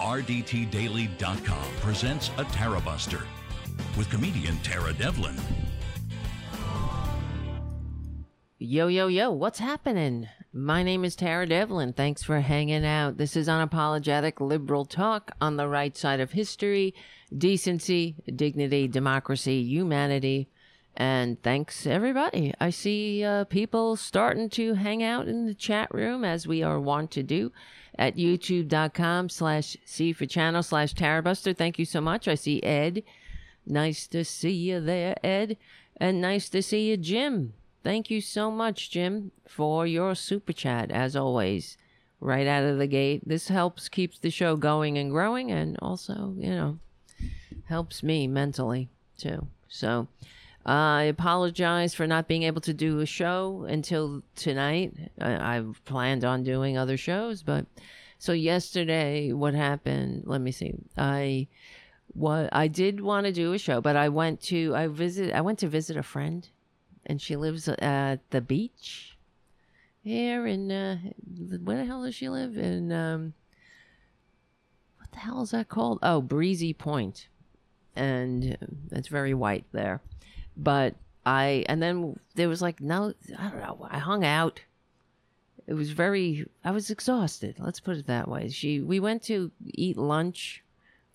RDTDaily.com presents a Tara Buster with comedian Tara Devlin. Yo, yo, yo, what's happening? My name is Tara Devlin. Thanks for hanging out. This is unapologetic liberal talk on the right side of history, decency, dignity, democracy, humanity. And thanks, everybody. I see uh, people starting to hang out in the chat room as we are wont to do at youtube.com slash C for channel slash Tarabuster. Thank you so much. I see Ed. Nice to see you there, Ed. And nice to see you, Jim. Thank you so much, Jim, for your super chat, as always. Right out of the gate. This helps keeps the show going and growing and also, you know, helps me mentally too. So I apologize for not being able to do a show until tonight. I, I've planned on doing other shows, but so yesterday, what happened? Let me see. I what I did want to do a show, but I went to I visit I went to visit a friend, and she lives at the beach here in uh, where the hell does she live in? Um, what the hell is that called? Oh, Breezy Point. Point, and it's very white there but I and then there was like no I don't know I hung out. It was very I was exhausted. Let's put it that way. She we went to eat lunch,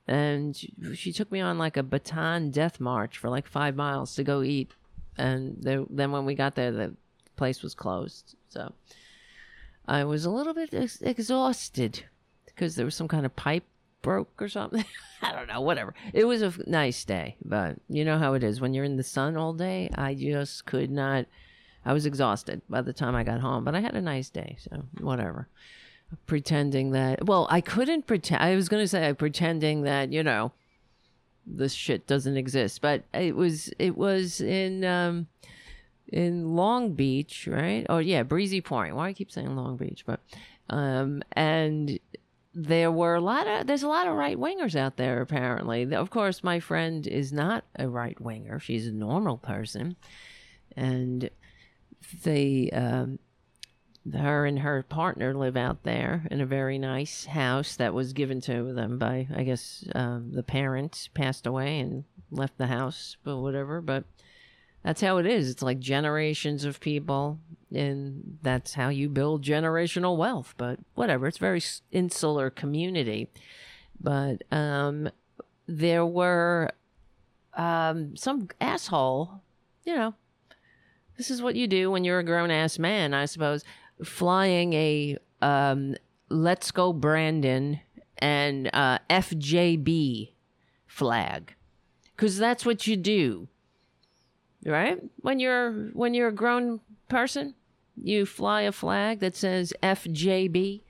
and she took me on like a Bataan death march for like five miles to go eat, and there, then when we got there the place was closed. So I was a little bit ex- exhausted because there was some kind of pipe broke or something. I don't know, whatever. It was a nice day, but you know how it is when you're in the sun all day. I just could not. I was exhausted by the time I got home, but I had a nice day, so whatever. Pretending that, well, I couldn't pretend. I was going to say, I pretending that you know, this shit doesn't exist, but it was it was in um in Long Beach, right? Oh yeah, Breezy Point. Why I keep saying Long Beach, but um and there were a lot of there's a lot of right wingers out there apparently. Of course my friend is not a right winger she's a normal person. And they um, her and her partner live out there in a very nice house that was given to them by i guess um, the parents passed away and left the house but whatever. But that's how it is. It's like generations of people, and that's how you build generational wealth. But whatever, it's very insular community. But um, there were um, some asshole, you know. This is what you do when you're a grown ass man, I suppose. Flying a um, "Let's Go Brandon" and uh, FJB flag, because that's what you do right? When you're when you're a grown person, you fly a flag that says FJB,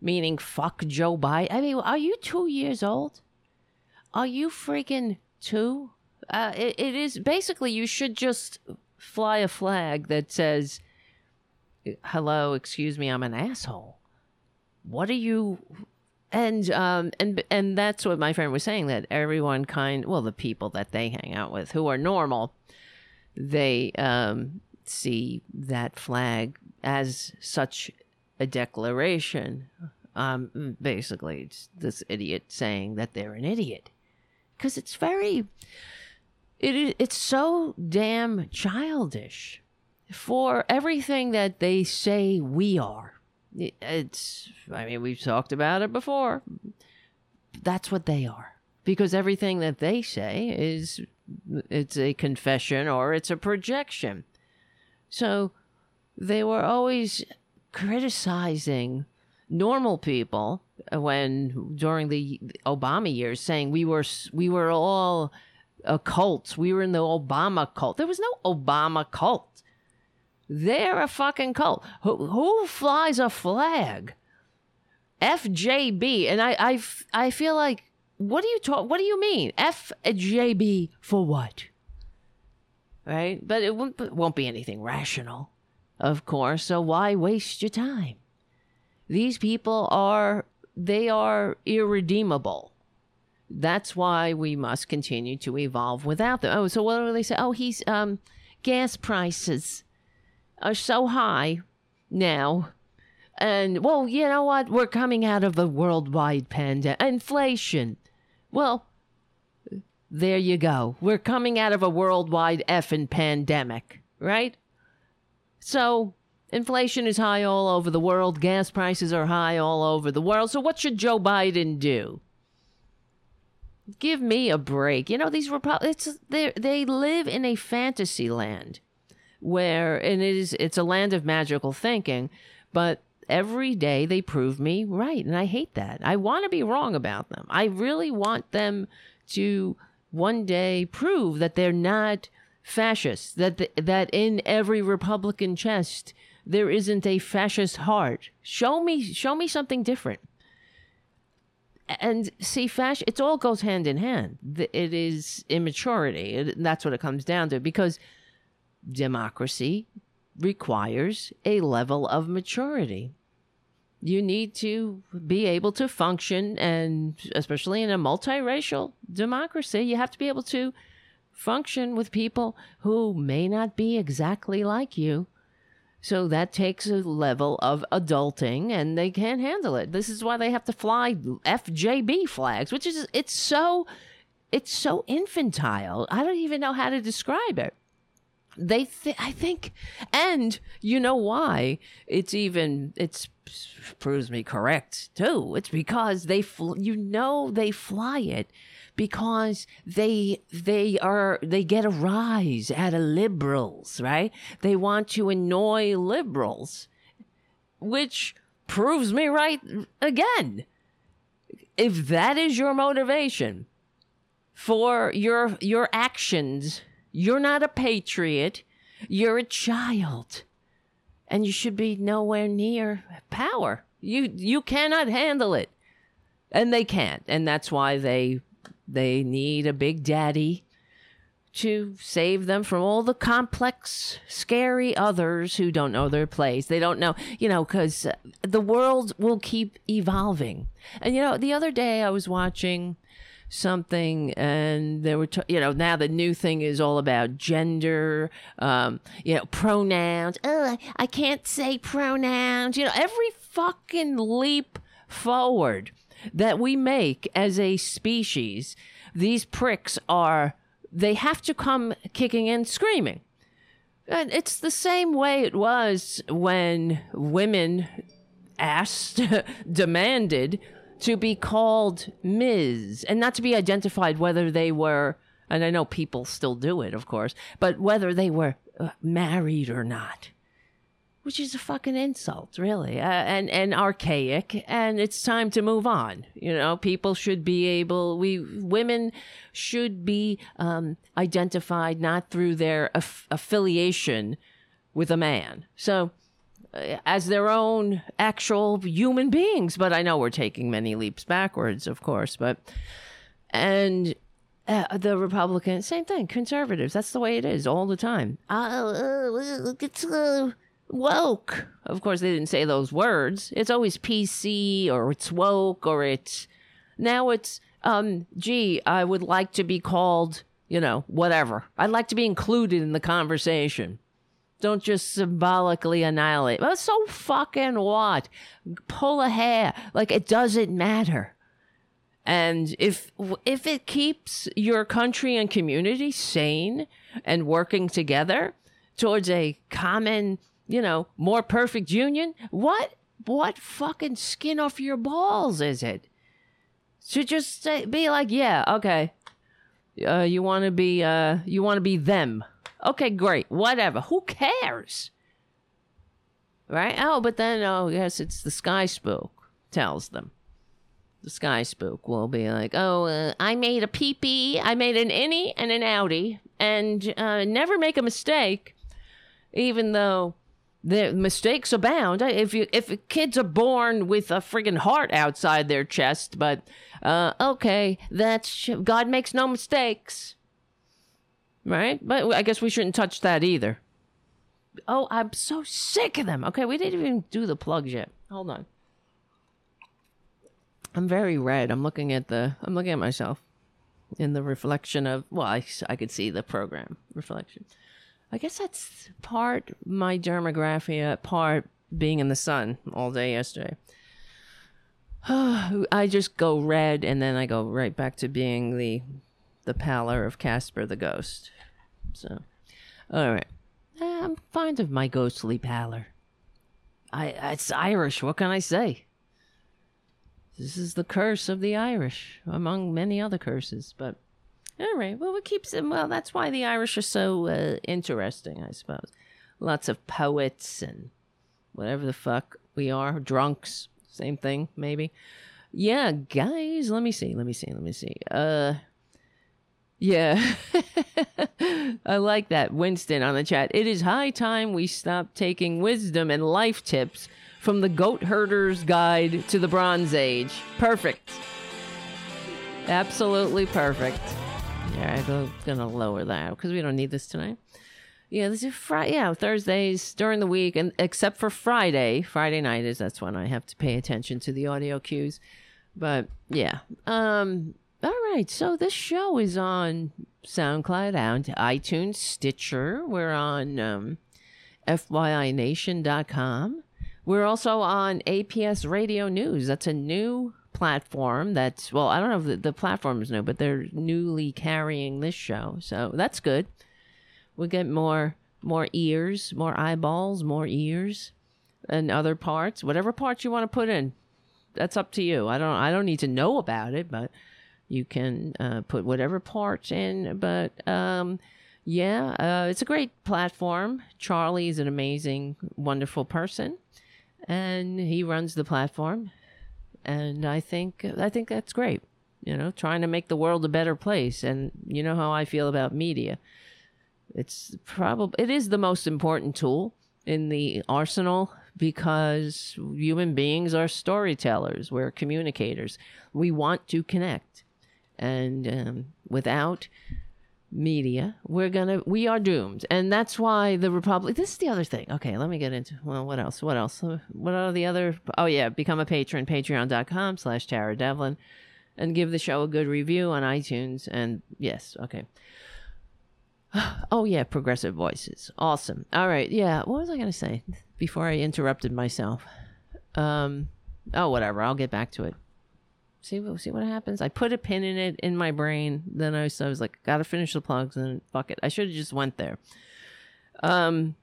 meaning fuck Joe Biden. I mean, are you two years old? Are you freaking two? Uh, it, it is basically you should just fly a flag that says, "Hello, excuse me, I'm an asshole." What are you? And um and and that's what my friend was saying that everyone kind well the people that they hang out with who are normal they um, see that flag as such a declaration. Um, basically, it's this idiot saying that they're an idiot because it's very, it it's so damn childish for everything that they say we are. It's, I mean, we've talked about it before. That's what they are because everything that they say is it's a confession or it's a projection. So they were always criticizing normal people when during the Obama years saying we were we were all a cult. We were in the Obama cult. There was no Obama cult. They're a fucking cult. Who, who flies a flag? FJB. And I, I, I feel like what do you talk? What do you mean? FJB for what? Right? But it won't, it won't be anything rational, of course. So why waste your time? These people are they are irredeemable. That's why we must continue to evolve without them. Oh, so what do they say? Oh, he's um, gas prices are so high now And well, you know what? We're coming out of a worldwide pandemic. Inflation. Well, there you go. We're coming out of a worldwide effing pandemic, right? So, inflation is high all over the world. Gas prices are high all over the world. So, what should Joe Biden do? Give me a break. You know, these Republicans, they live in a fantasy land where, and it is, it's a land of magical thinking, but every day they prove me right. And I hate that. I want to be wrong about them. I really want them to one day prove that they're not fascists, that, the, that in every Republican chest, there isn't a fascist heart. Show me, show me something different and see fashion it all goes hand in hand it is immaturity it, that's what it comes down to because democracy requires a level of maturity you need to be able to function and especially in a multiracial democracy you have to be able to function with people who may not be exactly like you so that takes a level of adulting and they can't handle it. This is why they have to fly FJB flags, which is it's so it's so infantile. I don't even know how to describe it. They th- I think and you know why it's even it's proves me correct too. It's because they fl- you know they fly it because they they are they get a rise out of liberals, right? They want to annoy liberals, which proves me right again. If that is your motivation for your your actions, you're not a patriot, you're a child. And you should be nowhere near power. You you cannot handle it. And they can't. And that's why they they need a big daddy to save them from all the complex, scary others who don't know their place. They don't know, you know, because the world will keep evolving. And, you know, the other day I was watching something and there were t- you know now the new thing is all about gender um you know pronouns i can't say pronouns you know every fucking leap forward that we make as a species, these pricks are, they have to come kicking and screaming. And it's the same way it was when women asked, demanded to be called Ms. and not to be identified whether they were, and I know people still do it, of course, but whether they were uh, married or not which is a fucking insult, really, uh, and and archaic. And it's time to move on. You know, people should be able. We women should be um, identified not through their aff- affiliation with a man. So. Uh, as their own actual human beings, but I know we're taking many leaps backwards, of course. But and uh, the Republicans, same thing. Conservatives, that's the way it is all the time. Uh, it's, uh, woke. Of course, they didn't say those words. It's always PC or it's woke or it's now it's um gee, I would like to be called, you know, whatever. I'd like to be included in the conversation. Don't just symbolically annihilate. Well, so fucking what? Pull a hair. Like it doesn't matter. And if if it keeps your country and community sane and working together towards a common you know, more perfect union. What what fucking skin off your balls is it? To just say, be like, yeah, okay. Uh, you want to be uh, you want to be them. Okay, great. Whatever. Who cares? Right? Oh, but then oh, yes, it's the sky spook tells them. The sky spook will be like, "Oh, uh, I made a peepee, I made an innie and an outie, and uh, never make a mistake, even though the mistakes abound. If you if kids are born with a friggin' heart outside their chest, but uh, okay, that's God makes no mistakes, right? But I guess we shouldn't touch that either. Oh, I'm so sick of them. Okay, we didn't even do the plugs yet. Hold on. I'm very red. I'm looking at the. I'm looking at myself in the reflection of. Well, I I could see the program reflection. I guess that's part my dermographia, part being in the sun all day yesterday. I just go red and then I go right back to being the the pallor of Casper the ghost. So, all right. Eh, I'm fond of my ghostly pallor. I it's Irish. What can I say? This is the curse of the Irish, among many other curses. But all right, well, it keeps them. Well, that's why the Irish are so uh, interesting, I suppose. Lots of poets and whatever the fuck we are, drunks, same thing, maybe. Yeah, guys, let me see, let me see, let me see. Uh, yeah. I like that. Winston on the chat. It is high time we stop taking wisdom and life tips from the Goat Herder's Guide to the Bronze Age. Perfect. Absolutely perfect. Yeah, I'm gonna lower that because we don't need this tonight. Yeah, this is Friday. Yeah, Thursdays during the week, and except for Friday. Friday night is that's when I have to pay attention to the audio cues. But yeah, um, all right. So this show is on SoundCloud, out iTunes, Stitcher. We're on um, FYINation.com. We're also on APS Radio News. That's a new platform that's, well, I don't know if the, the platform is new, but they're newly carrying this show. So that's good. We get more more ears, more eyeballs, more ears, and other parts. Whatever parts you want to put in, that's up to you. I don't I don't need to know about it, but you can uh, put whatever parts in. But um, yeah, uh, it's a great platform. Charlie is an amazing, wonderful person, and he runs the platform. And I think I think that's great. You know, trying to make the world a better place. And you know how I feel about media. It's probably it is the most important tool in the arsenal because human beings are storytellers. We're communicators. We want to connect and um, without media we're gonna we are doomed. And that's why the republic this is the other thing. Okay let me get into well what else? What else? What are the other oh yeah become a patron patreon.com slash tara devlin and give the show a good review on itunes and yes okay. Oh yeah progressive voices. Awesome. All right yeah what was i gonna say before i interrupted myself? Um oh whatever i'll get back to it see what see what happens. I put a pin in it in my brain. Then I was, I was like, gotta finish the plugs and fuck it. I should have just went there. Um.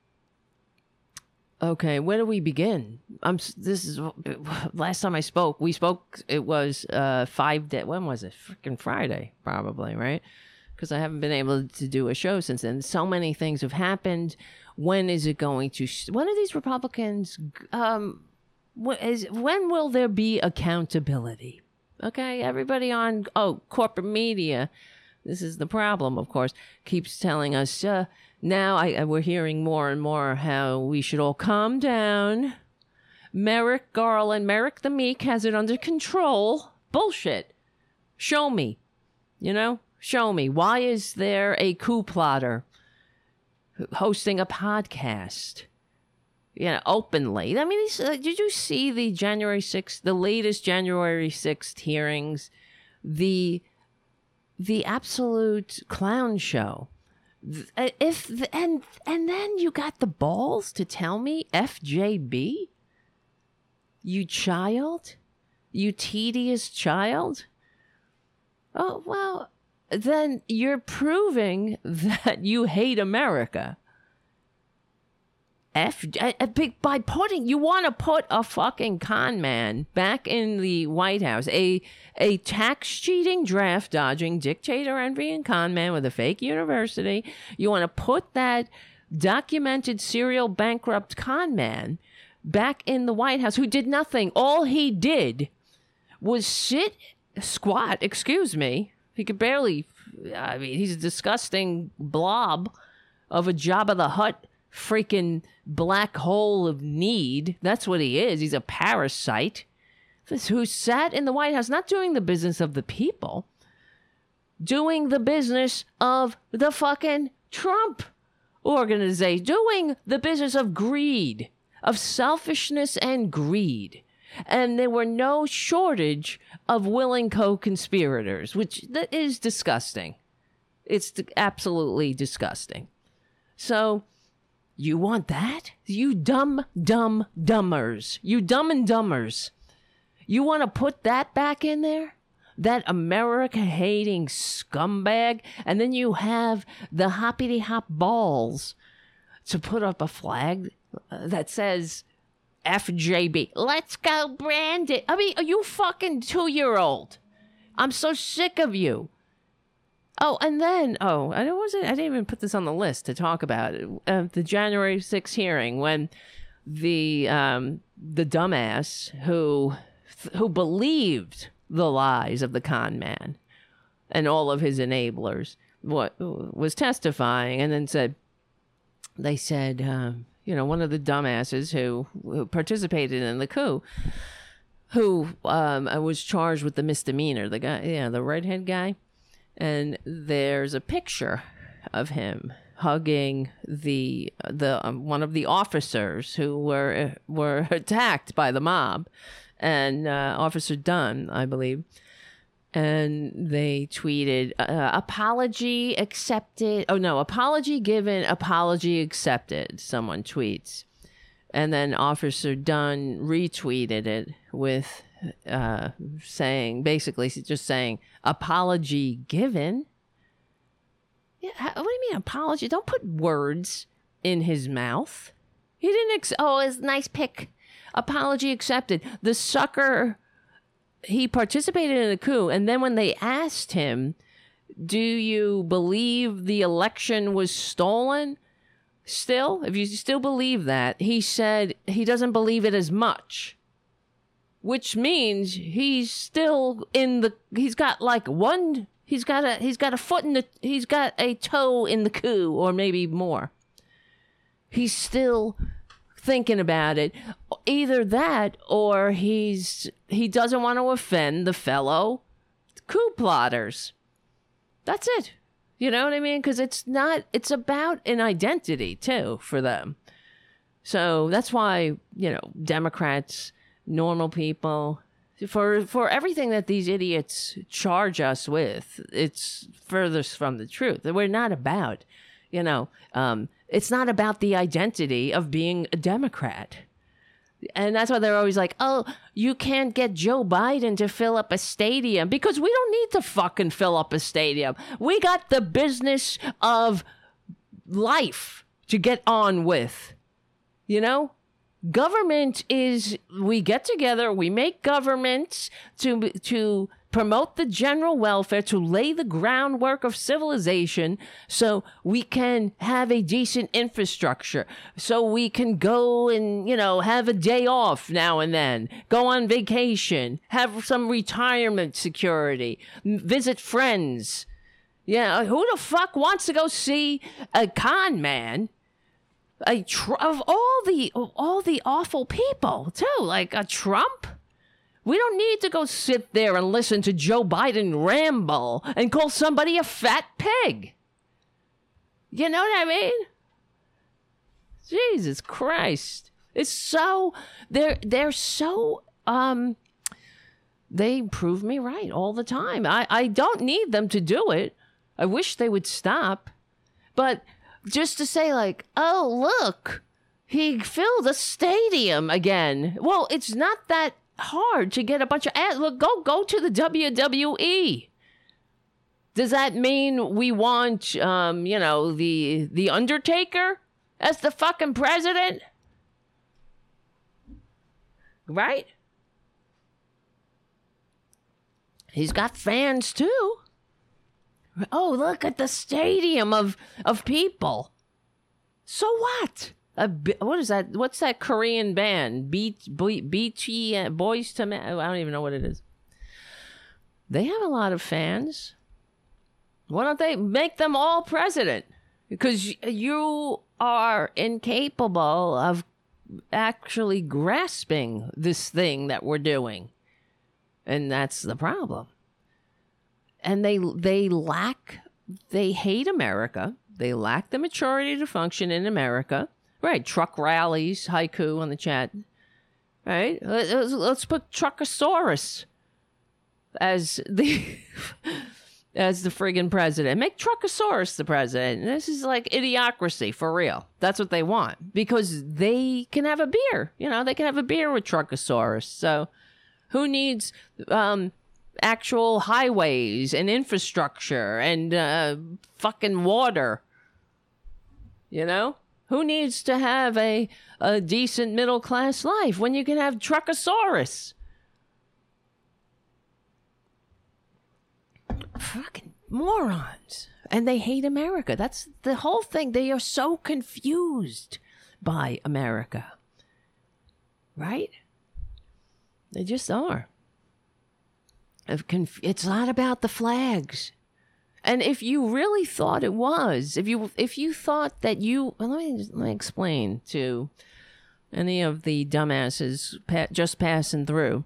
Okay, where do we begin? I'm. This is last time I spoke. We spoke. It was uh five day. When was it? Freaking Friday, probably right? Because I haven't been able to do a show since then. So many things have happened. When is it going to? When are these Republicans? Um. Is, when will there be accountability? Okay, everybody on oh corporate media. This is the problem, of course. Keeps telling us uh, now. I, I, we're hearing more and more how we should all calm down. Merrick Garland, Merrick the Meek has it under control. Bullshit. Show me. You know, show me. Why is there a coup plotter hosting a podcast? You know, openly. I mean, uh, did you see the January 6th, the latest January 6th hearings? The the absolute clown show. Uh, if and and then you got the balls to tell me FJB? You child? You tedious child? Oh, well, then you're proving that you hate America. F a, a big by putting you want to put a fucking con man back in the White House, a a tax cheating, draft dodging, dictator envying con man with a fake university. You want to put that documented serial bankrupt con man back in the White House who did nothing. All he did was sit squat, excuse me. He could barely I mean, he's a disgusting blob of a Jabba the Hutt freaking black hole of need. That's what he is. He's a parasite who sat in the White House not doing the business of the people, doing the business of the fucking Trump organization, doing the business of greed, of selfishness and greed. And there were no shortage of willing co conspirators, which that is disgusting. It's absolutely disgusting. So, You want that? You dumb, dumb, dumbers. You dumb and dumbers. You want to put that back in there? That America hating scumbag? And then you have the hoppity hop balls to put up a flag that says FJB. Let's go, Brandon. I mean, are you fucking two year old? I'm so sick of you. Oh, and then oh, I wasn't. I didn't even put this on the list to talk about. Uh, the January 6th hearing when the um, the dumbass who who believed the lies of the con man and all of his enablers what was testifying and then said they said uh, you know one of the dumbasses who, who participated in the coup who um, was charged with the misdemeanor the guy yeah the redhead guy and there's a picture of him hugging the the um, one of the officers who were were attacked by the mob and uh, Officer Dunn, I believe. And they tweeted, uh, apology accepted. Oh, no, apology given, apology accepted. Someone tweets. And then Officer Dunn retweeted it with uh, saying, basically just saying, apology given. Yeah, what do you mean apology? Don't put words in his mouth. He didn't. Ex- oh, it's nice pick. Apology accepted. The sucker, he participated in the coup. And then when they asked him, do you believe the election was stolen? Still, if you still believe that, he said he doesn't believe it as much. Which means he's still in the he's got like one he's got a he's got a foot in the he's got a toe in the coup or maybe more. He's still thinking about it. Either that or he's he doesn't want to offend the fellow coup plotters. That's it. You know what I mean? Because it's not, it's about an identity too for them. So that's why, you know, Democrats, normal people, for for everything that these idiots charge us with, it's furthest from the truth. We're not about, you know, um, it's not about the identity of being a Democrat. And that's why they're always like, oh, you can't get Joe Biden to fill up a stadium because we don't need to fucking fill up a stadium. We got the business of life to get on with. You know? Government is we get together, we make governments to to promote the general welfare, to lay the groundwork of civilization so we can have a decent infrastructure, so we can go and, you know, have a day off now and then, go on vacation, have some retirement security, visit friends. Yeah, who the fuck wants to go see a con man? A tr- of all the all the awful people too, like a Trump we don't need to go sit there and listen to Joe Biden ramble and call somebody a fat pig. You know what I mean? Jesus Christ. It's so they're they're so um they prove me right all the time. I, I don't need them to do it. I wish they would stop. But just to say like, oh look, he filled a stadium again. Well, it's not that hard to get a bunch of ads. Look, go go to the WWE. Does that mean we want, um, you know, the the Undertaker as the fucking president? Right? He's got fans too. Oh, look at the stadium of of people. So what? A, what is that? What's that Korean band? Beat, BT, uh, Boyz II Men. I don't even know what it is. They have a lot of fans. Why don't they make them all president? Because you are incapable of actually grasping this thing that we're doing. And that's the problem. And they they lack they hate America. They lack the maturity to function in America Right, truck rallies, haiku on the chat. Right, let's, let's put Truckosaurus as the as the friggin' president. Make Truckosaurus the president. This is like idiocracy for real. That's what they want because they can have a beer. You know, they can have a beer with Truckosaurus. So who needs um, actual highways and infrastructure and uh, fucking water? You know? Who needs to have a, a decent middle class life when you can have Truckosaurus? Fucking morons. And they hate America. That's the whole thing. They are so confused by America. Right? They just are. It's not about the flags. And if you really thought it was, if you if you thought that you well, let me let me explain to any of the dumbasses pa- just passing through.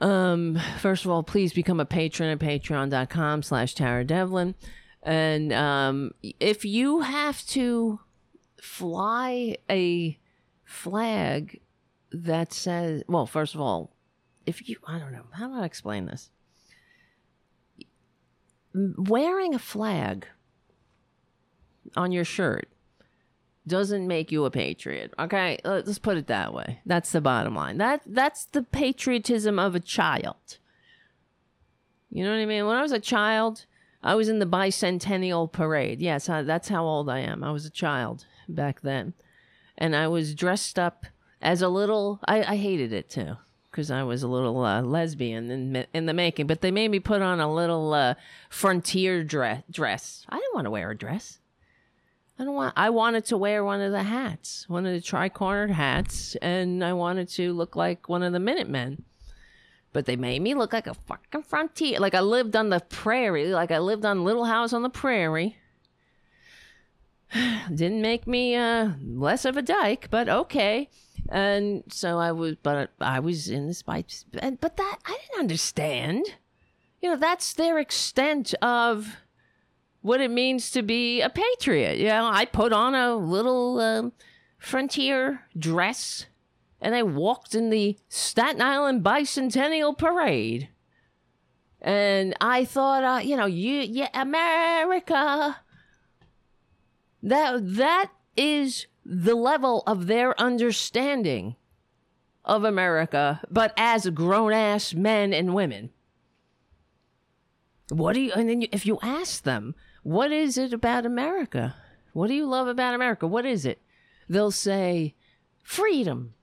Um, first of all, please become a patron at patreon.com slash Tara Devlin. And um, if you have to fly a flag that says, well, first of all, if you, I don't know, how do I explain this? Wearing a flag on your shirt doesn't make you a patriot. Okay, uh, let's put it that way. That's the bottom line. That that's the patriotism of a child. You know what I mean? When I was a child, I was in the bicentennial parade. Yes, I, that's how old I am. I was a child back then, and I was dressed up as a little. I, I hated it too because I was a little uh, lesbian in in the making. But they made me put on a little uh, frontier dress. Dress. I didn't want to wear a dress. I don't want. I wanted to wear one of the hats, one of the tri-cornered hats, and I wanted to look like one of the Minutemen. But they made me look like a fucking frontier, like I lived on the prairie, like I lived on Little House on the Prairie. Didn't make me uh, less of a dyke, but okay. And so I was, but I was in spice, and but that I didn't understand. You know, that's their extent of what it means to be a patriot. You know, I put on a little uh, frontier dress and I walked in the Staten Island Bicentennial Parade. And I thought, uh, you know, you, yeah, America. That that is the level of their understanding of America, but as grown ass men and women. What do you? And then you, if you ask them, what is it about America? What do you love about America? What is it? They'll say freedom,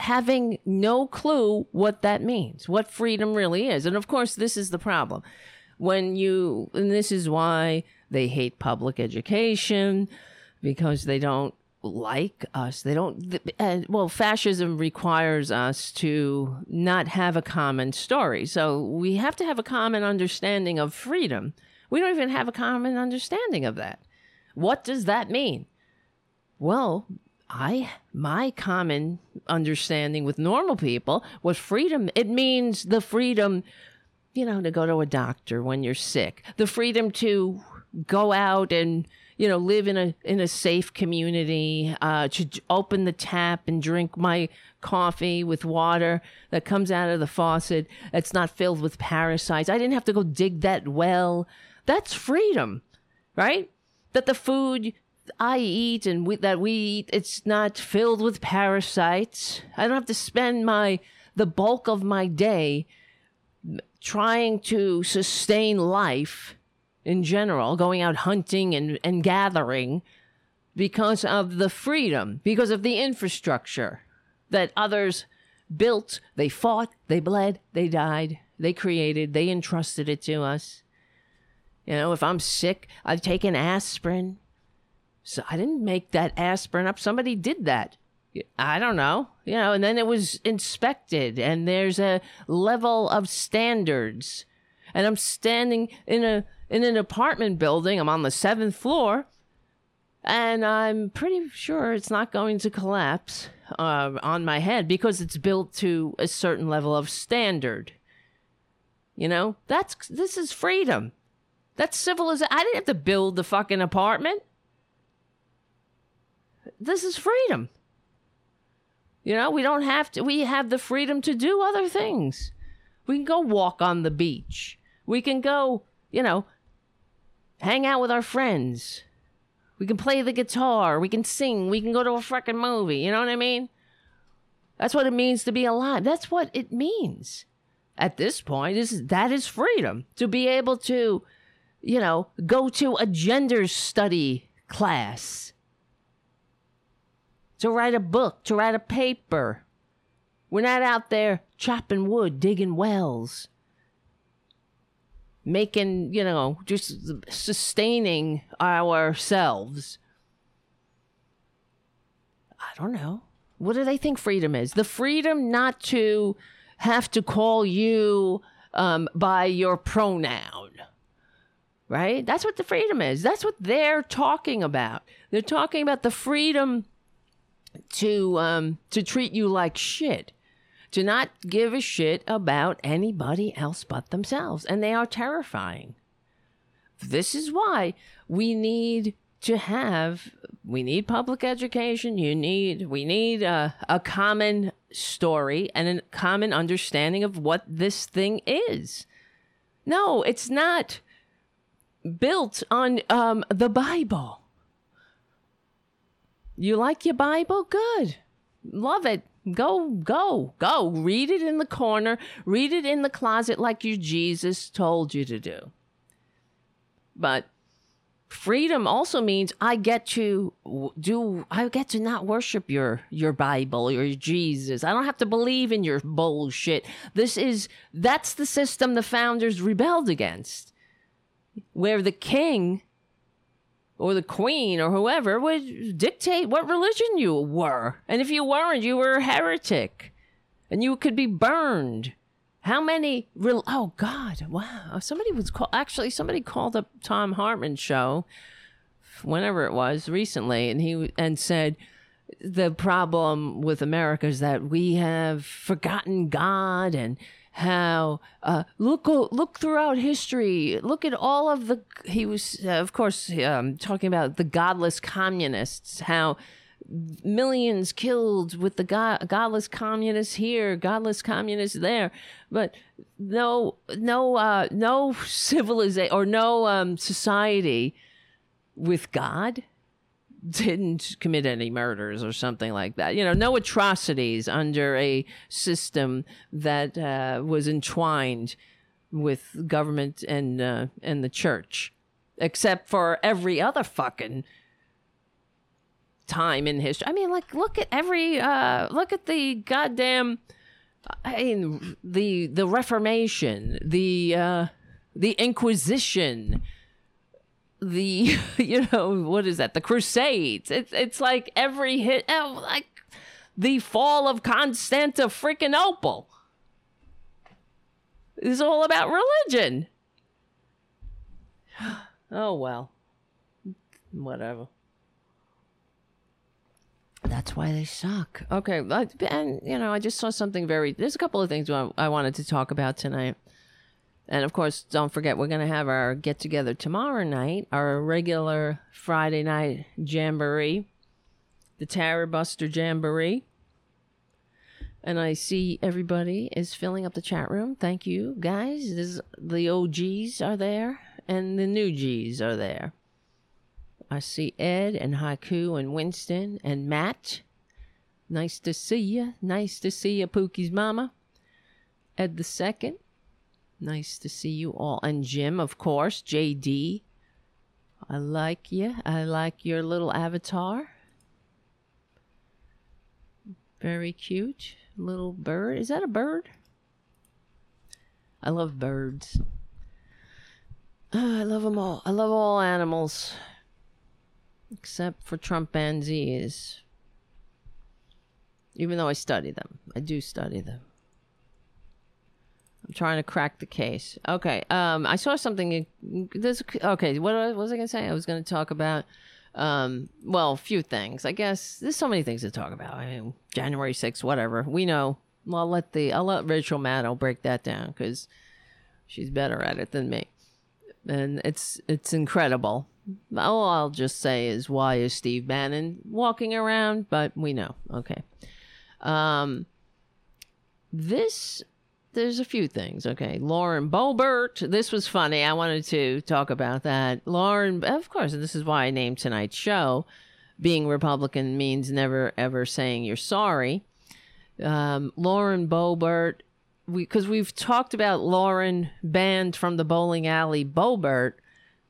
having no clue what that means, what freedom really is. And of course, this is the problem. When you, and this is why they hate public education because they don't like us. They don't, uh, well, fascism requires us to not have a common story. So we have to have a common understanding of freedom. We don't even have a common understanding of that. What does that mean? Well, I my common understanding with normal people was freedom. It means the freedom, you know, to go to a doctor when you're sick, the freedom to go out and you know live in a in a safe community, uh, to open the tap and drink my coffee with water that comes out of the faucet. that's not filled with parasites. I didn't have to go dig that well. That's freedom, right? That the food I eat and we, that we eat, it's not filled with parasites. I don't have to spend my the bulk of my day trying to sustain life in general, going out hunting and, and gathering because of the freedom, because of the infrastructure that others built. They fought, they bled, they died, they created, they entrusted it to us. You know, if I'm sick, I've taken aspirin. So I didn't make that aspirin up. Somebody did that. I don't know. You know, and then it was inspected and there's a level of standards. And I'm standing in a in an apartment building. I'm on the 7th floor and I'm pretty sure it's not going to collapse uh, on my head because it's built to a certain level of standard. You know, that's this is freedom. That's civilization. I didn't have to build the fucking apartment. This is freedom. You know, we don't have to, we have the freedom to do other things. We can go walk on the beach. We can go, you know, hang out with our friends. We can play the guitar. We can sing. We can go to a fucking movie. You know what I mean? That's what it means to be alive. That's what it means. At this point, is that is freedom to be able to, you know, go to a gender study class, to write a book, to write a paper. We're not out there chopping wood, digging wells, making, you know, just sustaining ourselves. I don't know. What do they think freedom is? The freedom not to have to call you um, by your pronoun. Right? That's what the freedom is. That's what they're talking about. They're talking about the freedom to um, to treat you like shit, to not give a shit about anybody else but themselves, and they are terrifying. This is why we need to have we need public education you need we need a, a common story and a common understanding of what this thing is. No it's not built on um, the bible. You like your bible? Good. Love it go go go read it in the corner read it in the closet like your jesus told you to do but freedom also means I get to do I get to not worship your your Bible or your Jesus. I don't have to believe in your bullshit. This is that's the system the founders rebelled against. Where the king or the queen or whoever would dictate what religion you were. And if you weren't, you were a heretic. And you could be burned. How many? Real? Oh God! Wow! Somebody was call. Actually, somebody called up Thom Hartmann's show, whenever it was recently, and he and said the problem with America is that we have forgotten God and how uh, look look throughout history. Look at all of the. He was, uh, of course, um, talking about the godless communists. How millions killed with the god, godless communists here, godless communists there, but no, no, uh, no civilization or no um, society with God didn't commit any murders or something like that. You know, no atrocities under a system that uh, was entwined with government and uh, and the church, except for every other fucking time in history. I mean, like look at every uh look at the goddamn I mean the the Reformation, the uh the Inquisition, the you know, what is that? The Crusades. It's it's like every hit oh, like the fall of Constantinople is all about religion. Oh well. Whatever. That's why they suck. Okay, and you know, I just saw something very. There's a couple of things I wanted to talk about tonight, and of course, don't forget we're gonna have our get together tomorrow night, our regular Friday night jamboree, the Tara Buster Jamboree. And I see everybody is filling up the chat room. Thank you, guys. This, the OGs are there, and the new G's are there. I see Ed and Haiku and Winston and Matt. Nice to see you. Nice to see you, Pookie's mama. Ed the second. Nice to see you all. And Jim, of course. JD. I like you. I like your little avatar. Very cute. Little bird. Is that a bird? I love birds. Oh, I love them all. I love all animals except for Trumpanzees. Even though I study them, I do study them. I'm trying to crack the case. Okay, um, I saw something. This okay. What was I gonna say? I was gonna talk about. Um, well, a few things. I guess there's so many things to talk about. I mean, January 6th, whatever. We know. I'll let the I'll let Rachel Maddow break that down because she's better at it than me, and it's it's incredible all I'll just say is why is Steve Bannon walking around? But we know. Okay. Um, this there's a few things. Okay, Lauren Boebert. This was funny. I wanted to talk about that. Lauren, of course, and this is why I named tonight's show. Being Republican means never ever saying you're sorry. Um, Lauren Boebert, because we, we've talked about Lauren banned from the bowling alley Boebert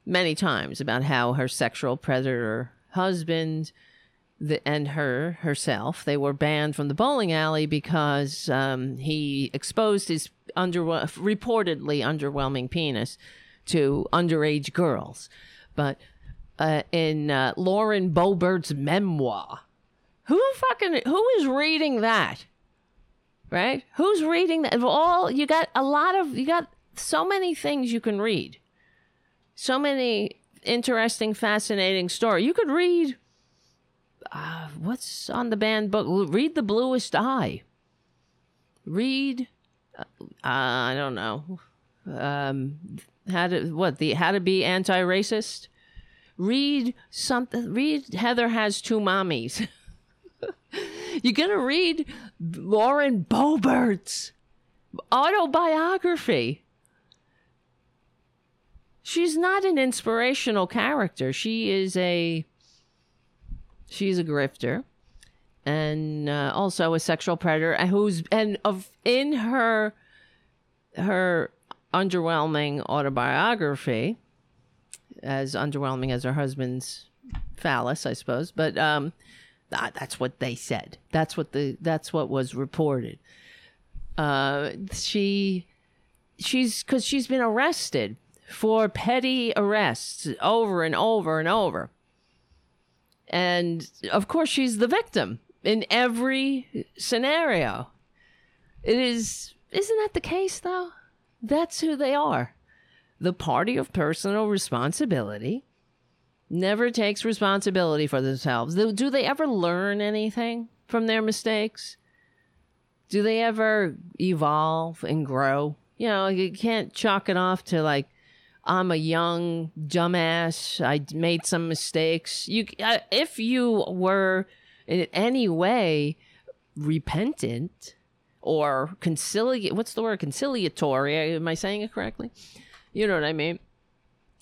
many times about how her sexual predator husband the, and her herself. They were banned from the bowling alley because um, he exposed his under reportedly underwhelming penis to underage girls. But uh, in uh, lauren boebert's memoir who fucking who is reading that? Right? Who's reading that? All you got a lot of you got so many things you can read. So many interesting fascinating story. You could read uh, what's on the banned book? Read The Bluest Eye. Read, uh, I don't know, um, how to what the how to be anti-racist. Read something. Read Heather has two mommies. You're gonna read Lauren Boebert's autobiography. She's not an inspirational character. She is a She's a grifter. And uh, also a sexual predator and who's and of in her her underwhelming autobiography as underwhelming as her husband's phallus i suppose but um that, that's what they said. That's what the that's what was reported. Uh she she's because she's been arrested for petty arrests over and over and over and of course, she's the victim in every scenario. It is, isn't that the case though? That's who they are. The party of personal responsibility never takes responsibility for themselves. Do they ever learn anything from their mistakes? Do they ever evolve and grow? You know, you can't chalk it off to like I'm a young dumbass. I made some mistakes. You, uh, if you were in any way repentant or conciliate, what's the word? Conciliatory. Am I saying it correctly? You know what I mean?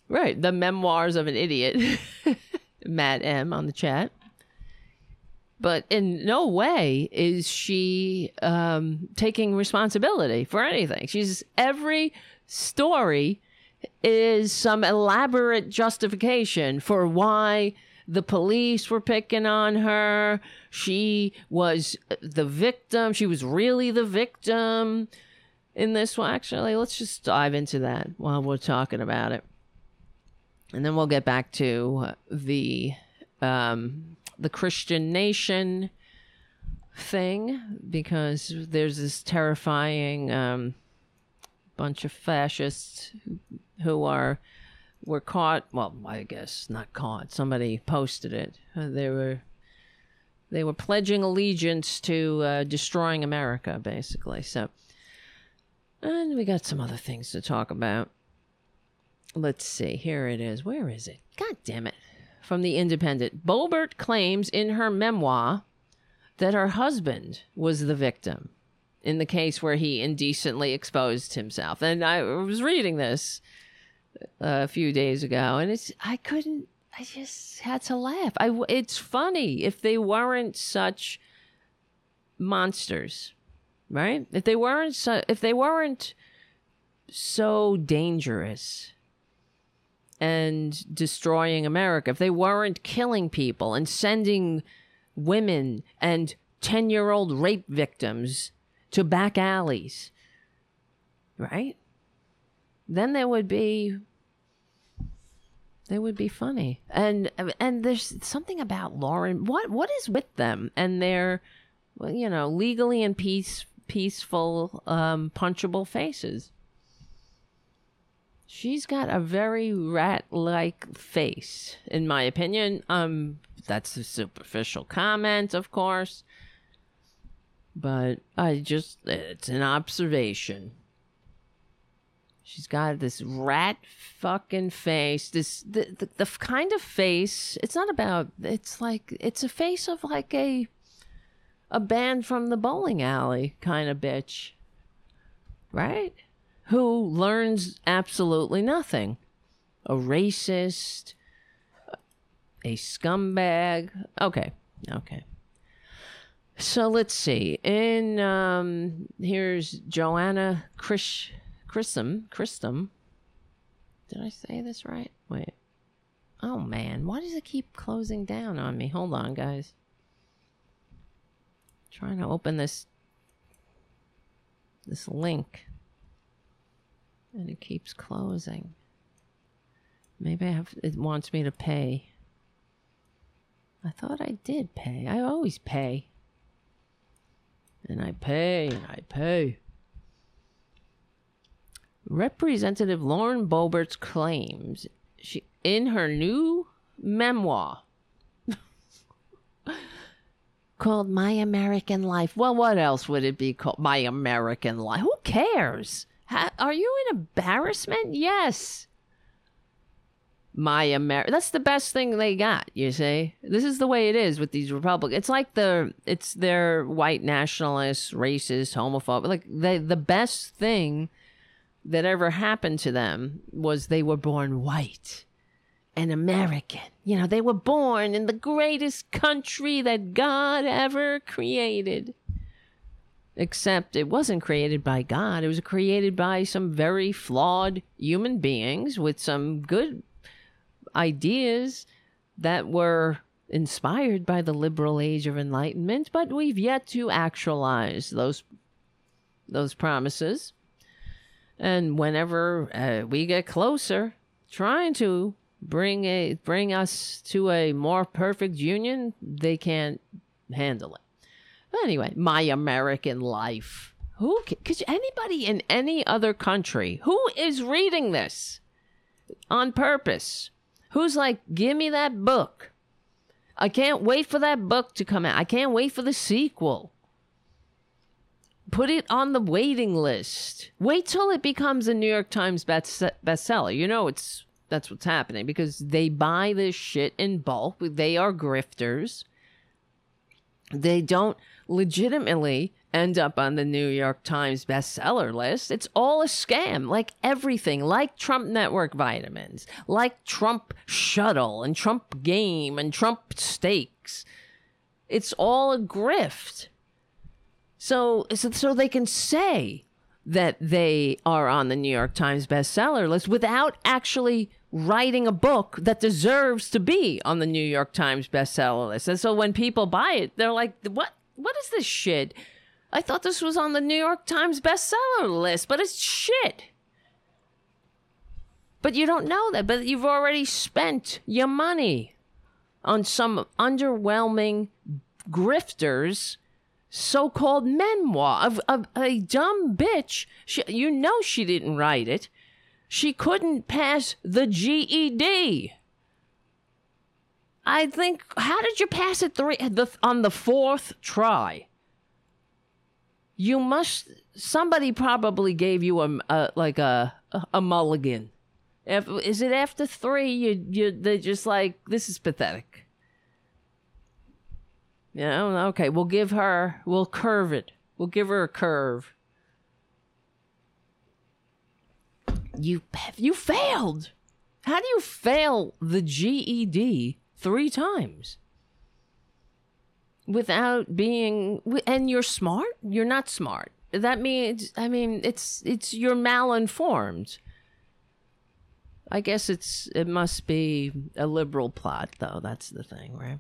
Right. The memoirs of an idiot. Matt M on the chat. But in no way is she um, taking responsibility for anything. She's every story is some elaborate justification for why the police were picking on her. She was the victim. She was really the victim in this one. Actually, let's just dive into that while we're talking about it. And then we'll get back to the um, the Christian nation thing because there's this terrifying um, bunch of fascists who are were caught. Well, I guess not caught. Somebody posted it. Uh, they were they were pledging allegiance to uh, destroying America, basically. So, and we got some other things to talk about. Let's see. Here it is. Where is it? God damn it! From the Independent, Boebert claims in her memoir that her husband was the victim in the case where he indecently exposed himself. And I was reading this a few days ago, and it's I couldn't. I just had to laugh. I it's funny if they weren't such monsters, right? If they weren't so, if they weren't so dangerous and destroying America, if they weren't killing people and sending women and 10 year old rape victims to back alleys, right? Then there would be they would be funny. And and there's something about Lauren. What what is with them and their you know, legally and peace peaceful um punchable faces. She's got a very rat-like face in my opinion. Um that's a superficial comment, of course but I just, it's an observation. She's got this rat fucking face. This the, the the kind of face. It's not about. It's like it's a face of like a a band from the bowling alley kind of bitch. right? Who learns absolutely nothing. A racist, a scumbag. Okay, okay. So let's see. In um, here's Joanna Chris Christum Christum. Did I say this right? Wait. Oh man, why does it keep closing down on me? Hold on, guys. trying to open this this link and it keeps closing. Maybe I have it wants me to pay. I thought I did pay. I always pay. And I pay and I pay. Representative Lauren Boeberts claims she in her new memoir called My American Life. Well, what else would it be called? My American Life. Who cares? Ha- are you in embarrassment? Yes. My America. That's the best thing they got. You see, this is the way it is with these Republicans. It's like the it's their white nationalists, racist, homophobic. Like the the best thing that ever happened to them was they were born white and American. You know, they were born in the greatest country that God ever created. Except it wasn't created by God. It was created by some very flawed human beings with some good ideas that were inspired by the liberal age of enlightenment, but we've yet to actualize those those promises. And whenever uh, we get closer, trying to bring a bring us to a more perfect union, they can't handle it. But anyway, my American life. Who could anybody in any other country who is reading this on purpose? Who's like, give me that book. I can't wait for that book to come out. I can't wait for the sequel. Put it on the waiting list. Wait till it becomes a New York Times best bestseller. You know it's that's what's happening because they buy this shit in bulk. They are grifters. They don't legitimately end up on the New York Times bestseller list. It's all a scam, like everything, like Trump Network vitamins, like Trump Shuttle and Trump Game and Trump Steaks. It's all a grift. So, so, so they can say that they are on the New York Times bestseller list without actually writing a book that deserves to be on the New York Times bestseller list. And so when people buy it, they're like, "What? What is this shit?" I thought this was on the New York Times bestseller list, but it's shit. But you don't know that, but you've already spent your money on some underwhelming grifters so-called memoir of, of a dumb bitch. She, you know she didn't write it. She couldn't pass the GED. I think. How did you pass it three the, on the fourth try? you must somebody probably gave you a, a like a a mulligan. If, is it after three? You you they just like this is pathetic. Yeah, oh, okay. We'll give her. We'll curve it. We'll give her a curve. You you failed. How do you fail the GED three times? without being and you're smart you're not smart that means i mean it's it's you're malinformed i guess it's it must be a liberal plot though that's the thing right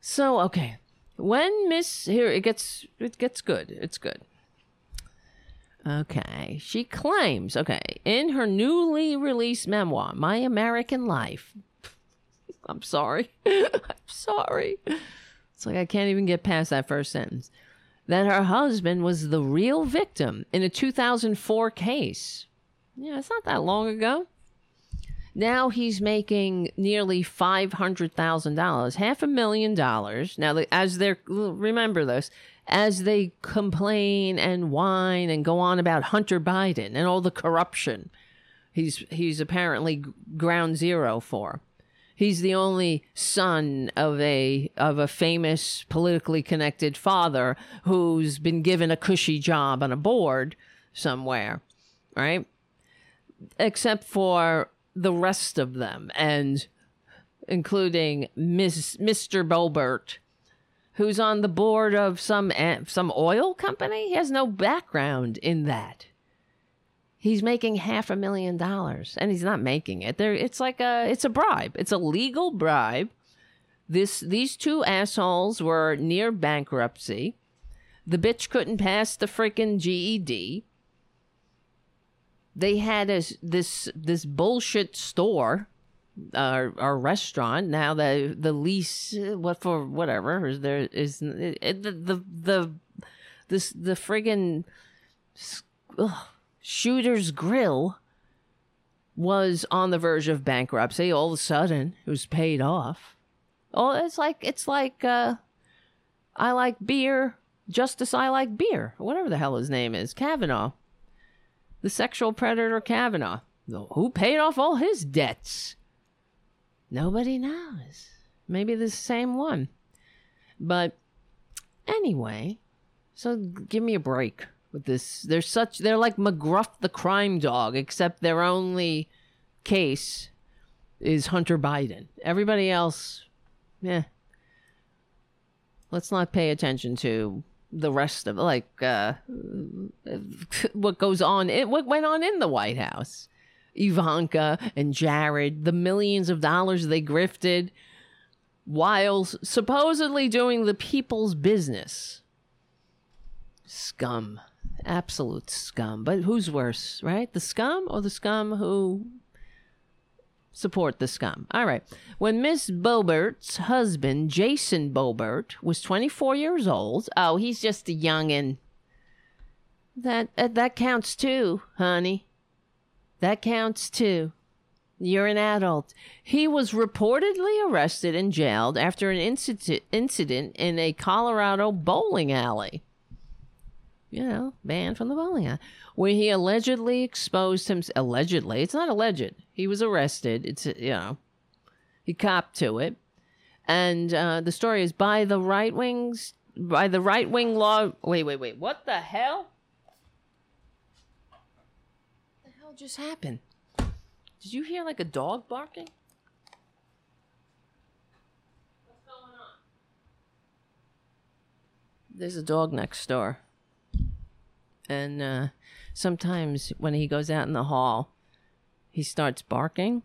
so okay. When miss here it gets it gets good. It's good. Okay. She claims okay in her newly released memoir my american life. I'm sorry. I'm sorry. It's like I can't even get past that first sentence. That her husband was the real victim in a 2004 case. Yeah, it's not that long ago. Now he's making nearly $500,000, half a million dollars. Now, as they're, remember this, as they complain and whine and go on about Hunter Biden and all the corruption he's, he's apparently ground zero for. He's the only son of a of a famous politically connected father who's been given a cushy job on a board somewhere, right? Except for the rest of them, and including Miss Mr. Boebert, who's on the board of some some oil company. He has no background in that. He's making half a million dollars, and he's not making it. There, it's like a it's a bribe. It's a legal bribe. This these two assholes were near bankruptcy. The bitch couldn't pass the freaking GED. They had a, this this bullshit store our our restaurant. Now the the lease what for whatever is there is it, the the the this the friggin ugh, shooter's grill was on the verge of bankruptcy all of a sudden. It was paid off. Oh it's like it's like uh i like beer justice i like beer whatever the hell his name is kavanaugh the sexual predator kavanaugh who paid off all his debts Nobody knows. Maybe the same one. But anyway, so give me a break with this. They're such they're like McGruff the crime dog, except their only case is Hunter Biden. Everybody else, yeah. Let's not pay attention to the rest of like uh, what goes on. It what went on in the White House. Ivanka and Jared, the millions of dollars they grifted while supposedly doing the people's business. Scum. Absolute scum. But who's worse, right? The scum or the scum who support the scum? All right. When Miss Boebert's husband, Jason Boebert, was 24 years old, oh, he's just a youngin'. That, uh, that counts too, honey. That counts too. You're an adult. He was reportedly arrested and jailed after an incident incident in a Colorado bowling alley. You know, banned from the bowling alley, where he allegedly exposed himself. Allegedly, it's not alleged. He was arrested. It's you know, he copped to it, and uh, the story is by the right wings, by the right wing law. Wait, wait, wait. What the hell? What the hell just happened? Did you hear like a dog barking? What's going on? There's a dog next door. And uh, sometimes when he goes out in the hall, he starts barking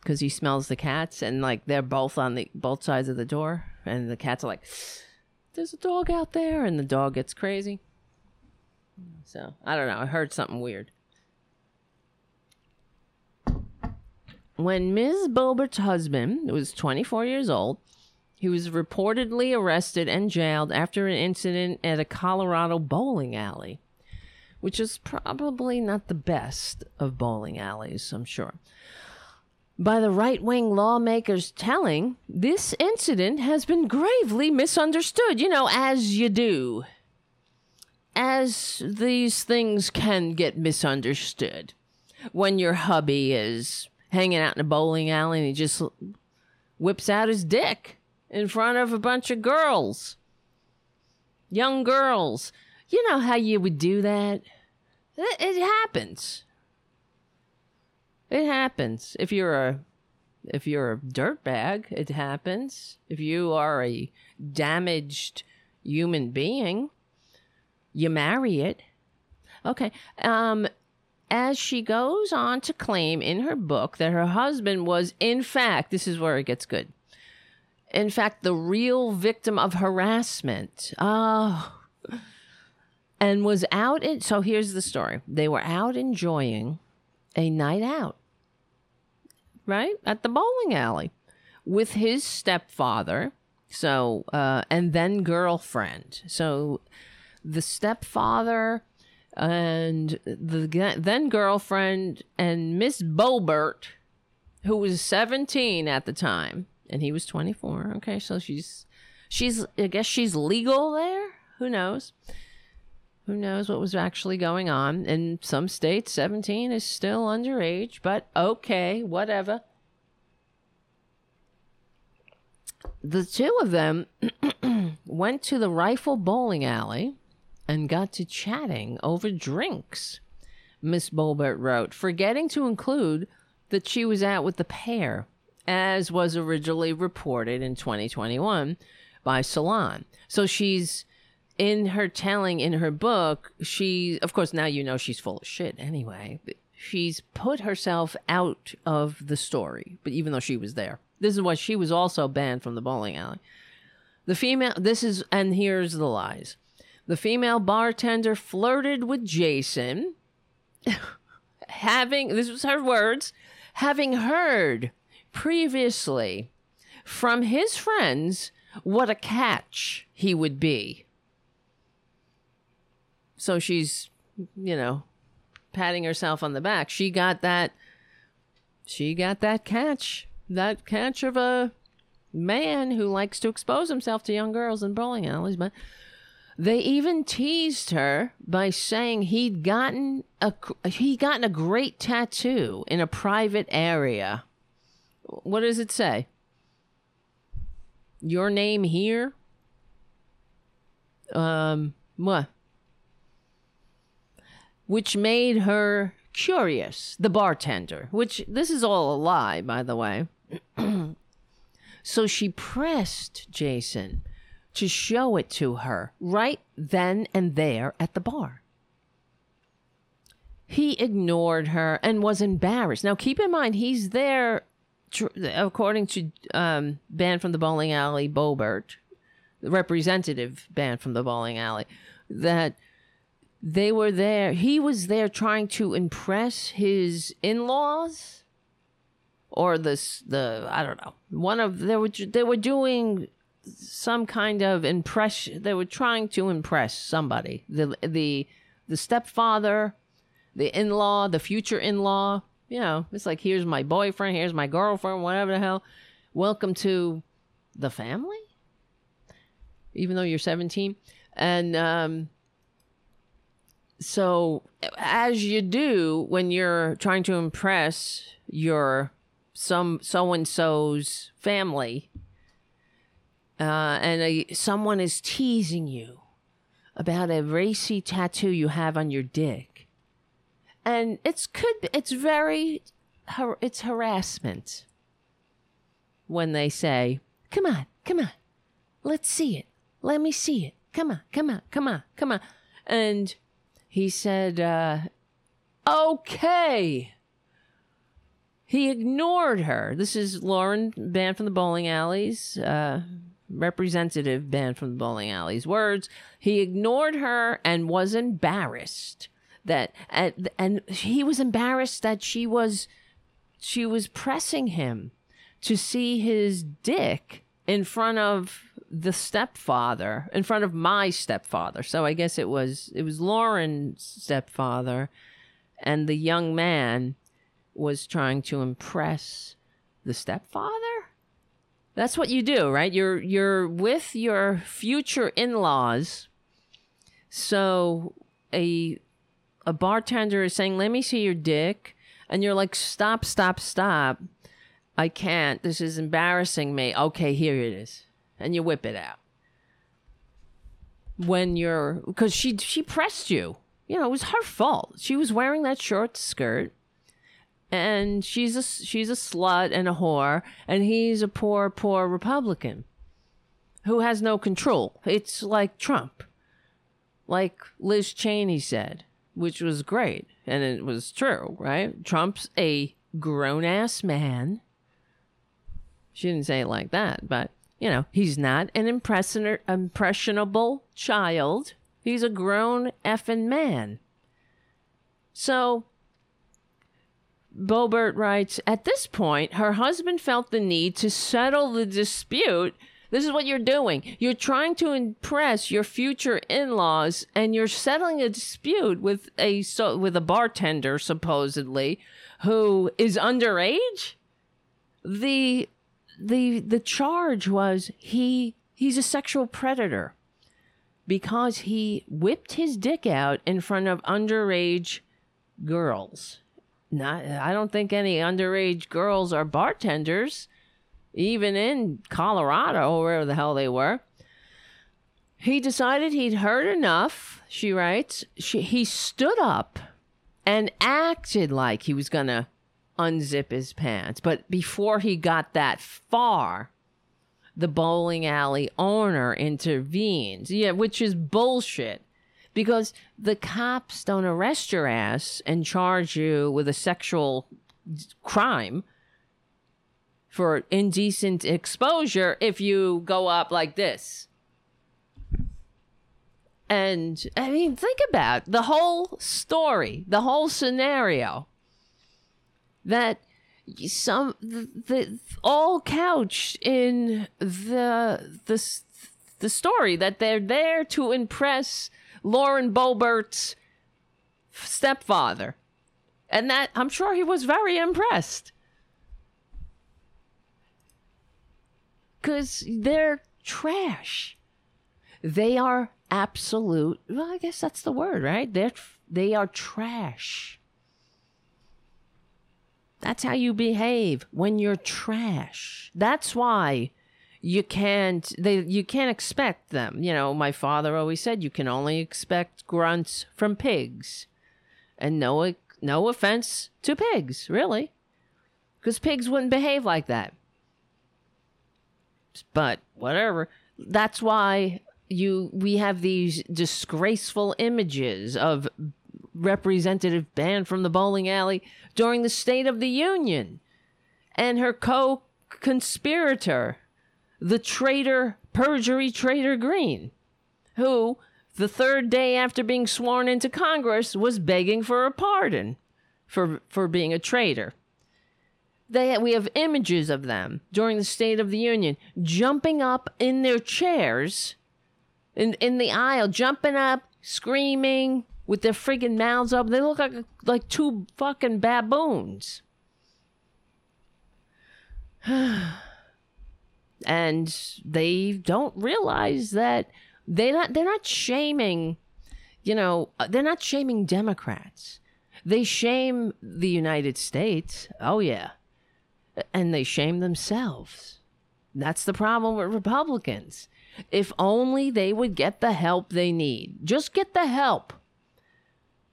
because he smells the cats and like they're both on the both sides of the door. And the cats are like there's a dog out there. And the dog gets crazy. So i don't know. I heard something weird. When Ms. Boebert's husband was 24 years old, he was reportedly arrested and jailed after an incident at a Colorado bowling alley, which is probably not the best of bowling alleys, I'm sure. By the right wing lawmakers telling, this incident has been gravely misunderstood, you know, as you do. As these things can get misunderstood when your hubby is hanging out in a bowling alley and he just whips out his dick in front of a bunch of girls. Young girls. You know how you would do that? It, it happens. It happens. If you're a if you're a dirtbag, it happens. If you are a damaged human being, you marry it. Okay. Um as she goes on to claim in her book that her husband was, in fact, this is where it gets good. In fact, the real victim of harassment. Oh. And was out. In, so here's the story they were out enjoying a night out, right? At the bowling alley with his stepfather. So, uh, and then girlfriend. So the stepfather and the then girlfriend and Miss Boebert, who was 17 at the time, and he was 24. Okay, so she's she's I guess she's legal there. Who knows? Who knows what was actually going on? In some states, 17 is still underage, but okay, whatever. The two of them went to the Rifle Bowling Alley and got to chatting over drinks. Miss Boebert wrote, forgetting to include that she was out with the pair, as was originally reported in 2021 by Salon. So she's in her telling in her book, she, of course, now you know she's full of shit anyway. She's put herself out of the story, but even though she was there, this is why she was also banned from the bowling alley. The female, this is, and here's the lies. The female bartender flirted with Jason, having, this was her words, having heard previously from his friends what a catch he would be. So she's, you know, patting herself on the back. She got that she got that catch. That catch of a man who likes to expose himself to young girls in bowling alleys, but they even teased her by saying he'd gotten a he'd gotten a great tattoo in a private area. What does it say? Your name here? Um, what? Which made her curious, the bartender, which this is all a lie, by the way. so she pressed Jason to show it to her right then and there at the bar. He ignored her and was embarrassed. Now, keep in mind, he's there, according to um, banned from the bowling alley, Boebert, the representative banned from the bowling alley, that they were there. He was there trying to impress his in-laws, or this the I don't know. One of they were they were doing some kind of impression. They were trying to impress somebody. The the the stepfather, the in-law, the future in-law. You know, it's like here's my boyfriend, here's my girlfriend, whatever the hell. Welcome to the family. Even though you're 17, and um, so as you do when you're trying to impress your some so and so's family uh, and a, someone is teasing you about a racy tattoo you have on your dick. And it's could it's very it's harassment when they say come on come on let's see it. Let me see it. Come on come on come on come on. And he said, uh, okay. He ignored her. This is Lauren, banned from the bowling alleys, uh, representative banned from the bowling alleys. Words. He ignored her and was embarrassed that, and, and he was embarrassed that she was, she was pressing him to see his dick in front of the stepfather in front of my stepfather. So I guess it was it was Lauren's stepfather and the young man was trying to impress the stepfather? That's what you do, right? You're you're with your future in-laws. So a a bartender is saying, "Let me see your dick." And you're like, "Stop, stop, stop. I can't. This is embarrassing me." Okay, here it is and you whip it out. When you're because she she pressed you. You know it was her fault. She was wearing that short skirt and she's a she's a slut and a whore and he's a poor poor republican who has no control. It's like trump. Like liz cheney said which was great and it was true right? Trump's a grown-ass man. She didn't say it like that but you know, he's not an impressionable child. He's a grown effing man. So, Boebert writes At this point, her husband felt the need to settle the dispute. This is what you're doing. You're trying to impress your future in-laws, and you're settling a dispute with a so, with a bartender supposedly who is underage. The the the charge was he he's a sexual predator because he whipped his dick out in front of underage girls. Not I don't think any underage girls are bartenders even in Colorado or wherever the hell they were. he decided he'd heard enough, she writes. She, he stood up and acted like he was going to unzip his pants. But before he got that far, the bowling alley owner intervenes. Yeah, which is bullshit. Because the cops don't arrest your ass and charge you with a sexual crime for indecent exposure if you go up like this. And I mean, think about the whole story, the whole scenario that some the, the all couched in the the the story that they're there to impress Lauren Boebert's stepfather. And that I'm sure he was very impressed. Cuz they're trash. They are absolute. Well, I guess that's the word, right? They're they are trash. That's how you behave when you're trash. That's why you can't they you can't expect them. You know, my father always said you can only expect grunts from pigs. And no no offense to pigs, really. Cuz pigs wouldn't behave like that. But whatever. That's why you we have these disgraceful images of representative banned from the bowling alley during the State of the Union and her co conspirator, the traitor, perjury traitor Greene, who, the third day after being sworn into Congress, was begging for a pardon for, for being a traitor. They, we have images of them during the State of the Union jumping up in their chairs in in the aisle, jumping up, screaming with their friggin' mouths up. They look like like two fucking baboons. and they don't realize that they not they're not shaming, you know, uh, they're not shaming Democrats. They shame the United States. Oh yeah. And they shame themselves. That's the problem with Republicans. If only they would get the help they need. Just get the help.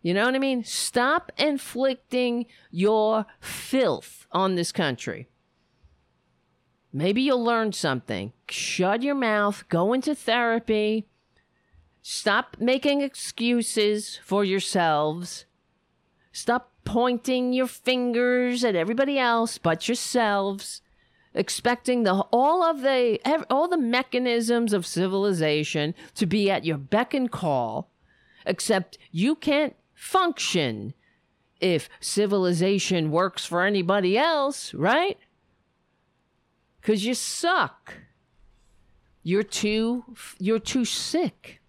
You know what I mean? Stop inflicting your filth on this country. Maybe you'll learn something. Shut your mouth, go into therapy. Stop making excuses for yourselves. Stop pointing your fingers at everybody else but yourselves expecting the all of the all the mechanisms of civilization to be at your beck and call except you can't function if civilization works for anybody else right cuz you suck you're too you're too sick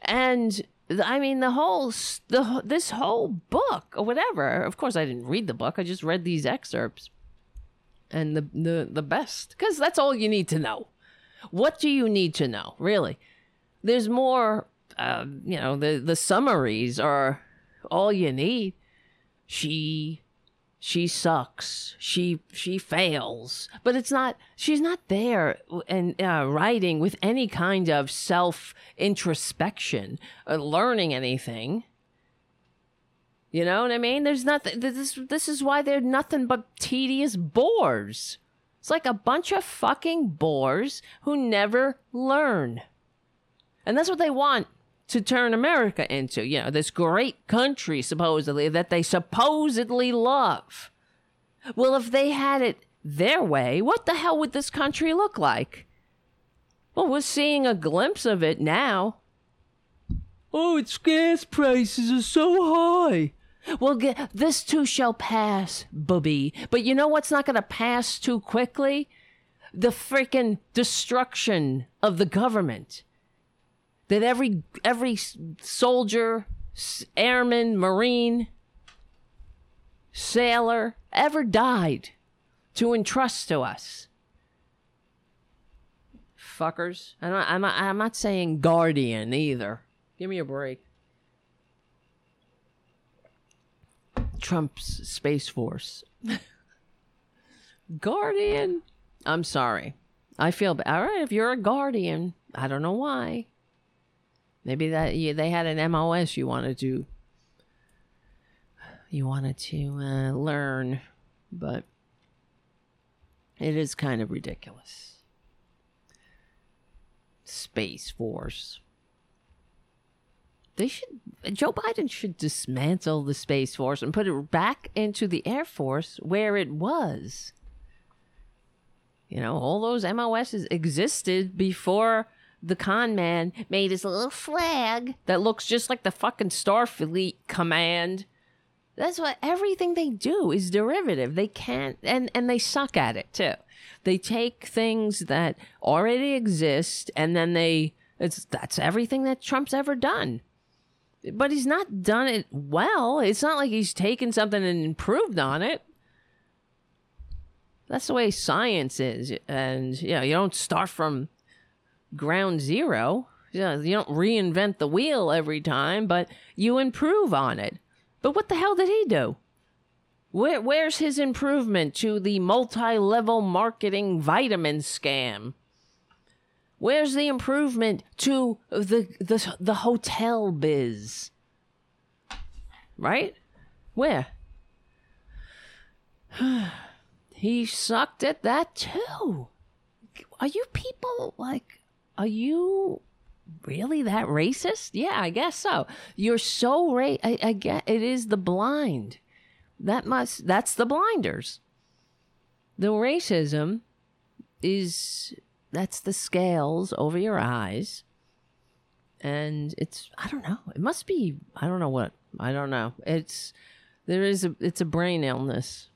and I mean, the whole the this whole book or whatever. Of course, I didn't read the book. I just read these excerpts and the the, the best because that's all you need to know. What do you need to know, really? There's more. Uh, you know, the the summaries are all you need. She she sucks she she fails but it's not she's not there and uh, writing with any kind of self introspection uh, learning anything you know what I mean? There's nothing. This this is why they're nothing but tedious bores. It's like a bunch of fucking bores who never learn, and that's what they want to turn America into. You know, this great country supposedly that they supposedly love. Well, if they had it their way, what the hell would this country look like? Well, we're seeing a glimpse of it now. Oh, its gas prices are so high. Well, get, this too shall pass, booby. But you know what's not going to pass too quickly? The freaking destruction of the government. That every every soldier, airman, marine, sailor ever died to entrust to us. Fuckers. I'm not, I'm not, I'm not saying guardian either. Give me a break. Trump's Space Force. Guardian. I'm sorry. I feel bad. All right, if you're a guardian, I don't know why. Maybe that yeah, they had an MOS you wanted to you wanted to uh, learn, but it is kind of ridiculous. Space Force. They should Joe Biden should dismantle the Space Force and put it back into the Air Force where it was. You know, all those MOSs existed before the con man made his little flag that looks just like the fucking Starfleet command. That's what everything they do is derivative. They can't and and they suck at it too. They take things that already exist and then they it's that's everything that Trump's ever done. But he's not done it well. It's not like he's taken something and improved on it. That's the way science is. And you know, you don't start from ground zero. You, don't reinvent the wheel every time, but you improve on it. But what the hell did he do? Where, where's his improvement to the multi level marketing vitamin scam? Where's the improvement to the, the, the hotel biz? Right? Where? he sucked at that too. Are you people like, are you really that racist? Yeah, I guess so. You're so ra- I, I get it is the blind. That must that's the blinders. The racism is that's the scales over your eyes. And it's I don't know. It must be I don't know what. I don't know. It's there is a it's a brain illness.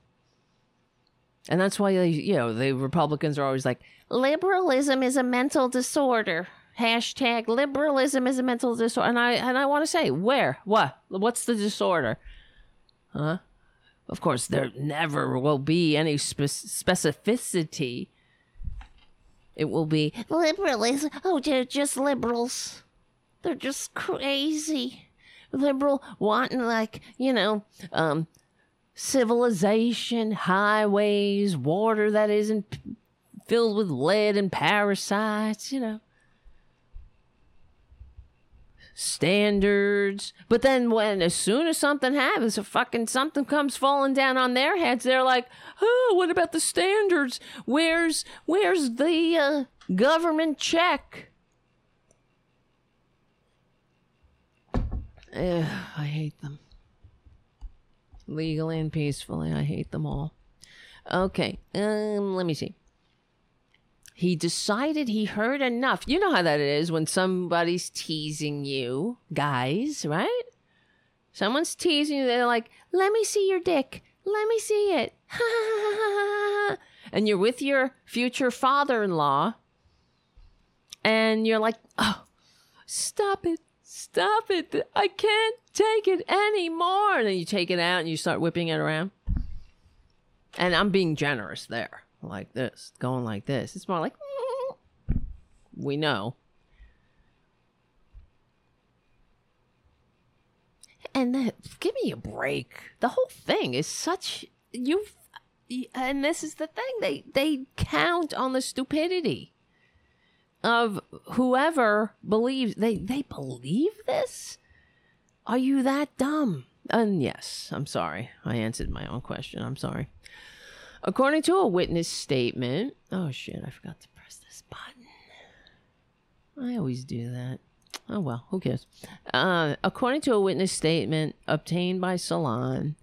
And that's why they, you know, the Republicans are always like liberalism is a mental disorder. Hashtag liberalism is a mental disorder. And I and I want to say, where? What? What's the disorder? Huh? Of course, there never will be any spe- specificity. It will be liberalism. Oh, they're just liberals. They're just crazy. Liberal wanting, like, you know, um, civilization, highways, water that isn't filled with lead and parasites, you know standards. But then when as soon as something happens, a fucking something comes falling down on their heads, they're like, "Oh, what about the standards? Where's where's the uh, government check?" Ugh, I hate them. Legally and peacefully, I hate them all. Okay, um, let me see. He decided he heard enough. You know how that is when somebody's teasing you, guys, right? Someone's teasing you, they're like, let me see your dick. Let me see it. and you're with your future father in law, and you're like, oh, stop it. Stop it. I can't take it anymore. And then you take it out and you start whipping it around. And I'm being generous there like this, going like this. It's more like we know. And that, give me a break. The whole thing is such you and this is the thing they they count on the stupidity of whoever believes they they believe this are you that dumb and yes i'm sorry i answered my own question i'm sorry According to a witness statement, oh shit, I forgot to press this button. I always do that. Oh well, who cares? Uh, according to a witness statement obtained by Salon,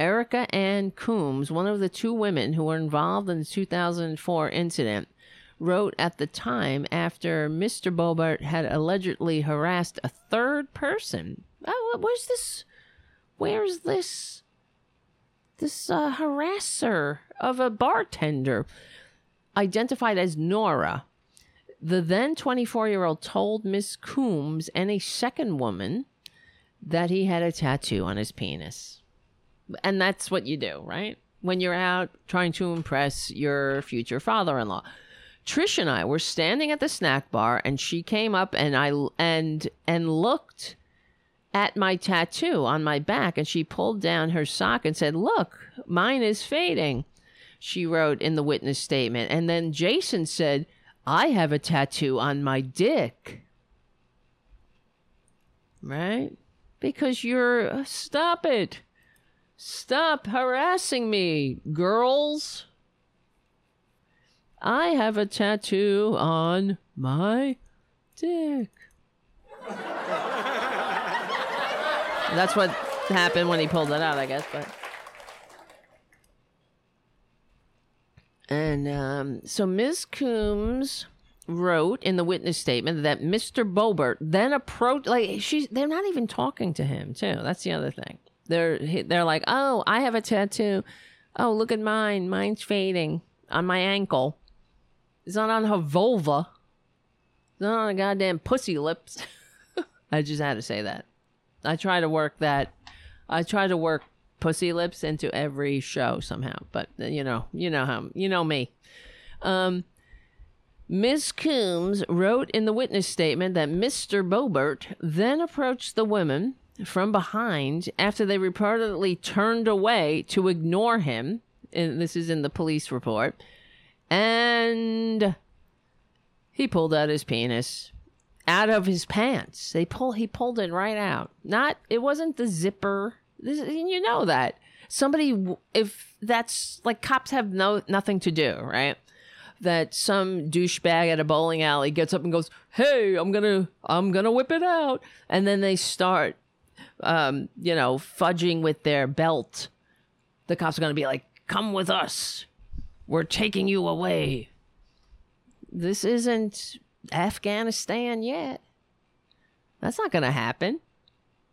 Erica Ann Coombs, one of the two women who were involved in the 2004 incident, wrote at the time after Mr. Boebert had allegedly harassed a third person. Oh, where's this? Where's this? This uh, harasser of a bartender, identified as Nora. The then 24 year old told Miss Coombs and a second woman that he had a tattoo on his penis. And that's what you do, right? When you're out trying to impress your future father in law. Trish and I were standing at the snack bar and she came up and I and and looked at my tattoo on my back and she pulled down her sock and said, "Look, mine is fading." she wrote in the witness statement. And then Jason said, I have a tattoo on my dick. right? Because you're. Stop it. Stop harassing me, girls. I have a tattoo on my dick. That's what happened when he pulled it out, I guess, but. And um, so Ms. Coombs wrote in the witness statement that Mr. Boebert then approached, like she's, they're not even talking to him, too. That's the other thing. They're they're like, oh, I have a tattoo. Oh, look at mine. Mine's fading on my ankle. It's not on her vulva. It's not on a goddamn pussy lips. I just had to say that. I try to work that. I try to work pussy lips into every show somehow, but uh, you know, you know how you know me. Um, Ms. Coombs wrote in the witness statement that Mr. Boebert then approached the women from behind after they reportedly turned away to ignore him. And this is in the police report. And he pulled out his penis out of his pants. They pull he pulled it right out. Not it wasn't the zipper. This you know that. Somebody if that's like cops have no nothing to do, right? That some douchebag at a bowling alley gets up and goes, "Hey, I'm going to I'm going to whip it out." And then they start um, you know, fudging with their belt. The cops are going to be like, "Come with us. We're taking you away." This isn't Afghanistan yet. That's not going to happen.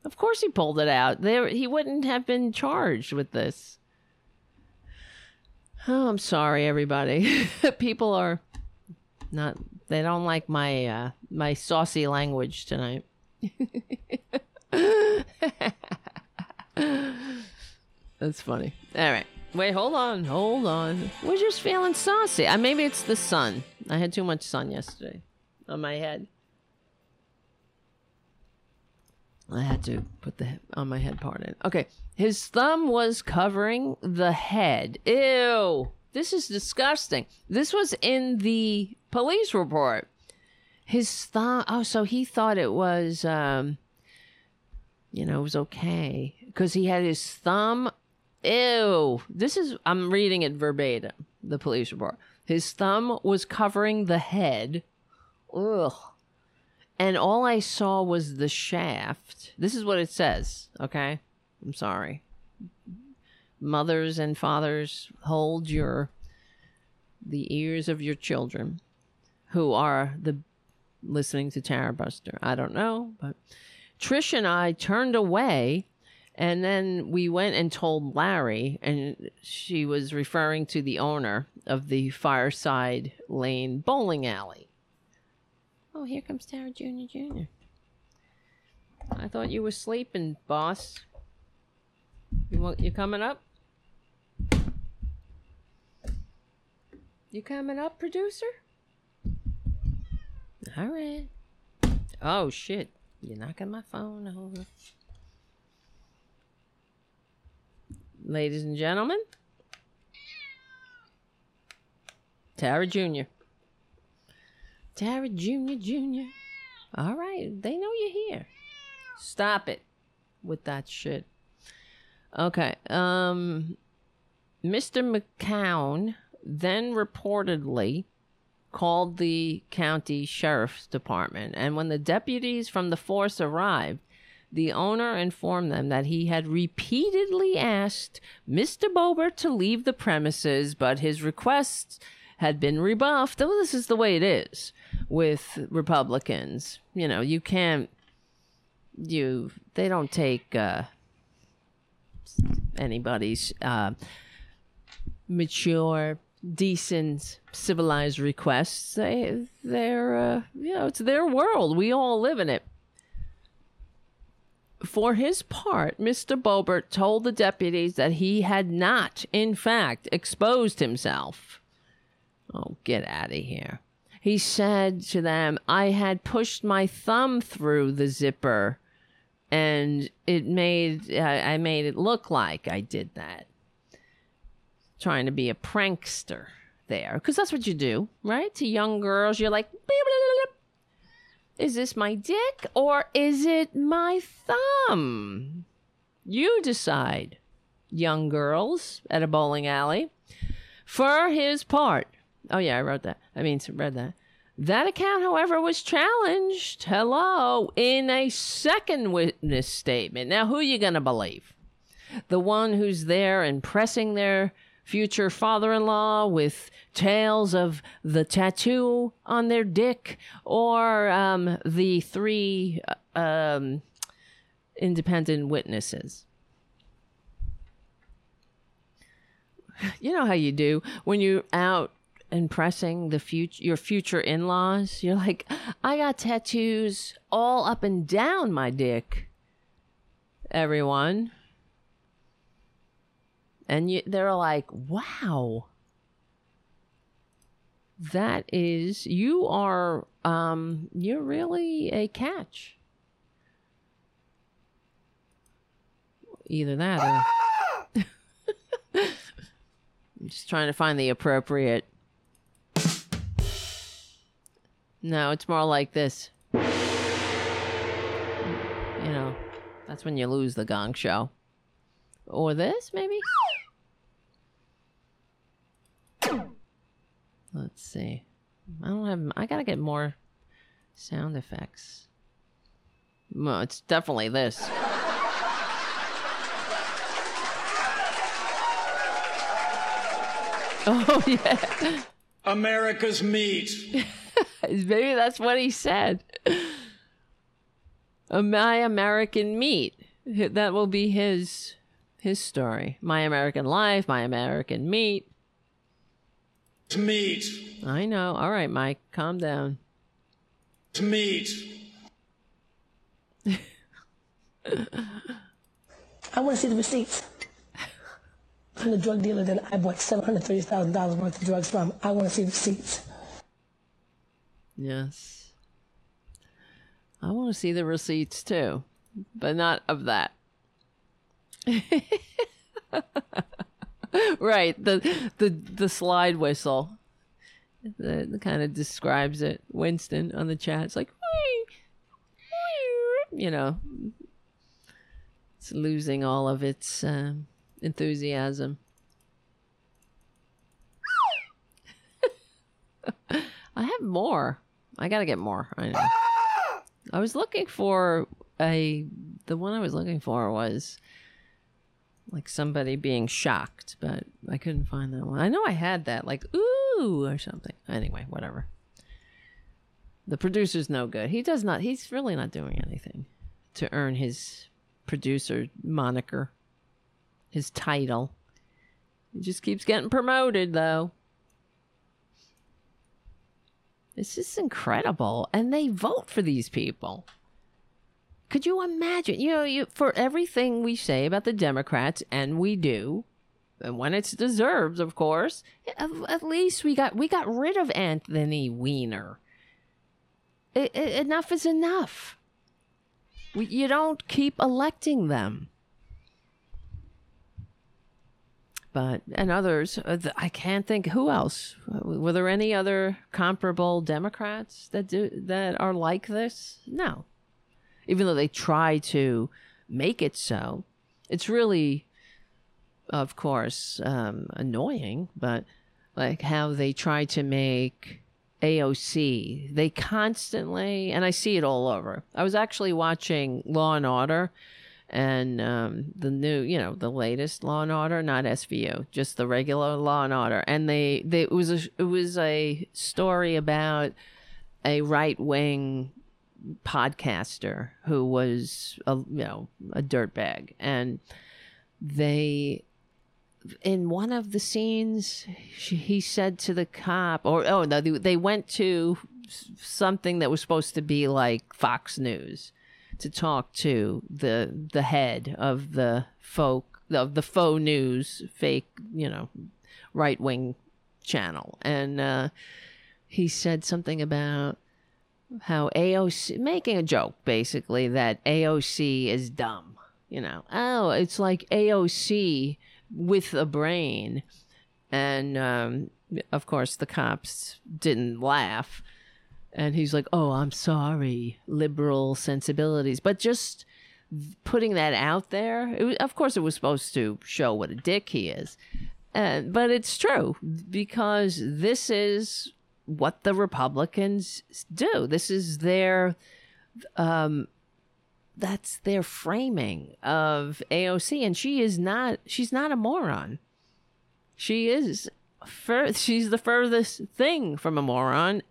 Of course he pulled it out. There he wouldn't have been charged with this. Oh, I'm sorry everybody. People are not they don't like my uh my saucy language tonight. That's funny. All right. Wait, hold on. Hold on. We're just feeling saucy. Uh, maybe it's the sun. I had too much sun yesterday on my head. I had to put the on my head part in. Okay. His thumb was covering the head. Ew. This is disgusting. This was in the police report. His thumb oh, so he thought it was um you know, it was okay. Because he had his thumb Ew. This is I'm reading it verbatim, the police report. His thumb was covering the head. Ugh. And all I saw was the shaft. This is what it says, okay? I'm sorry. Mothers and fathers, hold your the ears of your children who are the listening to Tara Buster. I don't know, but Trish and I turned away and then we went and told Larry, and she was referring to the owner of the Fireside Lane bowling alley. Oh, here comes Tara Jr. Jr. I thought you were sleeping, boss. You want you coming up? You coming up, producer? All right. Oh shit! You're knocking my phone over. Ladies and gentlemen, Tara Jr. Tara Jr. Jr. All right, they know you're here. Stop it with that shit. Okay. Um Mr. McCown then reportedly called the county sheriff's department and when the deputies from the force arrived the owner informed them that he had repeatedly asked Mr. Boebert to leave the premises, but his requests had been rebuffed. Oh, this is the way it is with Republicans. You know, you can't, you, they don't take uh, anybody's uh, mature, decent, civilized requests. They, they're, uh, you know, it's their world. We all live in it. For his part, Mr. Boebert told the deputies that he had not, in fact, exposed himself. Oh, get out of here. He said to them, I had pushed my thumb through the zipper and it made, I made it look like I did that. Trying to be a prankster there. Because that's what you do, right? To young girls, you're like, Is this my dick or is it my thumb? You decide, young girls at a bowling alley. For his part, oh yeah, I wrote that. I mean, read that. That account, however, was challenged. Hello, in a second witness statement. Now, who are you going to believe? The one who's there and pressing their future father in law with tales of the tattoo on their dick, or um, the three um, independent witnesses? You know how you do when you're out impressing the future your future in-laws? You're like i got tattoos all up and down my dick. Everyone and you, they're like wow that is you are um you're really a catch either that or I'm just trying to find the appropriate No, it's more like this. You know, that's when you lose the gong show. Or this, maybe? Let's see. I don't have. I gotta get more sound effects. Well, it's definitely this. Oh, yeah. America's meat. Maybe that's what he said. My American meat. That will be his his story. My American life, my American meat. It's meet. I know. All right, Mike, calm down. To meet. I want to see the receipts. I'm the drug dealer that I bought $730,000 worth of drugs from. I want to see receipts. Yes. I want to see the receipts too, but not of that. right, the the the slide whistle. The kind of describes it. Winston on the chat. It's like, you know, it's losing all of its um, enthusiasm. I have more. I gotta get more. I know. I was looking for a. The one I was looking for was like somebody being shocked, but I couldn't find that one. I know I had that, like ooh or something. Anyway, whatever. The producer's no good. He does not. He's really not doing anything to earn his producer moniker, his title. He just keeps getting promoted, though. It's just incredible. And they vote for these people. Could you imagine? You know, you, for everything we say about the Democrats, and we do, and when it's deserved, of course, at, at least we got we got rid of Anthony Weiner. Enough is enough. We, you don't keep electing them. but and others uh, i can't think who else were there any other comparable democrats that do that are like this no even though they try to make it so. It's really of course um, annoying but like how they try to make aoc they constantly and i see it all over. I was actually watching law and order and um, the new, you know, the latest Law and Order, not SVU, just the regular Law and Order. And they, they it was a it was a story about a right wing podcaster who was a you know a dirtbag, and they in one of the scenes she, he said to the cop or oh no they, they went to something that was supposed to be like Fox News to talk to the the head of the folk of the faux news fake you know right wing channel. And uh, he said something about how AOC making a joke basically that AOC is dumb you know? Oh it's like AOC with a brain. And um, of course the cops didn't laugh. And he's like, "Oh, I'm sorry, liberal sensibilities," but just putting that out there. Was, of course, it was supposed to show what a dick he is, uh, but it's true because this is what the Republicans do. This is their, um, that's their framing of AOC, and she is not. She's not a moron. She is. Fur- she's the furthest thing from a moron,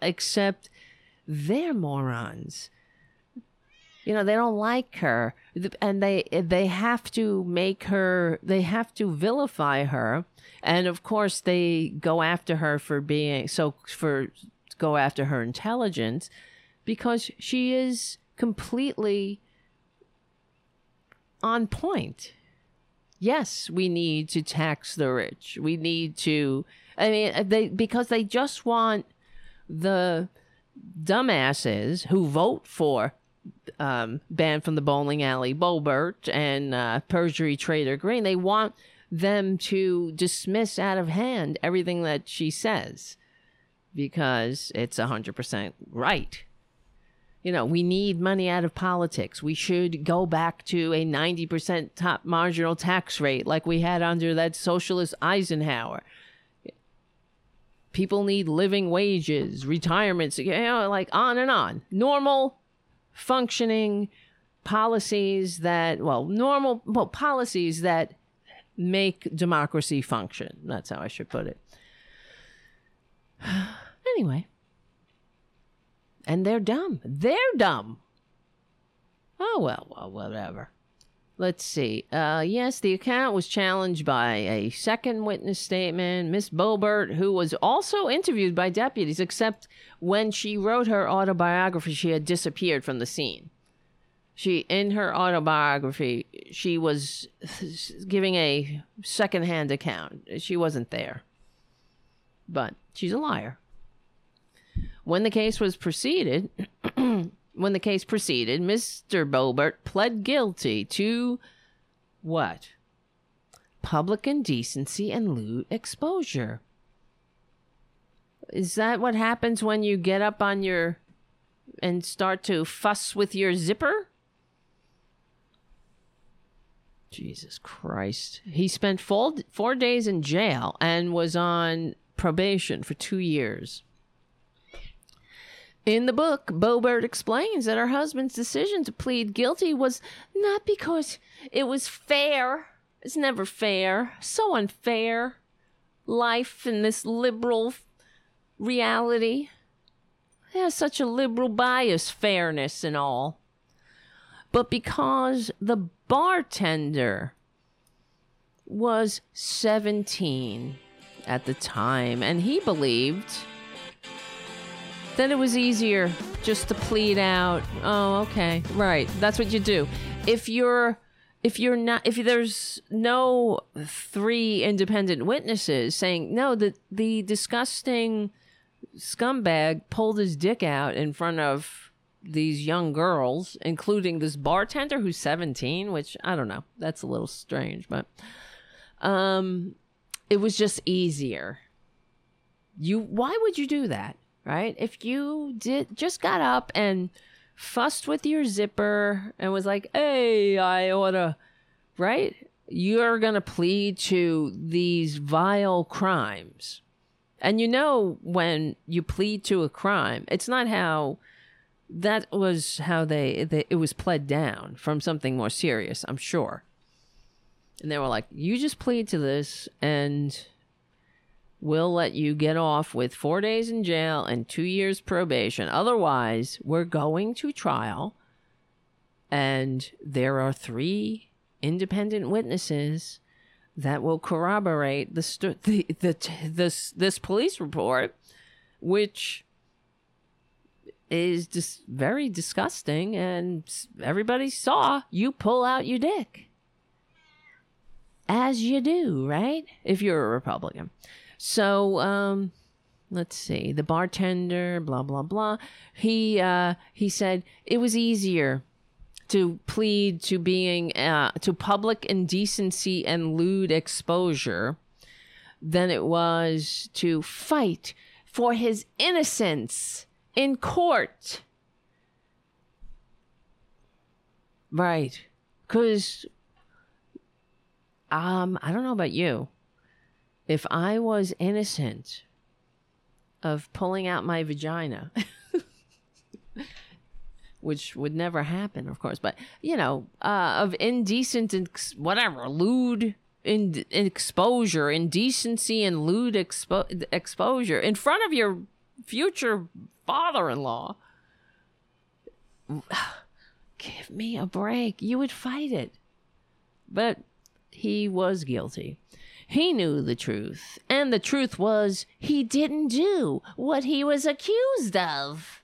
except they're morons you know they don't like her. And they they have to make her they have to vilify her. And of course they go after her for being so for go after her intelligence because she is completely on point. Yes we need to tax the rich. We need to i mean they because they just want the dumbasses who vote for um, banned from the bowling alley Boebert and uh, perjury trader Greene. They want them to dismiss out of hand everything that she says because it's 100% right. You know, we need money out of politics. We should go back to a 90% top marginal tax rate like we had under that socialist Eisenhower. People need living wages, retirements, you know, like on and on. Normal functioning policies that, well, normal well, policies that make democracy function. That's how I should put it. anyway. And they're dumb. They're dumb. Oh, well, well, whatever. Let's see. Uh, yes, the account was challenged by a second witness statement, Miss Boebert, who was also interviewed by deputies, except when she wrote her autobiography, she had disappeared from the scene. She, in her autobiography, she was giving a secondhand account. She wasn't there. But she's a liar. When the case was proceeded, when the case proceeded, Mr. Boebert pled guilty to what? Public indecency and lewd exposure. Is that what happens when you get up on your and start to fuss with your zipper? Jesus Christ. He spent four, four days in jail and was on probation for two years. In the book, Boebert explains that her husband's decision to plead guilty was not because it was fair. It's never fair. So unfair. Life in this liberal reality. It has such a liberal bias, fairness and all. But because the bartender was 17 at the time and he believed then it was easier just to plead out. Oh, okay. Right. That's what you do. If you're if you're not if there's no three independent witnesses saying no the the disgusting scumbag pulled his dick out in front of these young girls including this bartender who's 17 which i don't know that's a little strange but um it was just easier you why would you do that right? If you did just got up and fussed with your zipper and was like, "Hey, I oughta," right? You're gonna plead to these vile crimes, and you know when you plead to a crime, it's not how. That was how they, they it was pled down from something more serious, I'm sure. And they were like, "You just plead to this, and we'll let you get off with four days in jail and two years probation. Otherwise, we're going to trial. And there are three independent witnesses that will corroborate the, st- the, the this this police report, which is just very disgusting. And everybody saw you pull out your dick, as you do, right? If you're a Republican. So, um, let's see. The bartender, blah blah blah. He uh, he said it was easier to plead to being uh, to public indecency and lewd exposure than it was to fight for his innocence in court. Right. Because, um, I don't know about you. If I was innocent of pulling out my vagina, which would never happen, of course, but, you know, uh, of indecent and whatever, lewd in, exposure, indecency and lewd expo- exposure in front of your future father in law. Give me a break. You would fight it. But he was guilty. He knew the truth. And the truth was he didn't do what he was accused of.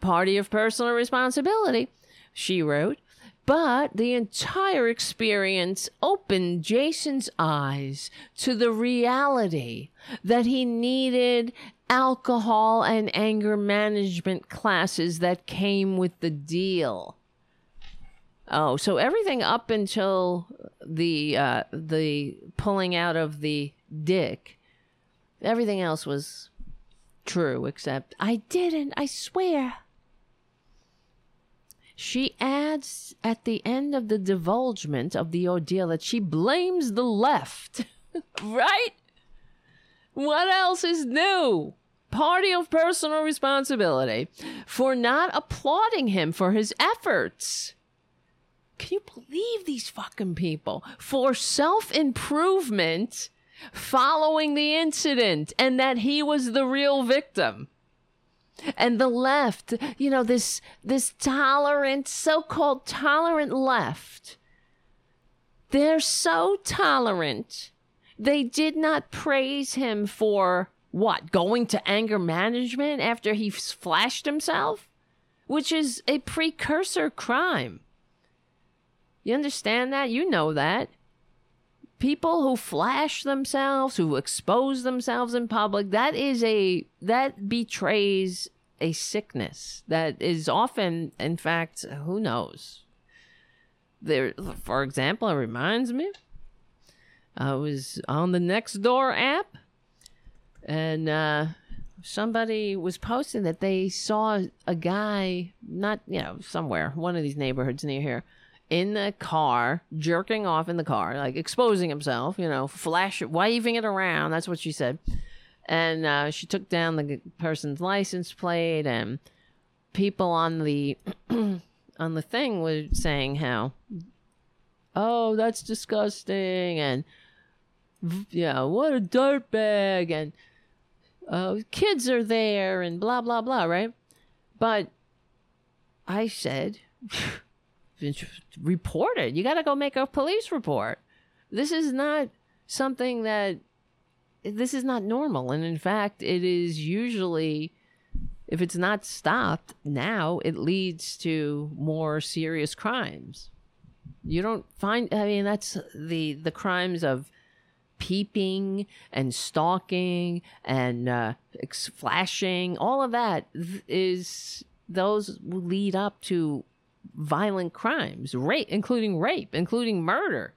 Party of personal responsibility, she wrote. But the entire experience opened Jason's eyes to the reality that he needed alcohol and anger management classes that came with the deal. Oh, so everything up until the uh, the pulling out of the dick, everything else was true except I didn't. I swear. She adds at the end of the divulgement of the ordeal that she blames the left. right? What else is new? Party of personal responsibility for not applauding him for his efforts. Can you believe these fucking people? For self improvement following the incident and that he was the real victim. And the left, you know, this this tolerant, so-called tolerant left. They're so tolerant they did not praise him for what? Going to anger management after he flashed himself? Which is a precursor crime. You understand that? You know that. People who flash themselves, who expose themselves in public, that is a that betrays a sickness that is often in fact, who knows. There for example, it reminds me I was on the Nextdoor app, and uh, somebody was posting that they saw a guy, not, you know, somewhere, one of these neighborhoods near here, in the car, jerking off in the car, like exposing himself, you know, flash, waving it around. That's what she said. And uh, she took down the person's license plate, and people on the on the thing were saying how, oh, that's disgusting, and yeah, what a dirtbag, and uh, kids are there, and blah blah blah, right? But I said, report it. You got to go make a police report. This is not something that this is not normal, and in fact, it is usually. If it's not stopped now, it leads to more serious crimes. You don't find. I mean, that's the the crimes of peeping and stalking and uh, flashing, all of that is those lead up to violent crimes, rape, including rape, including murder.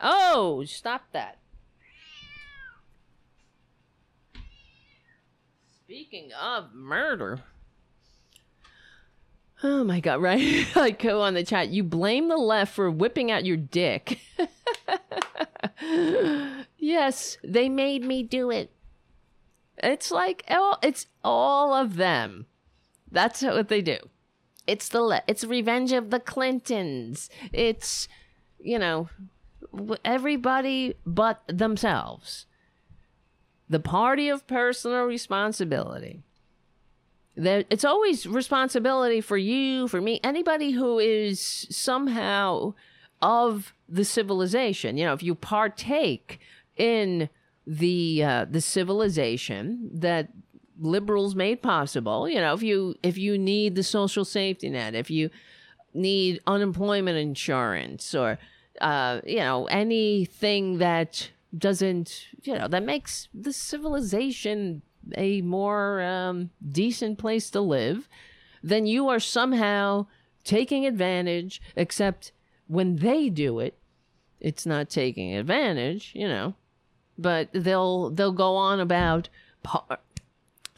Oh, stop that. Speaking of murder. Oh my god, right? like go on the chat. You blame the left for whipping out your dick. yes, they made me do it. It's like oh, it's all of them. That's what they do. It's the it's revenge of the Clintons. It's you know everybody but themselves. The party of personal responsibility. There, it's always responsibility for you, for me, anybody who is somehow of the civilization. You know, if you partake in the uh, the civilization that liberals made possible, you know, if you if you need the social safety net, if you need unemployment insurance or uh, you know anything that doesn't you know that makes the civilization a more um, decent place to live, then you are somehow taking advantage. Except when they do it, it's not taking advantage, you know. But they'll they'll go on about par-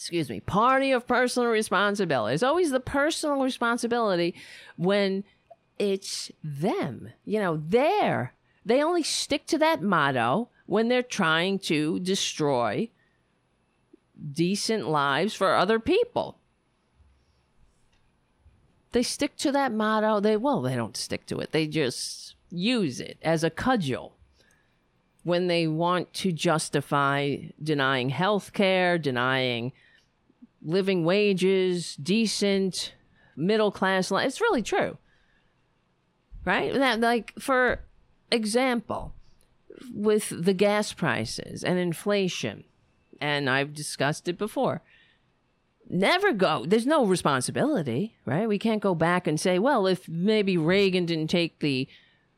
excuse me, party of personal responsibility. It's always the personal responsibility when it's them. You know, they're, they only stick to that motto when they're trying to destroy decent lives for other people. They stick to that motto. They, well, they don't stick to it. They just use it as a cudgel when they want to justify denying health care, denying living wages, decent middle class life. It's really true. Right? That like for example, with the gas prices and inflation, and I've discussed it before. Never go. There's no responsibility, right? We can't go back and say, well, if maybe Reagan didn't take the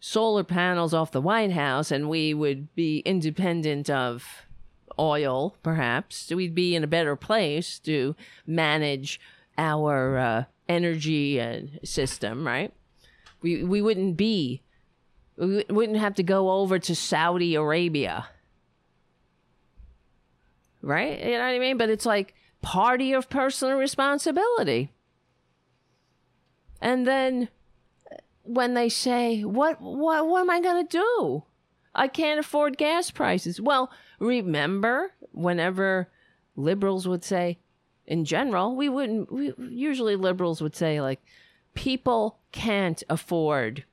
solar panels off the White House and we would be independent of oil, perhaps, we'd be in a better place to manage our uh, energy uh, system, right? We, we wouldn't be, we wouldn't have to go over to Saudi Arabia. Right? You know what I mean? But it's like party of personal responsibility. And then when they say, "What what what am I going to do? I can't afford gas prices." Well, remember whenever liberals would say in general, we wouldn't we, usually liberals would say like people can't afford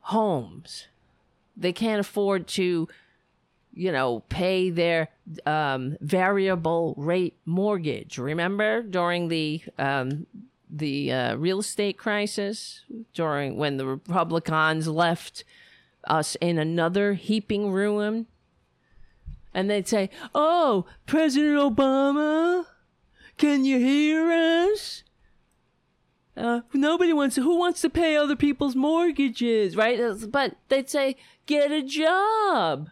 homes. They can't afford to you know, pay their um, variable rate mortgage. Remember during the um, the uh, real estate crisis during when the Republicans left us in another heaping ruin. And they'd say, Oh, President Obama, can you hear us? Uh, nobody wants who wants to pay other people's mortgages, right? But they'd say, Get a job.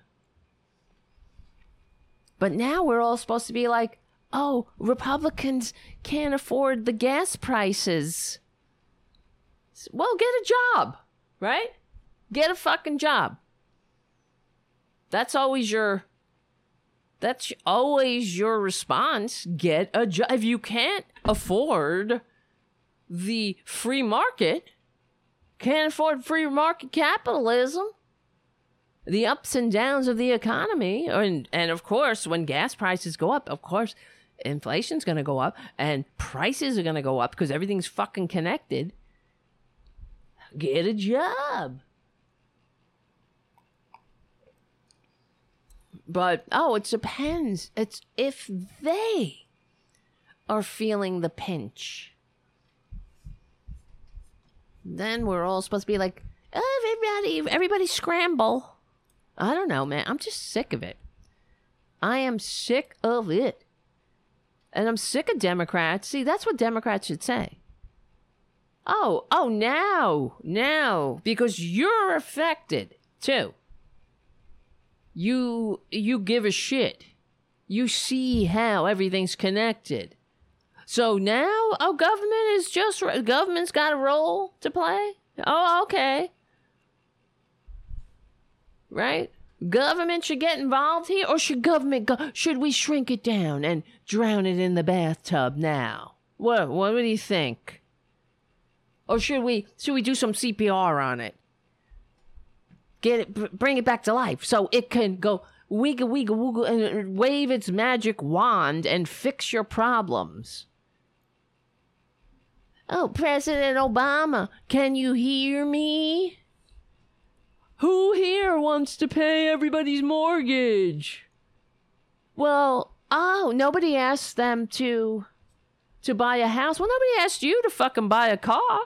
But now we're all supposed to be like, oh, Republicans can't afford the gas prices. Well, get a job, right? Get a fucking job. That's always your that's always your response. Get a job. If you can't afford the free market, can't afford free market capitalism, the ups and downs of the economy and and of course when gas prices go up of course inflation's going to go up and prices are going to go up because everything's fucking connected get a job but oh it depends it's if they are feeling the pinch then we're all supposed to be like everybody everybody scramble I don't know, man. I'm just sick of it. I am sick of it. And I'm sick of Democrats. See, that's what Democrats should say. Oh, oh, now, now, because you're affected too. You you give a shit. You see how everything's connected. So now, oh, government is just government's got a role to play. Oh, okay right? Government should get involved here, or should government go? Should we shrink it down and drown it in the bathtub now? What? What do you think? Or should we? Should we do some CPR on it? Get it, bring it back to life, so it can go wiggle, wiggle, wiggle, and uh, wave its magic wand and fix your problems. Oh, President Obama, can you hear me? Who here wants to pay everybody's mortgage? Well, oh, nobody asked them to to buy a house. Well, nobody asked you to fucking buy a car.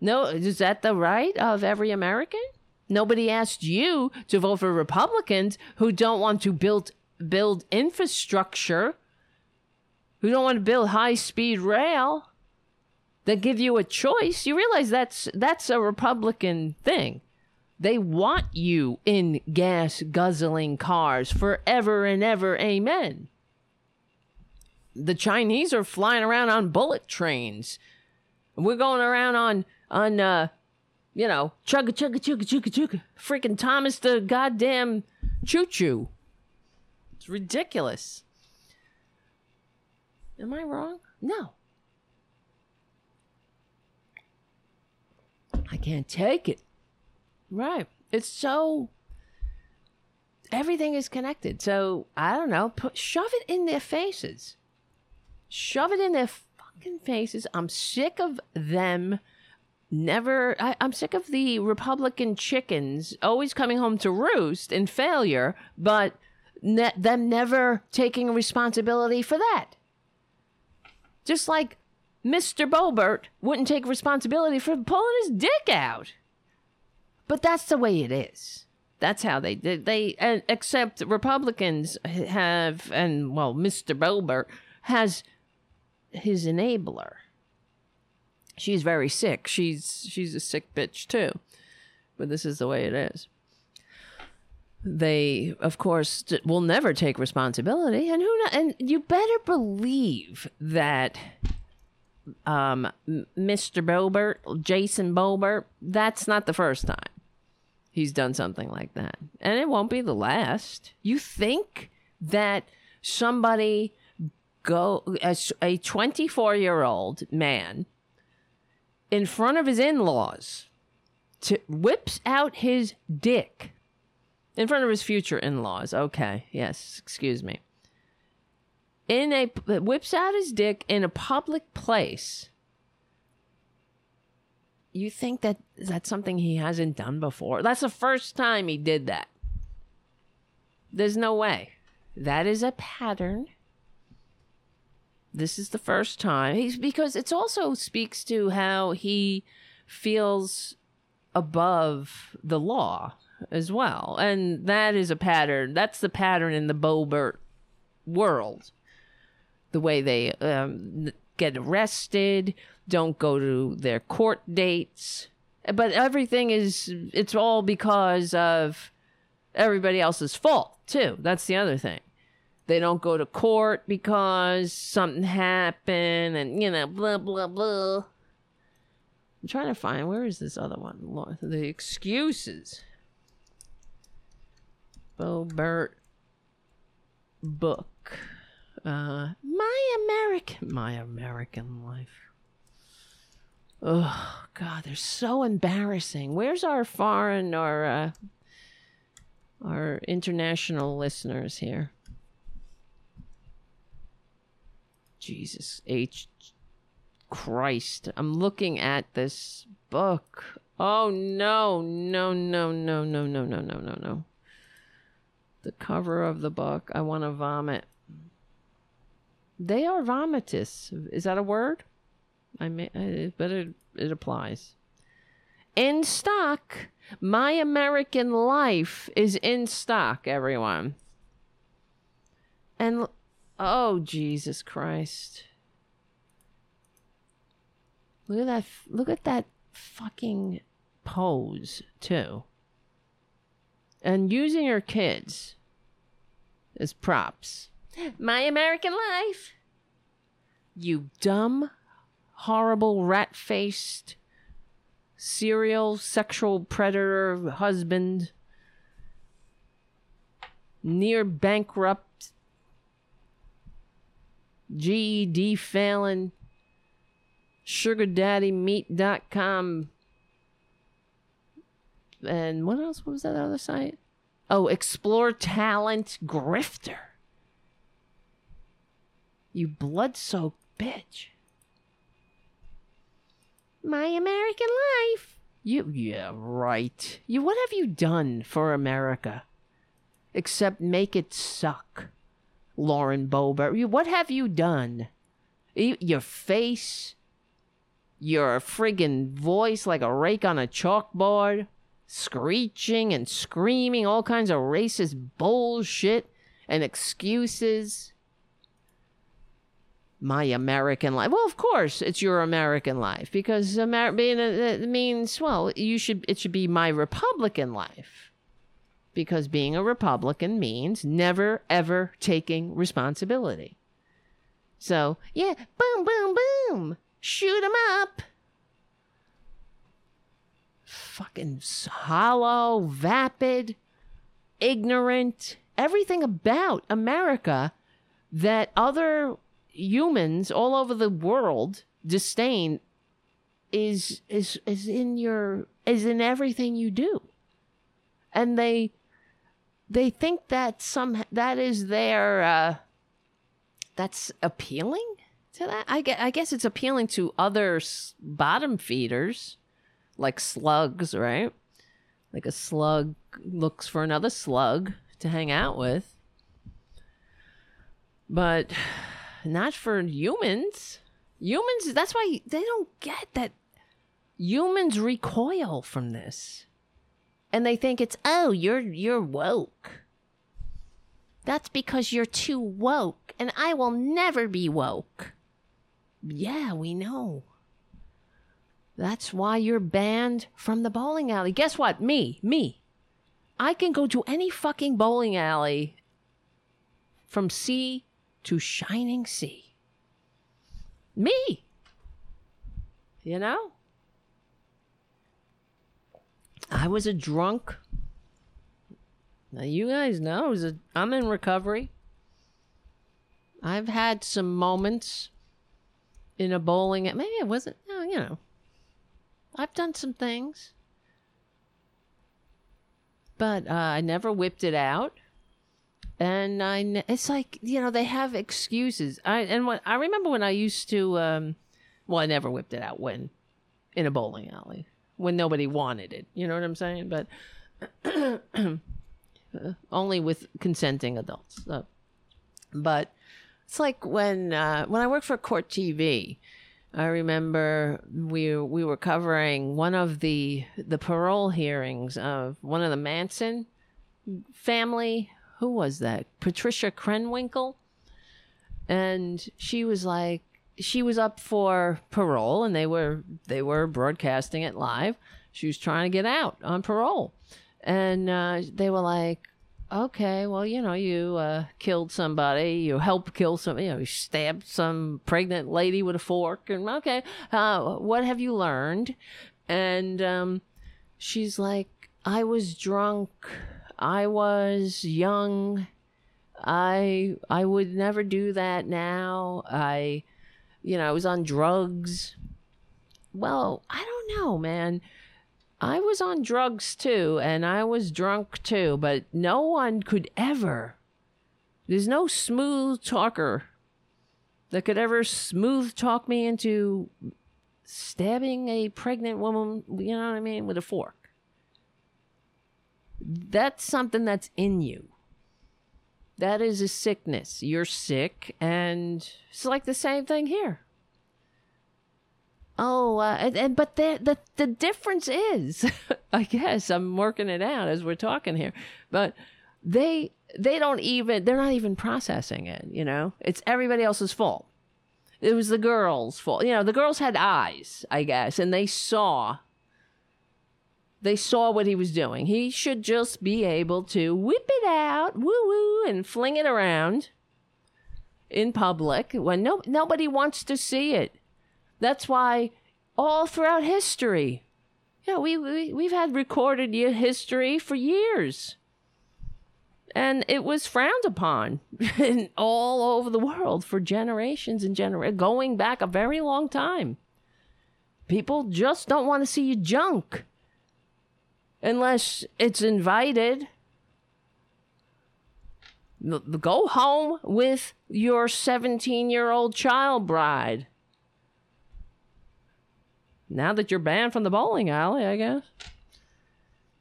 No, is that the right of every American? Nobody asked you to vote for Republicans who don't want to build build infrastructure, who don't want to build high speed rail that give you a choice. You realize that's that's a Republican thing. They want you in gas guzzling cars forever and ever. Amen. The Chinese are flying around on bullet trains. We're going around on on uh you know, chugga chugga chugga chugga chugga. Freaking Thomas the goddamn choo choo. It's ridiculous. Am I wrong? No. I can't take it. Right. It's so everything is connected. So I don't know. Put shove it in their faces. Shove it in their fucking faces. I'm sick of them. Never. I, I'm sick of the Republican chickens always coming home to roost in failure, but ne- them never taking responsibility for that. Just like Mr. Boebert wouldn't take responsibility for pulling his dick out. But that's the way it is. That's how they did. They uh, except Republicans have, and well, Mr. Boebert has his enabler. She's very sick. She's she's a sick bitch too. But this is the way it is. They, of course, will never take responsibility, and who? kno- And you better believe that um, Mr. Boebert, Jason Boebert, that's not the first time he's done something like that. And it won't be the last. You think that somebody go as a 24 year old man in front of his in-laws to whips out his dick. In front of his future in-laws. Okay. Yes. Excuse me. In a whips out his dick in a public place. You think that that's something he hasn't done before? That's the first time he did that. There's no way. That is a pattern this is the first time. He's because it also speaks to how he feels above the law as well. And that is a pattern. That's the pattern in the boebert world. The way they um, get arrested don't go to their court dates. But everything is it's all because of everybody else's fault too. That's the other thing they don't go to court because something happened and you know blah blah blah. I'm trying to find where is this other one? The excuses. Boebert book. Uh my american my american life. Oh god they're so embarrassing. Where's our foreign or uh our international listeners here Jesus H Christ. I'm looking at this book. Oh no, no, no, no, no, no, no, no, no, no. The cover of the book. I want to vomit. They are vomitous. Is that a word? I may, I, but it, it applies. In stock. My American Life is in stock, everyone. And Oh, Jesus Christ. Look at that look at that fucking pose, too. And using her kids as props. My American life. You dumb, horrible, rat faced, serial sexual predator husband, near bankrupt GED Fallon, SugarDaddyMeat.com, and what else what was that other site? Oh, Explore Talent Grifter. You blood soaked bitch. My American life. You, yeah, right. You, what have you done for America? Except make it suck. Lauren Boebert. What have you done? Your face, your friggin' voice like a rake on a chalkboard, screeching and screaming all kinds of racist bullshit and excuses. My American life. Well, of course, it's your American life because Amer- being a, it means well, you should it should be my Republican life because being a Republican means never ever taking responsibility. So, yeah, boom, boom, boom, shoot 'em up. Fucking hollow, vapid, ignorant, everything about America that other humans all over the world disdain is is is in your is in everything you do and they they think that some that is their uh that's appealing to that? I guess, I guess it's appealing to other bottom feeders like slugs right? Like a slug looks for another slug to hang out with. But not for humans. Humans that's why they don't get that humans recoil from this and they think it's oh you're you're woke. That's because you're too woke. And i will never be woke. Yeah we know. That's why you're banned from the bowling alley. Guess what? Me me. I can go to any fucking bowling alley from sea to shining sea. Me. You know I was a drunk. Now you guys know I was a, I'm in recovery. I've had some moments in a bowling. Maybe it wasn't. You know. I've done some things, but uh, I never whipped it out. And I, it's like you know they have excuses. I and what I remember when I used to, um, well, I never whipped it out when in a bowling alley when nobody wanted it. You know what I'm saying? But only with consenting adults. So. But it's like when uh, when I worked for Court TV. I remember we we were covering one of the the parole hearings of one of the Manson family. Who was that? Patricia Krenwinkel. And she was like, she was up for parole and they were they were broadcasting it live. She was trying to get out on parole. And uh, they were like okay well you know you uh, killed somebody you helped kill some you know you stabbed some pregnant lady with a fork and okay uh, what have you learned? And um, she's like i was drunk. I was young. I i would never do that now. I you know, I was on drugs. Well, I don't know, man. I was on drugs too, and I was drunk too, but no one could ever. There's no smooth talker that could ever smooth talk me into stabbing a pregnant woman, you know what I mean, with a fork. That's something that's in you. That is a sickness. You're sick, and it's like the same thing here. Oh, uh, and, and but the the the difference is, I guess I'm working it out as we're talking here, but they they don't even they're not even processing it. You know, it's everybody else's fault. It was the girls' fault. You know, the girls had eyes, I guess, and they saw they saw what he was doing. He should just be able to whip it out, woo woo, and fling it around in public when no, nobody wants to see it. That's why all throughout history, yeah, we, we we've had recorded history for years, and it was frowned upon in all over the world for generations and generations, going back a very long time. People just don't want to see you junk unless it's invited. Go home with your 17 year old child bride. Now that you're banned from the bowling alley, I guess.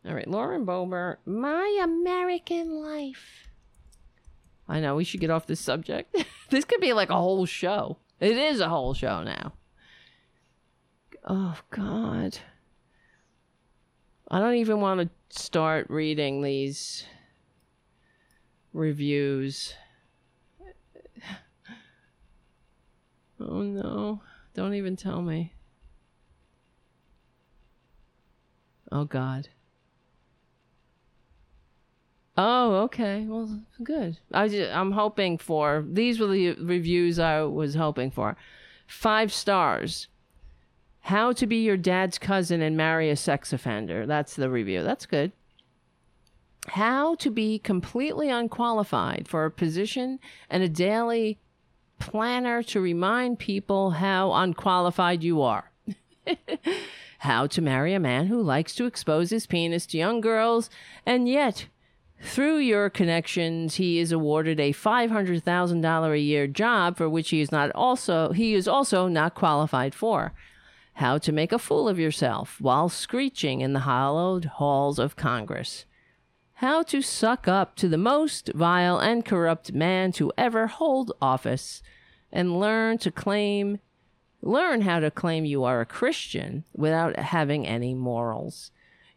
All right, Lauren Boebert, My American Life. I know we should get off this subject. this could be like a whole show. It is a whole show now. Oh, God. I don't even want to start reading these reviews. Oh no, don't even tell me. Oh god. Oh, okay. Well, good. I just, I'm hoping for these were the reviews I was hoping for. 5 stars. How to be your dad's cousin and marry a sex offender. That's the review. That's good. How to be completely unqualified for a position and a daily planner to remind people how unqualified you are. how to marry a man who likes to expose his penis to young girls, and yet, through your connections, he is awarded a $500,000 a year job for which he is not also he is also not qualified for. How to make a fool of yourself while screeching in the hallowed halls of Congress. How to suck up to the most vile and corrupt man to ever hold office and learn to claim learn how to claim you are a Christian without having any morals.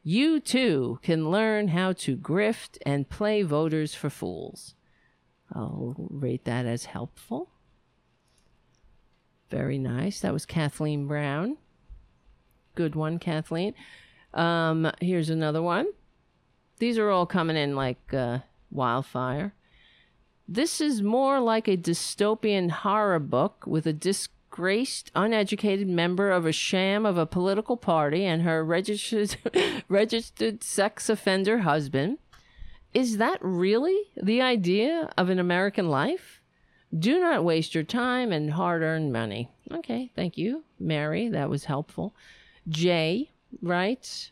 You too can learn how to grift and play voters for fools. I'll rate that as helpful. Very nice. That was Kathleen Brown. Good one, Kathleen. Um, here's another one. These are all coming in like uh, wildfire. This is more like a dystopian horror book with a disgraced, uneducated member of a sham of a political party and her registered, registered sex offender husband. Is that really the idea of an American life? Do not waste your time and hard earned money. Okay, thank you, Mary. That was helpful. Jay writes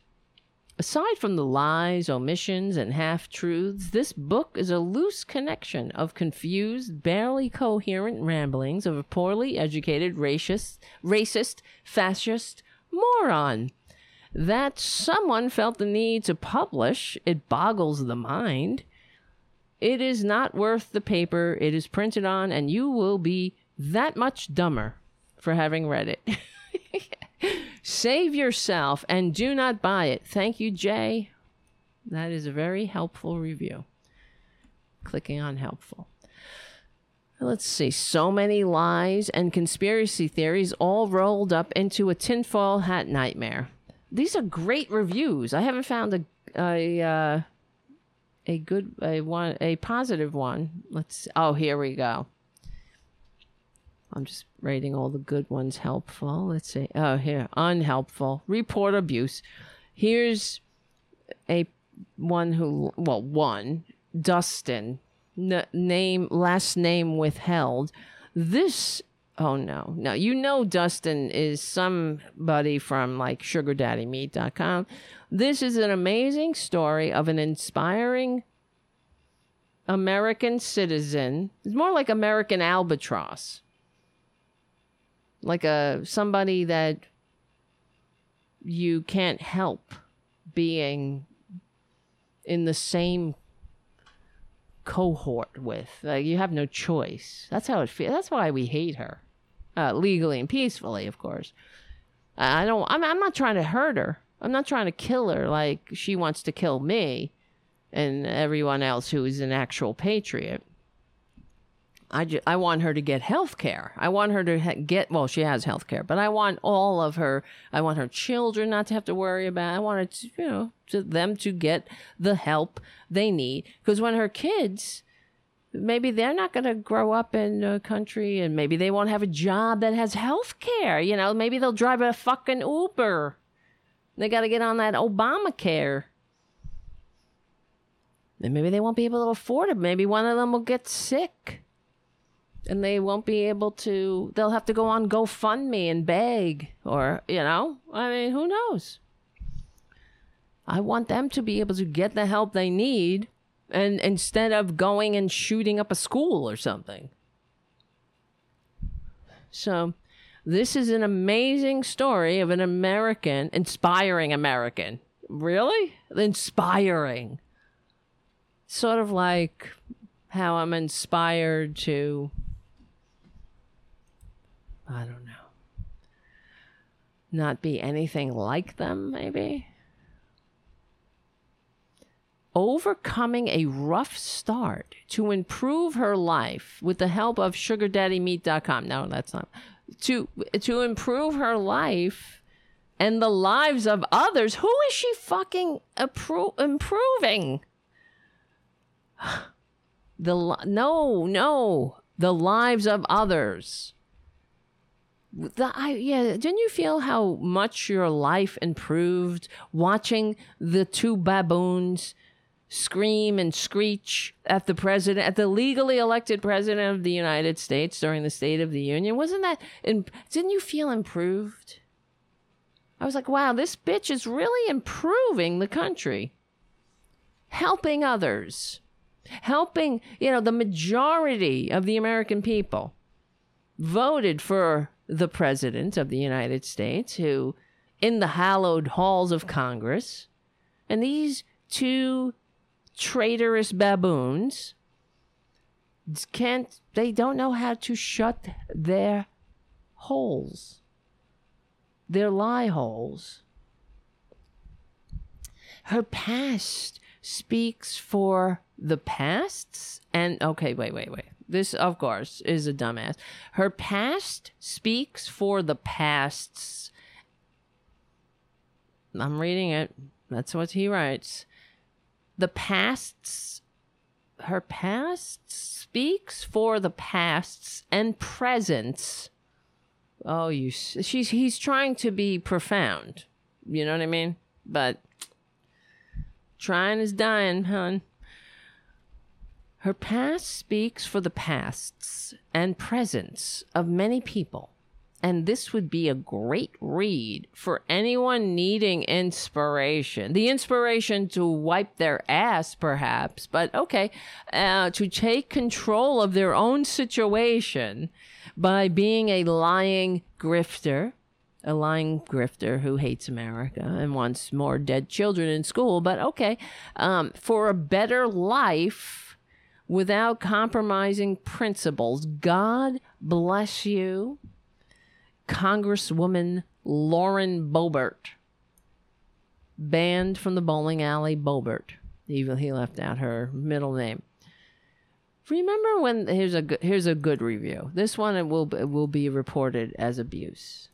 Aside from the lies, omissions, and half truths, this book is a loose connection of confused, barely coherent ramblings of a poorly educated, racist, racist, fascist moron. That someone felt the need to publish, it boggles the mind. It is not worth the paper it is printed on, and you will be that much dumber for having read it. Save yourself and do not buy it. Thank you, Jay. That is a very helpful review. Clicking on helpful. Let's see. So many lies and conspiracy theories all rolled up into a tinfoil hat nightmare. These are great reviews. I haven't found a a uh, a good a one a positive one. Let's. Oh, here we go. I'm just rating all the good ones helpful. Let's see. Oh, here, unhelpful. Report abuse. Here's a one who, well, one, Dustin, N- name, last name withheld. This, oh no, no, you know Dustin is somebody from like sugardaddymeet.com. This is an amazing story of an inspiring American citizen. It's more like American albatross like a somebody that you can't help being in the same cohort with. Like you have no choice. That's how it feels. That's why we hate her, uh, legally and peacefully, of course. I don't. I'm. I'm not trying to hurt her. I'm not trying to kill her like she wants to kill me and everyone else who is an actual patriot. I, ju- I want her to get health care. I want her to ha- get, well, she has health care, but I want all of her, I want her children not to have to worry about, I want to, you know, to them to get the help they need. Because when her kids, maybe they're not going to grow up in a country and maybe they won't have a job that has health care. You know, maybe they'll drive a fucking Uber. They got to get on that Obamacare. And maybe they won't be able to afford it. Maybe one of them will get sick and they won't be able to they'll have to go on gofundme and beg or you know? I mean who knows? I want them to be able to get the help they need and instead of going and shooting up a school or something. So this is an amazing story of an american inspiring american. Really? Inspiring. Sort of like how i'm inspired to I don't know. Not be anything like them, maybe? Overcoming a rough start to improve her life with the help of sugardaddymeet.com. No, that's not. To to improve her life and the lives of others. Who is she fucking appro- improving? The no, no, the lives of others the I yeah, didn't you feel how much your life improved watching the two baboons scream and screech at the president, at the legally elected president of the United States during the State of the Union. Wasn't that, in, didn't you feel improved? I was like, wow, this bitch is really improving the country, helping others, helping, you know, the majority of the American people voted for the president of the United States who, in the hallowed halls of Congress, and these two traitorous baboons can't they don't know how to shut their holes their lie holes. Her past speaks for the pasts and okay wait wait wait this of course is a dumbass. Her past speaks for the pasts. I'm reading it. That's what he writes. The pasts her past speaks for the pasts and presents. Oh you she's he's trying to be profound. You know what i mean? But trying is dying hun her past speaks for the pasts and presents of many people and this would be a great read for anyone needing inspiration. The inspiration to wipe their ass, perhaps, but okay, uh, to take control of their own situation by being a lying grifter. A lying grifter who hates America and wants more dead children in school, but okay, um, for a better life without compromising principles. God bless you Congresswoman Lauren Boebert, banned from the bowling alley Boebert. Even he left out her middle name. Remember when here's a good, here's a good review. This one it will it will be reported as abuse.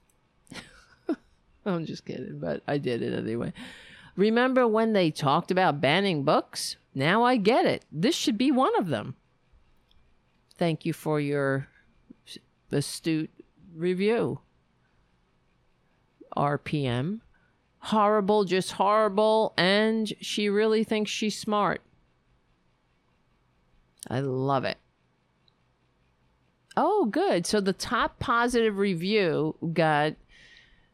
I'm just kidding, but I did it anyway. Remember when they talked about banning books? Now I get it. This should be one of them. Thank you for your astute review. RPM. Horrible, just horrible, and she really thinks she's smart. I love it. Oh, good. So the top positive review got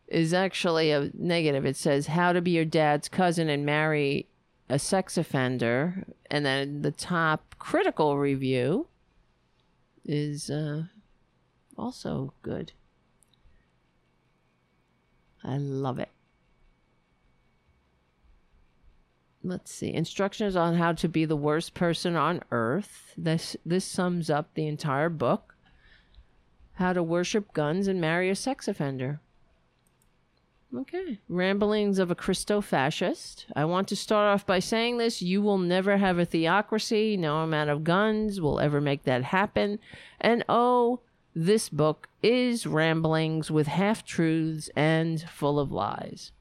is actually a negative. It says how to be your dad's cousin and marry a sex offender, and then the top critical review is uh, also good. I love it. Let's see. Instructions on how to be the worst person on earth. This this sums up the entire book. How to worship guns and marry a sex offender. Okay. Ramblings of a Christo fascist. I want to start off by saying this you will never have a theocracy. No amount of guns will ever make that happen. And oh, this book is ramblings with half truths and full of lies.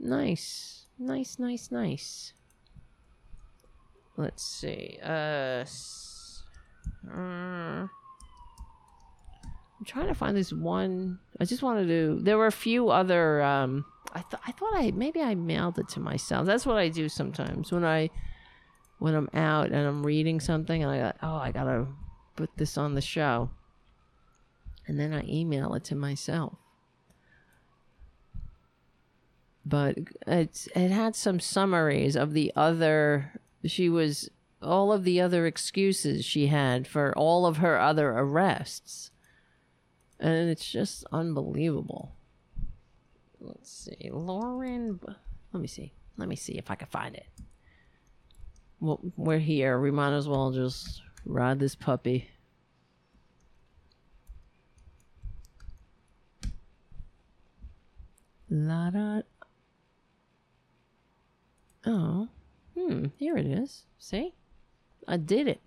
Nice. Nice, nice, nice. Let's see. Uh, uh I'm trying to find this one. I just wanted to. There were a few other. Um, I thought I thought I maybe I mailed it to myself. That's what I do sometimes when I when I'm out and I'm reading something and I got oh I gotta put this on the show. And then I email it to myself. But it's it had some summaries of the other she was all of the other excuses she had for all of her other arrests. And it's just unbelievable. Let's see. Lauren let me see. Let me see if I can find it. Well, we're here. We might as well just Ride this puppy. La da. Oh. Hmm. Here it is. See? I did it.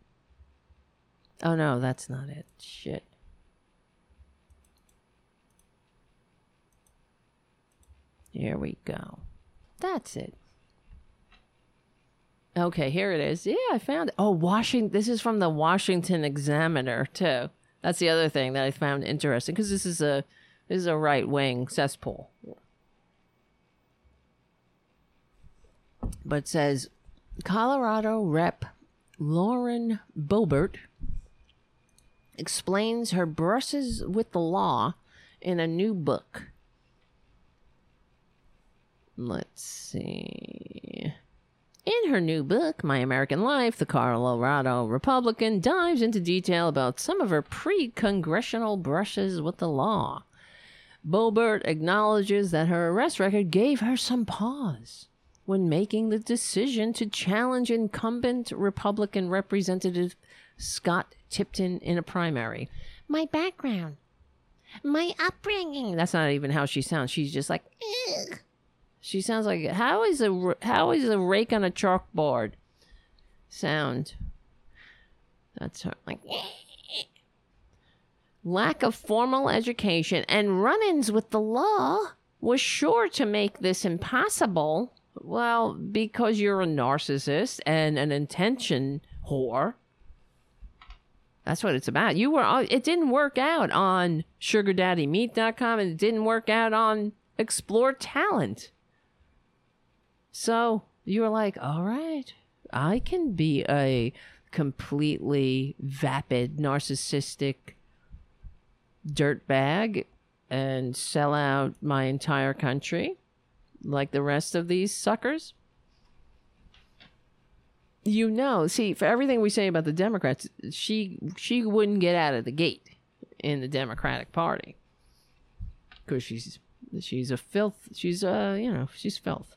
Oh no, that's not it. Shit. Here we go. That's it. Okay, here it is. Yeah, I found it. Oh, Washington. This is from the Washington Examiner too. That's the other thing that I found interesting because this is a this is a right wing cesspool. But says Colorado Rep. Lauren Boebert explains her brushes with the law in a new book. Let's see. In her new book, My American Life, the Colorado Republican dives into detail about some of her pre congressional brushes with the law. Boebert acknowledges that her arrest record gave her some pause when making the decision to challenge incumbent Republican Representative Scott Tipton in a primary. My background, my upbringing. That's not even how she sounds. She's just like, Ugh. She sounds like how is a how is a rake on a chalkboard sound? That's her like lack of formal education and run-ins with the law was sure to make this impossible. Well, because you're a narcissist and an intention whore. That's what it's about. You were it didn't work out on sugardaddymeet.com and it didn't work out on explore talent. So you were like, all right, I can be a completely vapid, narcissistic dirtbag and sell out my entire country like the rest of these suckers. You know, see, for everything we say about the Democrats, she she wouldn't get out of the gate in the Democratic Party because she's she's a filth. She's a you know she's filth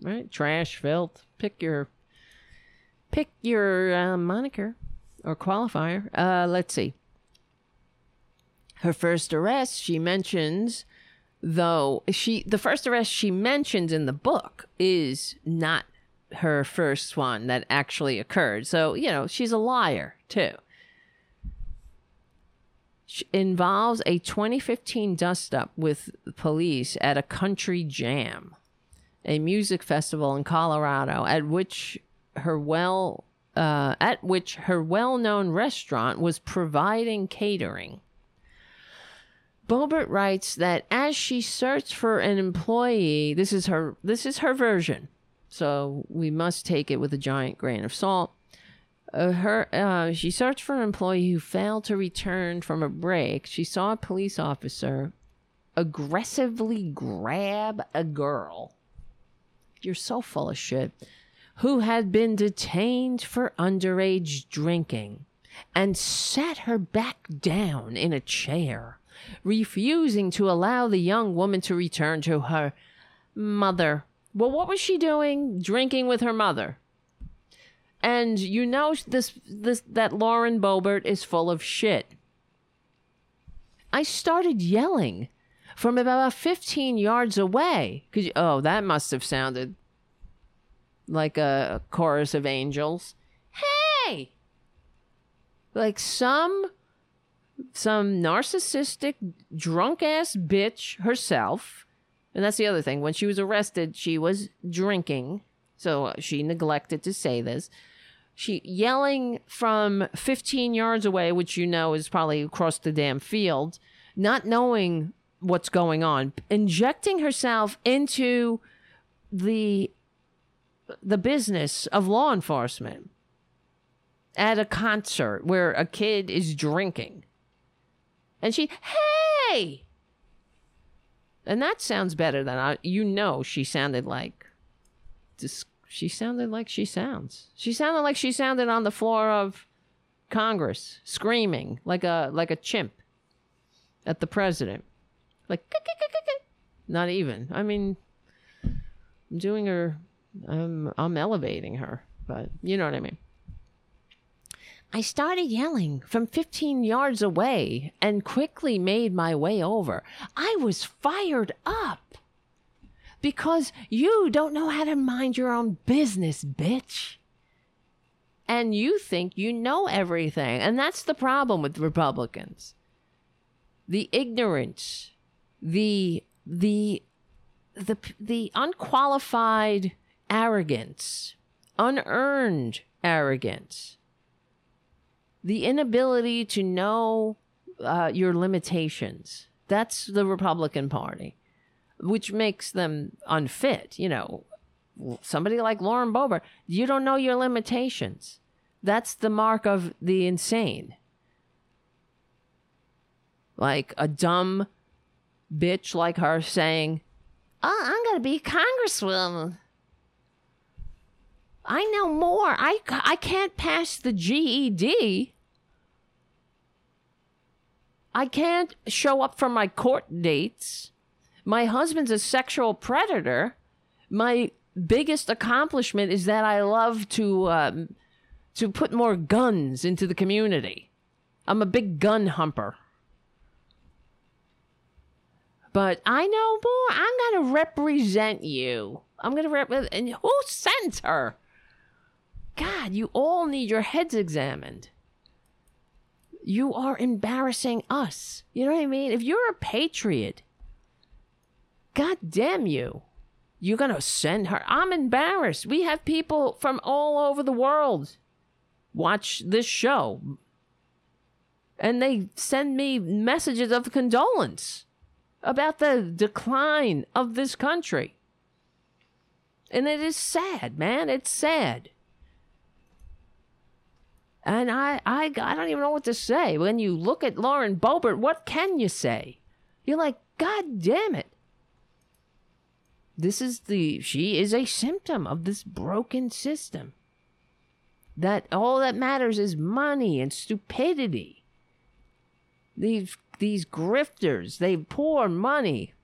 right? Trash, filth. Pick your pick your uh, moniker or qualifier. Uh, let's see. Her first arrest, she mentions, though she the first arrest she mentions in the book is not her first one that actually occurred. So you know she's a liar too. She involves a 2015 dust up with police at a country jam a music festival in Colorado at which her well uh, at which her well-known restaurant was providing catering. Boebert writes that as she searched for an employee, this is her this is her version, so we must take it with a giant grain of salt. Uh, her uh, she searched for an employee who failed to return from a break. She saw a police officer aggressively grab a girl you're so full of shit. Who had been detained for underage drinking and sat her back down in a chair, refusing to allow the young woman to return to her mother. Well, what was she doing? Drinking with her mother. And you know this this that Lauren Boebert is full of shit. I started yelling from about 15 yards away. Cause, oh, that must have sounded like a chorus of angels. Hey! Like some some narcissistic drunk ass bitch herself. And that's the other thing. When she was arrested, she was drinking. So she neglected to say this. She yelling from 15 yards away, which you know is probably across the damn field, not knowing what's going on, injecting herself into the the business of law enforcement at a concert where a kid is drinking. And she, hey! And that sounds better than I, you know, she sounded like, she sounded like she sounds. She sounded like she sounded on the floor of Congress, screaming like a, like a chimp at the president. Like, not even. I mean, I'm doing her, I'm, I'm elevating her, but you know what I mean. I started yelling from 15 yards away and quickly made my way over. I was fired up because you don't know how to mind your own business, bitch. And you think you know everything. And that's the problem with Republicans the ignorance the the the the unqualified arrogance, unearned arrogance, the inability to know uh, your limitations. That's the Republican Party, which makes them unfit. You know, somebody like Lauren Boebert, you don't know your limitations. That's the mark of the insane. Like a dumb bitch like her saying, oh, I'm going to be a congresswoman. I know more. I, I can't pass the GED. I can't show up for my court dates. My husband's a sexual predator. My biggest accomplishment is that I love to um, to put more guns into the community. I'm a big gun humper. But I know more. I'm to represent you. I'm to represent. And who sent her? God, you all need your heads examined. You are embarrassing us. You know what I mean? If you're a patriot, God damn you. You're going to send her. I'm embarrassed. We have people from all over the world watch this show. And they send me messages of condolence about the decline of this country. And it is sad, man. It's sad. And I, I, I don't even know what to say. When you look at Lauren Boebert, what can you say? You're like, God damn it. This is the, she is a symptom of this broken system. That all that matters is money and stupidity. These, these grifters, they pour money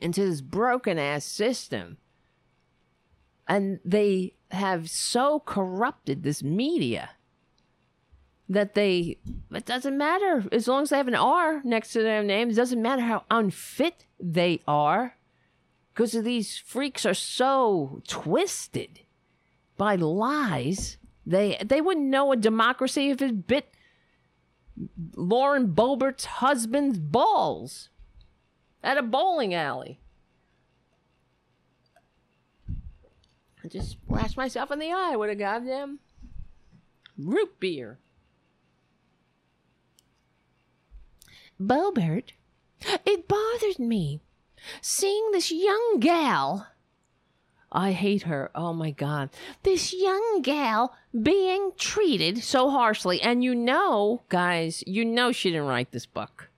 into this broken ass system. And they have so corrupted this media that they it doesn't matter as long as they have an R next to their name. It doesn't matter how unfit they are, because these freaks are so twisted by lies. They they wouldn't know a democracy if it bit Lauren Boebert's husband's balls at a bowling alley. I just splashed myself in the eye with a goddamn root beer. Boebert, it bothered me seeing this young gal. I hate her. Oh my God. This young gal being treated so harshly. And you know, guys, you know she didn't write this book.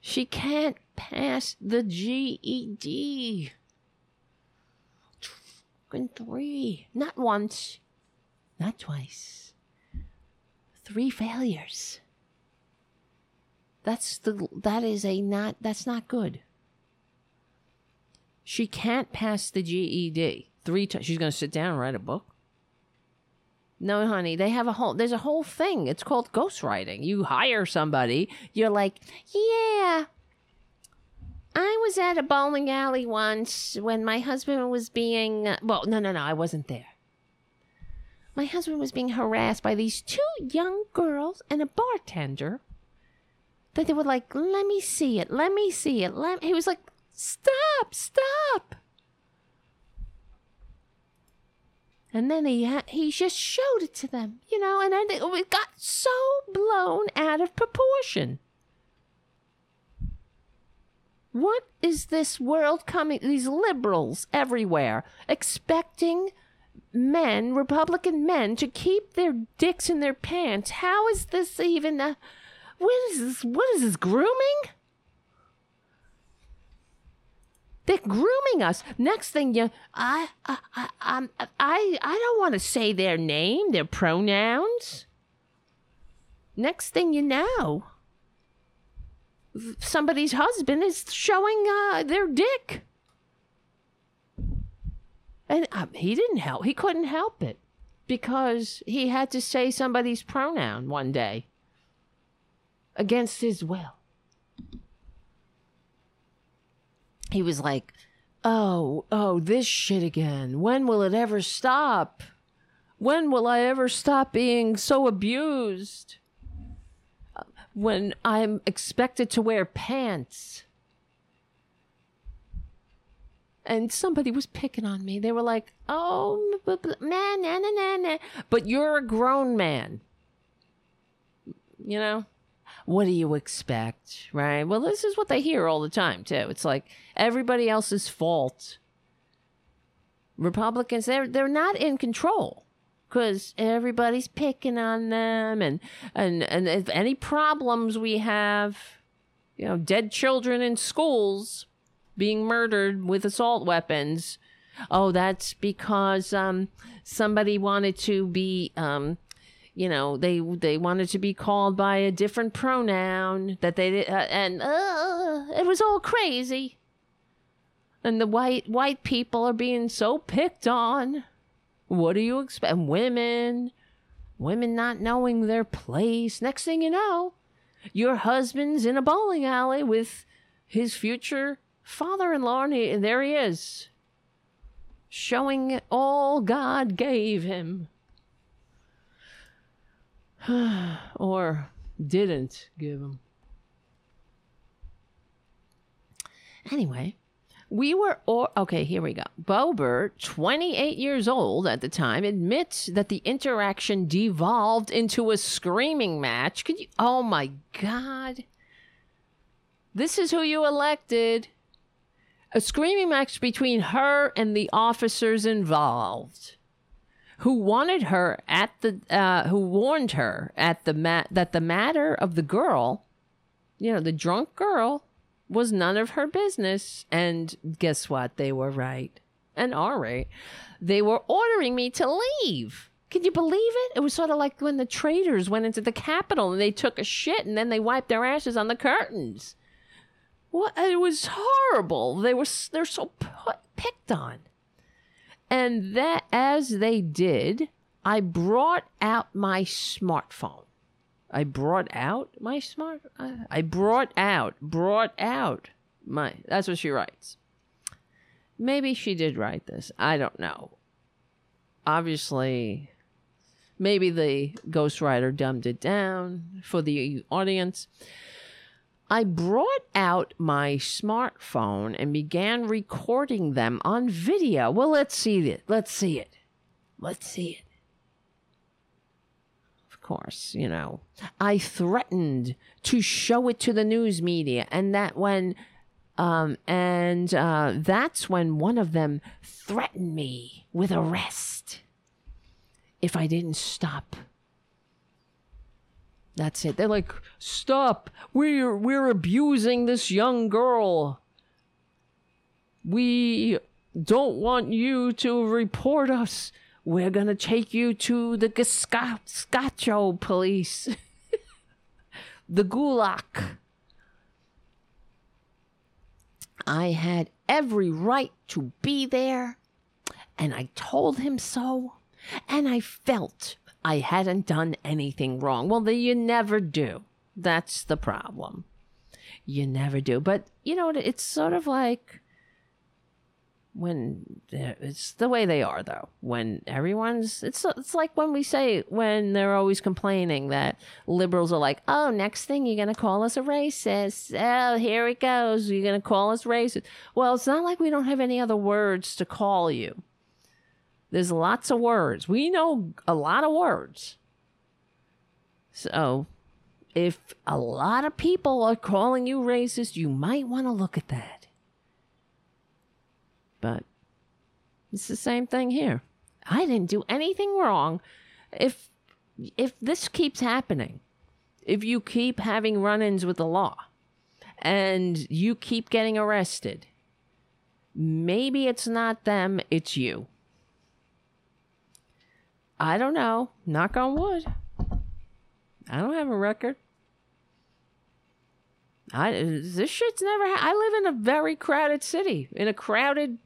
She can't pass the GED. Fucking three. Not once, not twice. Three failures. That's the that is a not that's not good. She can't pass the GED three times. She's going to sit down and write a book. No, honey, they have a whole there's a whole thing. It's called ghostwriting. You hire somebody, you're like, "Yeah, I was at a bowling alley once when my husband was being well, no, no, no, I wasn't there. My husband was being harassed by these two young girls and a bartender that they were like, "Let me see it. Let me see it." Let he was like, "Stop! Stop!" And then he ha- he just showed it to them, you know, and then it, got so blown out of proportion. What is this world coming? These liberals everywhere expecting men, Republican men, to keep their dicks in their pants. How is this even a what is this? What is this grooming? They're grooming us. Next thing you, I, I, I, I'm- I, I don't want to say their name, their pronouns. Next thing you know, somebody's husband is showing uh, their dick, and um, he didn't help. He couldn't help it because he had to say somebody's pronoun one day against his will. He was like, "Oh, oh, this shit again. When will it ever stop? When will I ever stop being so abused? When I'm expected to wear pants?" And somebody was picking on me. They were like, "Oh, man, na na na na," but you're a grown man. You know, what do you expect, right? Well, this is what they hear all the time, too. It's like everybody else's fault Republicans, they're they're not in control because everybody's picking on them, and and and if any problems we have, you know, dead children in schools being murdered with assault weapons. Oh, that's because um, somebody wanted to be, um, you know, they they wanted to be called by a different pronoun that they uh, and uh, it was all crazy. And the white white people are being so picked on. What do you expect? Women, women not knowing their place. Next thing you know, your husband's in a bowling alley with his future father-in-law, and, he, and there he is, showing all God gave him, or didn't give him. Anyway, we were all okay. Here we go. Boebert, 28 years old at the time, admits that the interaction devolved into a screaming match. Could you? Oh my God! This is who you elected. A screaming match between her and the officers involved, who wanted her at the, uh, who warned her at the mat that the matter of the girl, you know, the drunk girl, was none of her business. And guess what? They were right. And are right. They were ordering me to leave. Can you believe it? It was sort of like when the traitors went into the Capitol and they took a shit and then they wiped their ashes on the curtains. What? It was horrible. They were they're so put, picked on. And that as they did, I brought out my smartphone. I brought out my smart. Uh, I brought out, brought out my. That's what she writes. Maybe she did write this. I don't know. Obviously, maybe the ghostwriter dumbed it down for the audience. I brought out my smartphone and began recording them on video. Well, let's see it. Let's see it. Let's see it Of course, you know. I threatened to show it to the news media, and that when, um, and uh, that's when one of them threatened me with arrest if I didn't stop. That's it. They're like, stop. We're we're abusing this young girl. We don't want you to report us. We're to take you to the Gestapo police, the Gulag. I had every right to be there, and I told him so, and I felt I hadn't done anything wrong. Well, you never do. That's the problem. You never do. But, you know, it's sort of like when it's the way they are though when everyone's it's it's like when we say when they're always complaining that liberals are like oh next thing you're gonna call us a racist oh here it goes you're gonna call us racist well it's not like we don't have any other words to call you there's lots of words we know a lot of words so if a lot of people are calling you racist you might want to look at that but it's the same thing here. I didn't do anything wrong. If if this keeps happening, if you keep having run-ins with the law and you keep getting arrested, maybe it's not them, it's you. I don't know. Knock on wood. I don't have a record. I this shit's never. Ha- I live in a very crowded city, in a crowded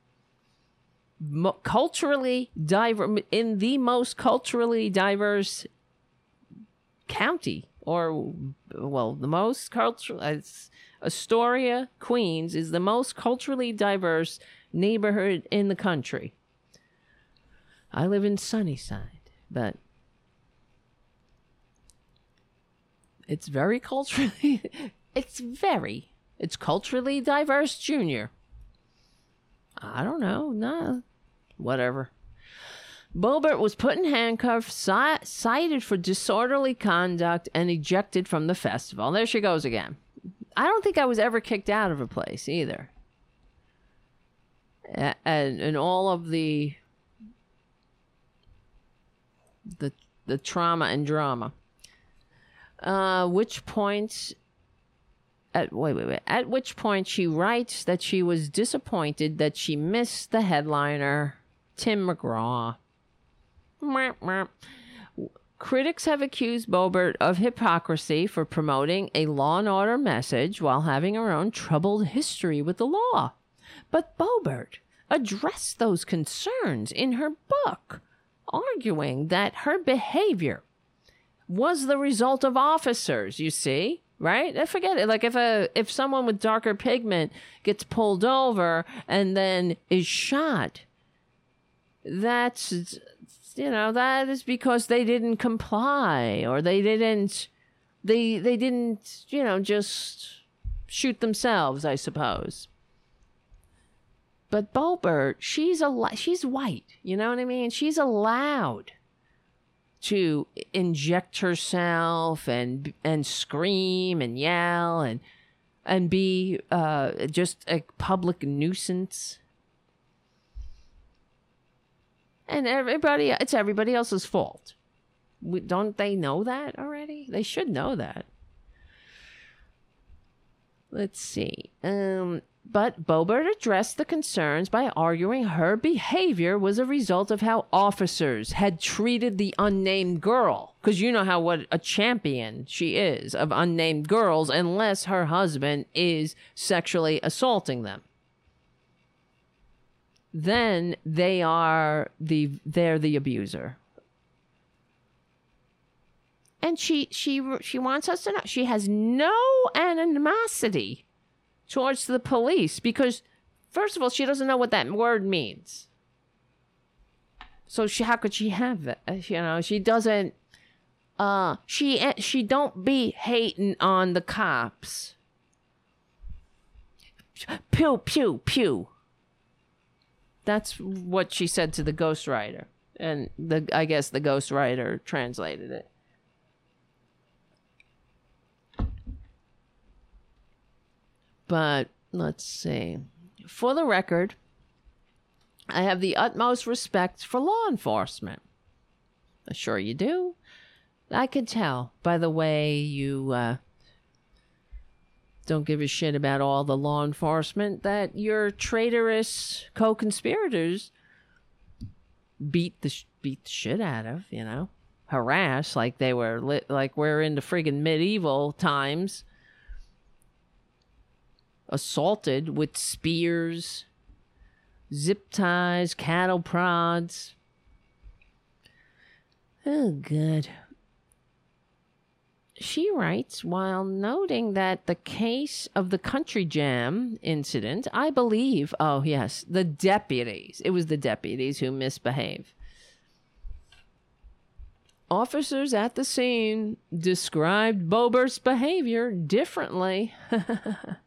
mo- culturally diverse in the most culturally diverse county or well the most cultural astoria queens is the most culturally diverse neighborhood in the country i live in sunnyside but it's very culturally it's very it's culturally diverse junior I don't know. Nah, whatever. Boebert was put in handcuffs, cited for disorderly conduct, and ejected from the festival. There she goes again. I don't think I was ever kicked out of a place either. And and all of the the the trauma and drama. Uh, which point at wait wait wait at which point she writes that she was disappointed that she missed the headliner Tim McGraw. Critics have accused Boebert of hypocrisy for promoting a law and order message while having her own troubled history with the law. But Boebert addressed those concerns in her book, arguing that her behavior was the result of officers, you see? Right? I forget it. Like if a if someone with darker pigment gets pulled over and then is shot, that's you know, that is because they didn't comply or they didn't they they didn't, you know, just shoot themselves, I suppose. But Boebert, she's a she's white, you know what I mean? She's allowed to inject herself and and scream and yell and and be uh, just a public nuisance. And everybody, it's everybody else's fault. We, don't they know that already? They should know that. Let's see. Um, but Boebert addressed the concerns by arguing her behavior was a result of how officers had treated the unnamed girl. Because you know how what a champion she is of unnamed girls, unless her husband is sexually assaulting them. Then they are the they're the abuser. And she she she wants us to know she has no animosity towards the police because first of all she doesn't know what that word means. So she how could she have that? you know she doesn't uh she she don't be hating on the cops. Pew pew pew. That's what she said to the ghostwriter. And the i guess the ghostwriter translated it But let's see. For the record, I have the utmost respect for law enforcement. Sure, you do. I can tell by the way you uh, don't give a shit about all the law enforcement that your traitorous co-conspirators beat the sh- beat the shit out of. You know, harass like they were li- like we're in the friggin' medieval times assaulted with spears, zip ties, cattle prods. Oh, good. She writes while noting that the case of the Country Jam incident, I believe, oh, yes, the deputies, it was the deputies who misbehave. Officers at the scene described Boebert's behavior differently.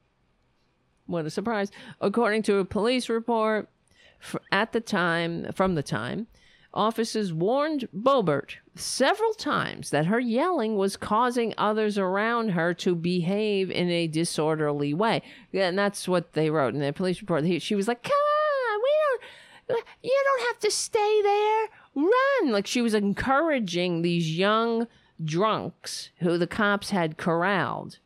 What a surprise. According to a police report at the time, from the time, officers warned Boebert several times that her yelling was causing others around her to behave in a disorderly way. And that's what they wrote in the police report. She was like, come on, we don't, you don't have to stay there. Run. Like she was encouraging these young drunks who the cops had corralled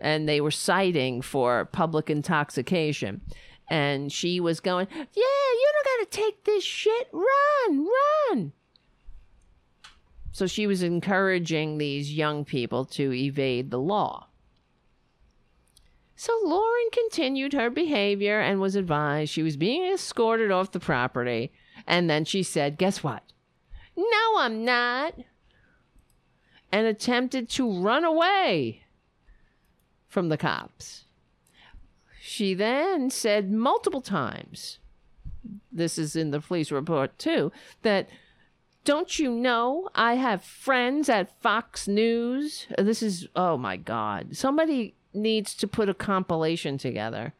and they were citing for public intoxication. And she was going, Yeah, you don't got to take this shit. Run, run. So she was encouraging these young people to evade the law. So Lauren continued her behavior and was advised she was being escorted off the property. And then she said, Guess what? No, I'm not. And attempted to run away from the cops. She then said multiple times, this is in the police report too, that don't you know I have friends at Fox News? This is, oh my God. Somebody needs to put a compilation together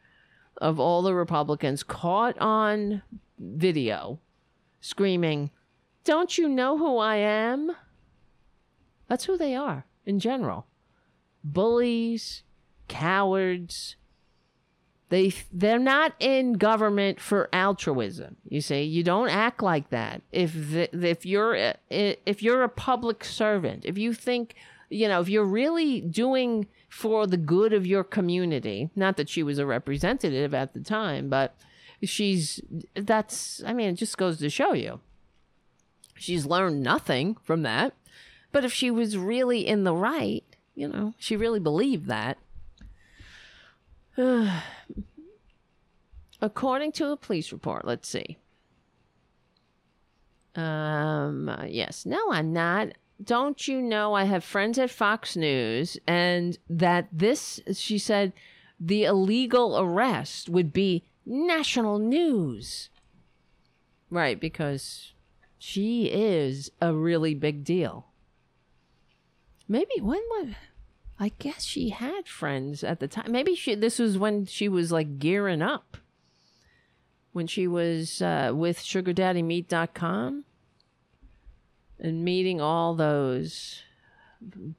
of all the Republicans caught on video screaming, Don't you know who I am? That's who they are in general. Bullies, cowards, They they're not in government for altruism. You see, you don't act like that. If the, if you're uh, a, if you're a public servant, if you think you know, if you're really doing for the good of your community, not that she was a representative at the time, but she's that's I mean, it just goes to show you. She's learned nothing from that. But if she was really in the right, you know, she really believed that. According to a police report, let's see. Um, yes, no, I'm not. Don't you know I have friends at Fox News and that this, she said, the illegal arrest would be national news. Right, because she is a really big deal. Maybe when was I guess she had friends at the time. Maybe she this was when she was like gearing up. When she was uh, with sugardaddymeet.com and meeting all those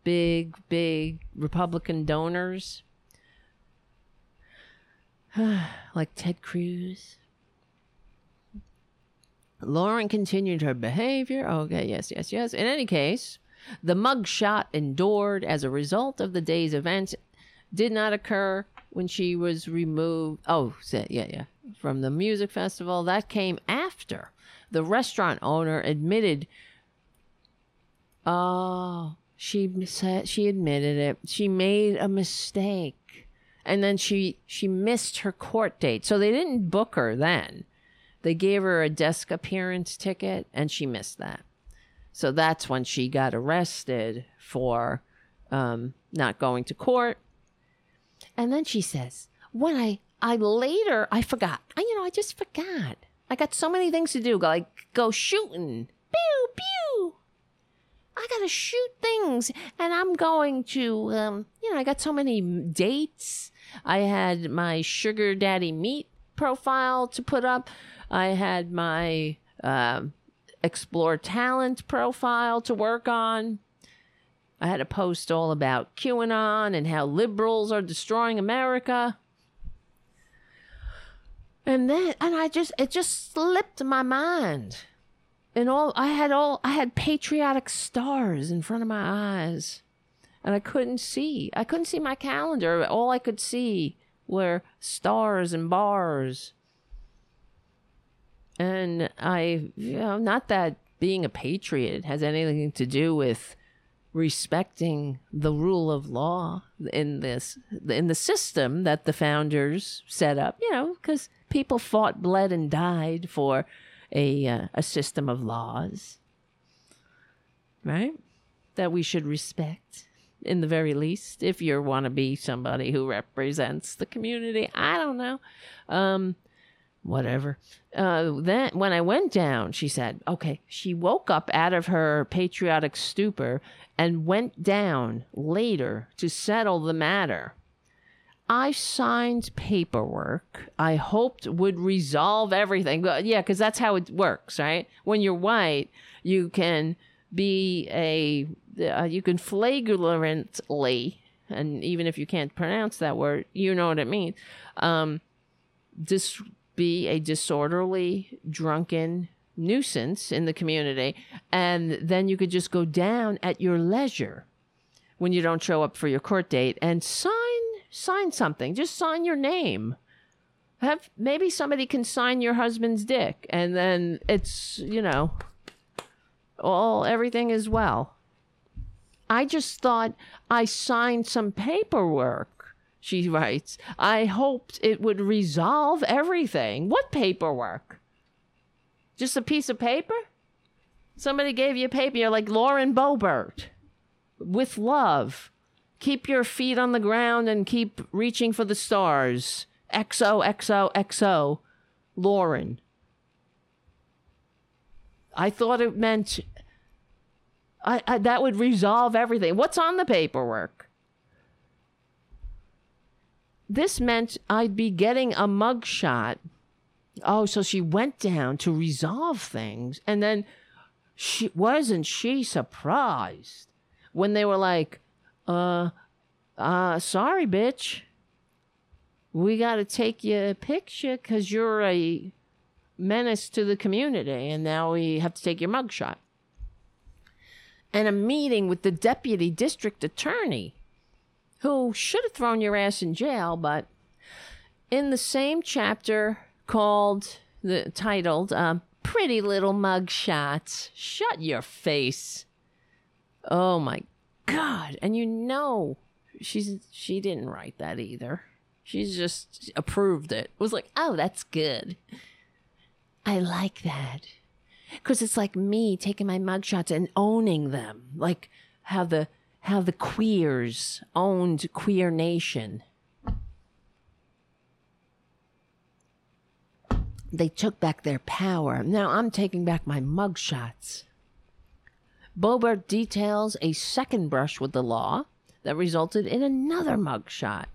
big, big Republican donors like Ted Cruz. Lauren continued her behavior. Okay, yes, yes, yes. In any case, the mugshot endured as a result of the day's events did not occur when she was removed. Oh, yeah, yeah, from the music festival. That came after the restaurant owner admitted. Oh, she said she admitted it. She made a mistake, and then she she missed her court date. So they didn't book her then. They gave her a desk appearance ticket, and she missed that. So that's when she got arrested for um, not going to court. And then she says, when I, I later, I forgot. I, you know, I just forgot. I got so many things to do, like go shooting. Pew, pew. I got to shoot things. And I'm going to, um, you know, I got so many dates. I had my sugar daddy meat profile to put up. I had my, um, explore talent profile to work on. I had a post all about QAnon and how liberals are destroying America. And then and I just it just slipped my mind. And all I had all I had patriotic stars in front of my eyes. And I couldn't see. I couldn't see my calendar. All I could see were stars and bars. And I, you know, not that being a patriot has anything to do with respecting the rule of law in this in the system that the founders set up you know because people fought bled and died for a uh, a system of laws right that we should respect in the very least. If you want to be somebody who represents the community i don't know. Um whatever. Uh, then when I went down, she said, okay, she woke up out of her patriotic stupor and went down later to settle the matter. I signed paperwork I hoped would resolve everything. Yeah, because that's how it works, right? When you're white, you can be a, uh, you can flagrantly, and even if you can't pronounce that word, you know what it means, um, dis- be a disorderly, drunken nuisance in the community. And then you could just go down at your leisure when you don't show up for your court date and sign sign something. Just sign your name. Have maybe somebody can sign your husband's dick and then it's, you know, all everything is well. I just thought I signed some paperwork she writes, I hoped it would resolve everything. What paperwork? Just a piece of paper? Somebody gave you a paper, you're like Lauren Boebert. With love. Keep your feet on the ground and keep reaching for the stars. XOXOXO. Lauren. I thought it meant I, I, that would resolve everything. What's on the paperwork? This meant I'd be getting a mugshot. Oh, so she went down to resolve things. And then she wasn't she surprised when they were like, uh, uh, sorry, bitch. we got to take your picture because you're a menace to the community, and now we have to take your mugshot. And a meeting with the deputy district attorney, who should have thrown your ass in jail, but in the same chapter called the titled um, "Pretty Little Mugshots," shut your face. Oh my god! And you know, she's she didn't write that either. She's just approved it. Was like, oh, that's good. I like that. Cause it's like me taking my mugshots and owning them. Like how the how the queers owned Queer Nation. They took back their power. Now I'm taking back my mugshots. Boebert details a second brush with the law that resulted in another mugshot.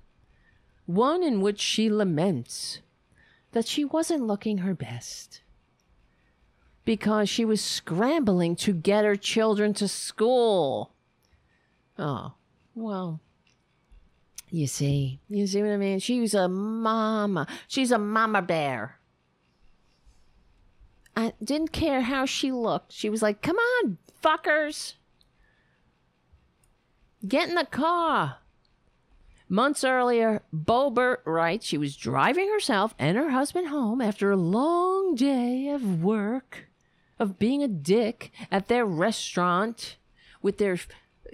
One in which she laments that she wasn't looking her best because she was scrambling to get her children to school. Oh, well, you see, you see what I mean? She was a mama. She's a mama bear. I didn't care how she looked. She was like, come on, fuckers. Get in the car. Months earlier, Boebert writes she was driving herself and her husband home after a long day of work, of being a dick at their restaurant with their,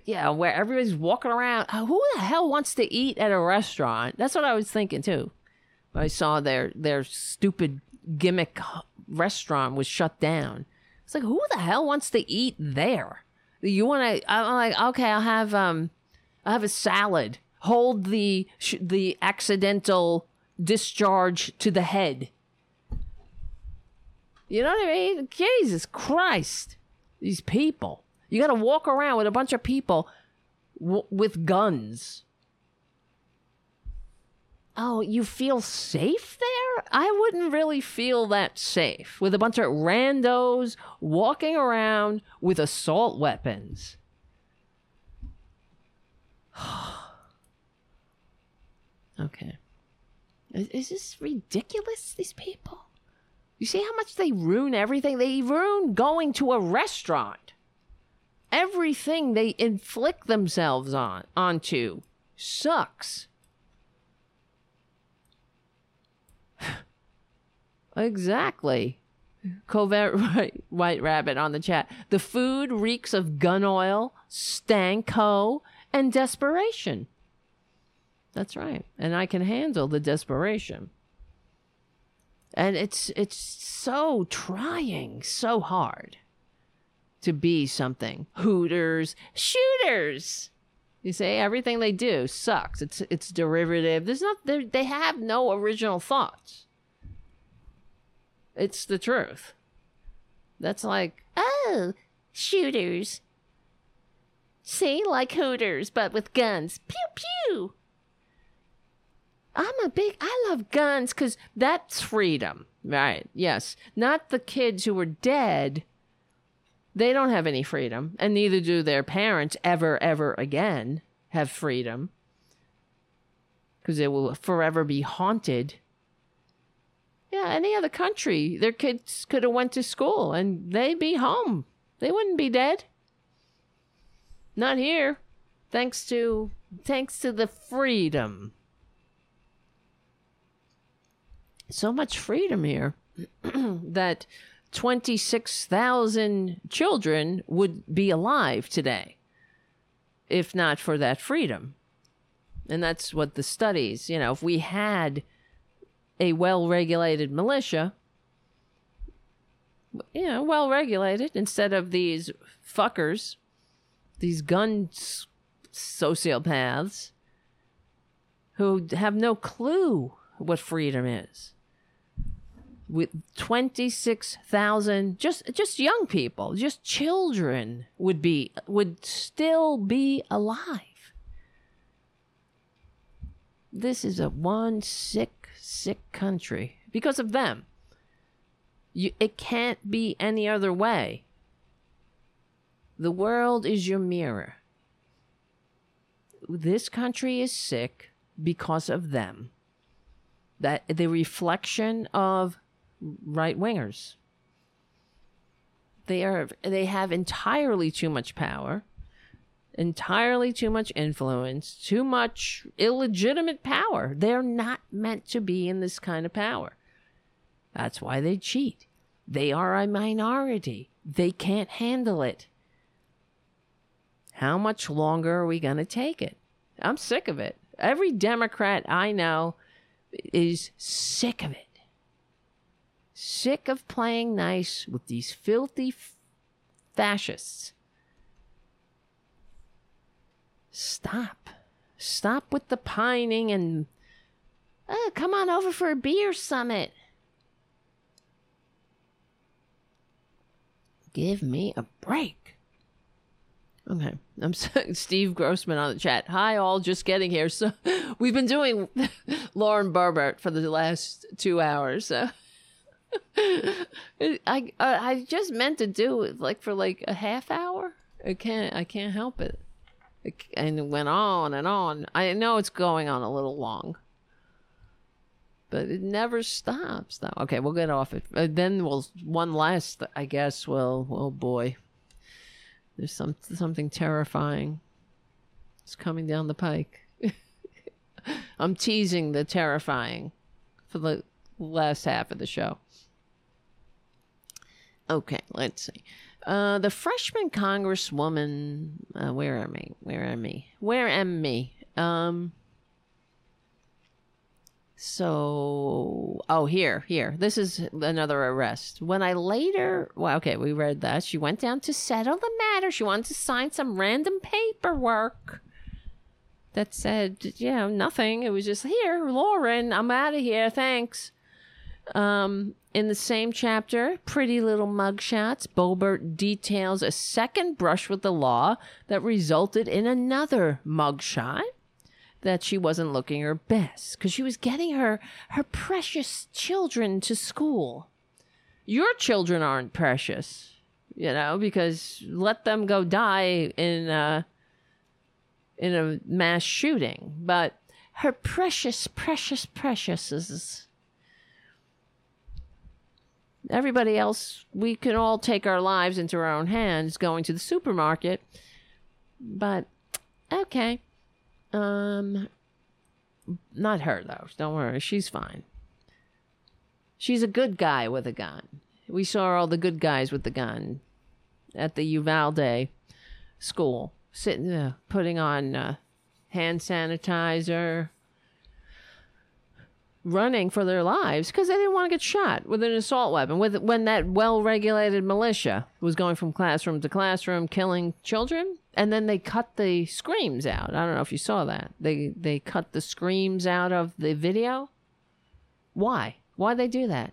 yeah, where everybody's walking around. Uh, Who the hell wants to eat at a restaurant? That's what I was thinking too. I saw their their stupid gimmick restaurant was shut down. It's like who the hell wants to eat there? You want to? I'm like, okay, I'll have um, I'll have a salad. Hold the sh- the accidental discharge to the head. You know what I mean? Jesus Christ, these people. You got to walk around with a bunch of people w- with guns. Oh, you feel safe there? I wouldn't really feel that safe with a bunch of randos walking around with assault weapons. okay. Is, is this ridiculous, these people? You see how much they ruin everything? They ruin going to a restaurant. Everything they inflict themselves on onto sucks. Exactly. Covert White, White Rabbit on the chat. The food reeks of gun oil, stank stanko, and desperation. That's right. And I can handle the desperation. And it's it's so trying, so hard to be something. Hooters, shooters. You say everything they do sucks. It's it's derivative. There's not they they have no original thoughts. It's the truth. That's like, oh, shooters. See, like Hooters, but with guns. Pew pew. I'm a big, I love guns because that's freedom. Right. Yes. Not the kids who were dead. They don't have any freedom, and neither do their parents ever, ever again have freedom because they will forever be haunted yeah, any other country, their kids could have went to school and they'd be home. They wouldn't be dead. Not here. Thanks to thanks to the freedom. So much freedom here that 26,000 children would be alive today if not for that freedom. And that's what the studies, you know, if we had a well regulated militia, you know, well regulated instead of these fuckers, these gun sociopaths who have no clue what freedom is. With 26,000 just just young people, just children would be would still be alive. This is a one sick sick country because of them. You, it can't be any other way. The world is your mirror. This country is sick because of them. that the reflection of right wingers. They are they have entirely too much power, entirely too much influence, too much illegitimate power. They're not meant to be in this kind of power. That's why they cheat. They are a minority. They can't handle it. How much longer are we going to take it? I'm sick of it. Every Democrat I know is sick of it. Sick of playing nice with these filthy f- fascists. Stop. Stop with the pining and oh, come on over for a beer summit. Give me a break. Okay. I'm Steve Grossman on the chat. Hi, all. Just getting here. So we've been doing Lauren Boebert for the last two hours. So I I just meant to do it like for like a half hour. I can't I can't help it. And it went on and on. I know it's going on a little long, but it never stops. Though. Okay, we'll get off it. Uh, then we'll one last. I guess. Well, oh boy. There's some something terrifying. It's coming down the pike. I'm teasing the terrifying for the last half of the show. Okay, let's see. Uh, the freshman congresswoman, uh, where am I? Where am I? Where am me? Um, so, oh, here, here. This is another arrest. When I later, well, okay, we read that. She went down to settle the matter. She wanted to sign some random paperwork that said, you know, nothing. It was just, here, Lauren, I'm out of here. Thanks. Um, in the same chapter, Pretty Little Mugshots, Boebert details a second brush with the law that resulted in another mugshot that she wasn't looking her best because she was getting her her precious children to school. Your children aren't precious, you know, because let them go die in a, in a mass shooting. But her precious, precious, precious is everybody else, we can all take our lives into our own hands going to the supermarket. But okay. Um not her though. Don't worry, she's fine. She's a good guy with a gun. We saw all the good guys with the gun at the Uvalde school, sitting uh, putting on uh, hand sanitizer, running for their lives because they didn't want to get shot with an assault weapon. With when that well-regulated militia was going from classroom to classroom, killing children, and then they cut the screams out. I don't know if you saw that. They they cut the screams out of the video. Why? Why they do that?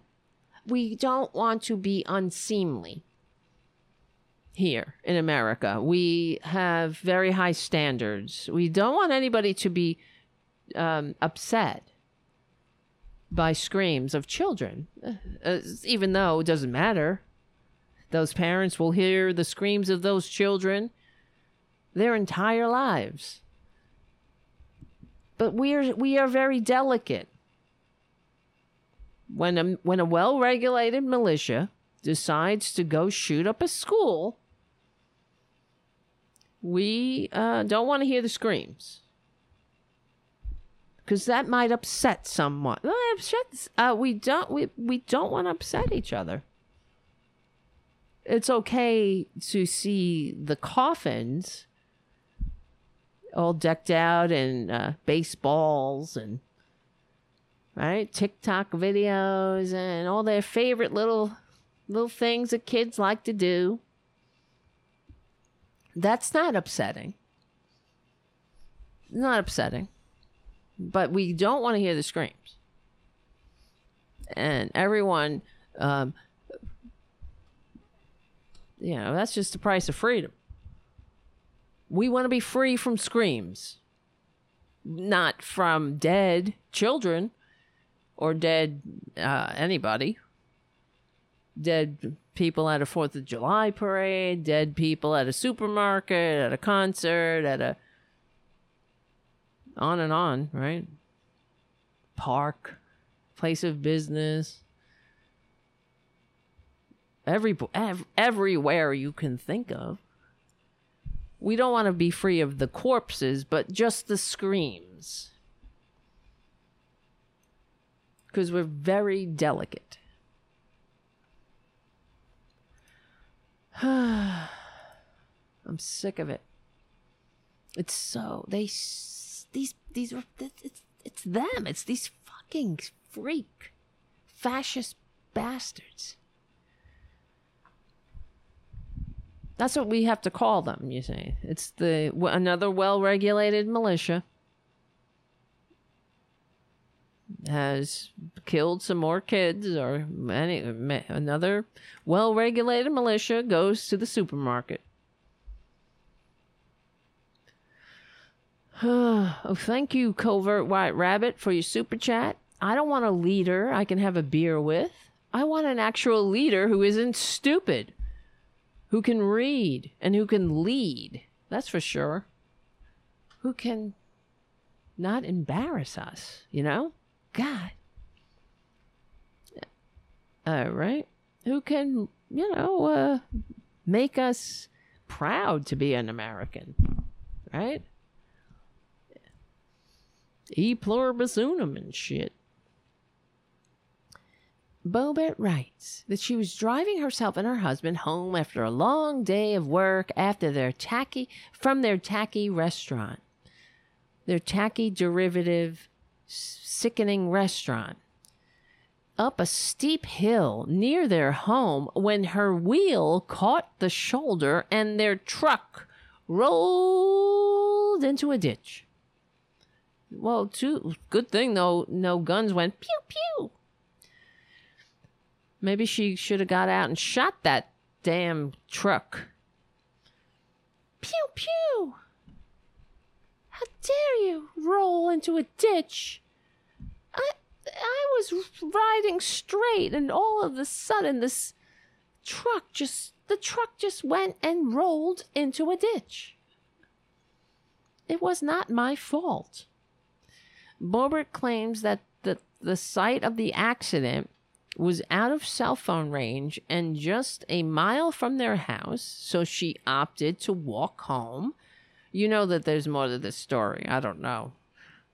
We don't want to be unseemly. Here in America, we have very high standards. We don't want anybody to be um, upset by screams of children, uh, even though it doesn't matter. Those parents will hear the screams of those children their entire lives. But we are we are very delicate. When a when a well-regulated militia decides to go shoot up a school, we uh, don't want to hear the screams because that might upset someone. Uh, we don't we, we don't want to upset each other. It's okay to see the coffins all decked out in uh, baseballs and right TikTok videos and all their favorite little little things that kids like to do. That's not upsetting. Not upsetting but we don't want to hear the screams. And everyone, um, you know, that's just the price of freedom. We want to be free from screams, not from dead children or dead uh, anybody. Dead people at a Fourth of July parade, dead people at a supermarket, at a concert, at a on and on, right? Park. place of business, every ev- everywhere you can think of. We don't want to be free of the corpses, but just the screams. Because we're very delicate. I'm sick of it. It's so they these these are it's it's them. It's these fucking freak fascist bastards. That's what we have to call them. You see, it's the another well-regulated militia has killed some more kids, or many ma- another well-regulated militia goes to the supermarket. oh, thank you, Covert White Rabbit, for your super chat. I don't want a leader I can have a beer with. I want an actual leader who isn't stupid, who can read and who can lead. That's for sure. Who can not embarrass us, you know? God. All right. Who can, you know, uh, make us proud to be an American, right? E pluribus unum and shit. Boebert writes that she was driving herself and her husband home after a long day of work after their tacky from their tacky restaurant. Their tacky derivative sickening restaurant. Up a steep hill near their home when her wheel caught the shoulder and their truck rolled into a ditch. Well, too good thing though, no guns went pew pew. Maybe she should have got out and shot that damn truck. Pew pew. How dare you roll into a ditch? I I was riding straight and all of a sudden this truck just the truck just went and rolled into a ditch. It was not my fault. Boebert claims that the, the site of the accident was out of cell phone range and just a mile from their house, so she opted to walk home. You know that there's more to this story. I don't know.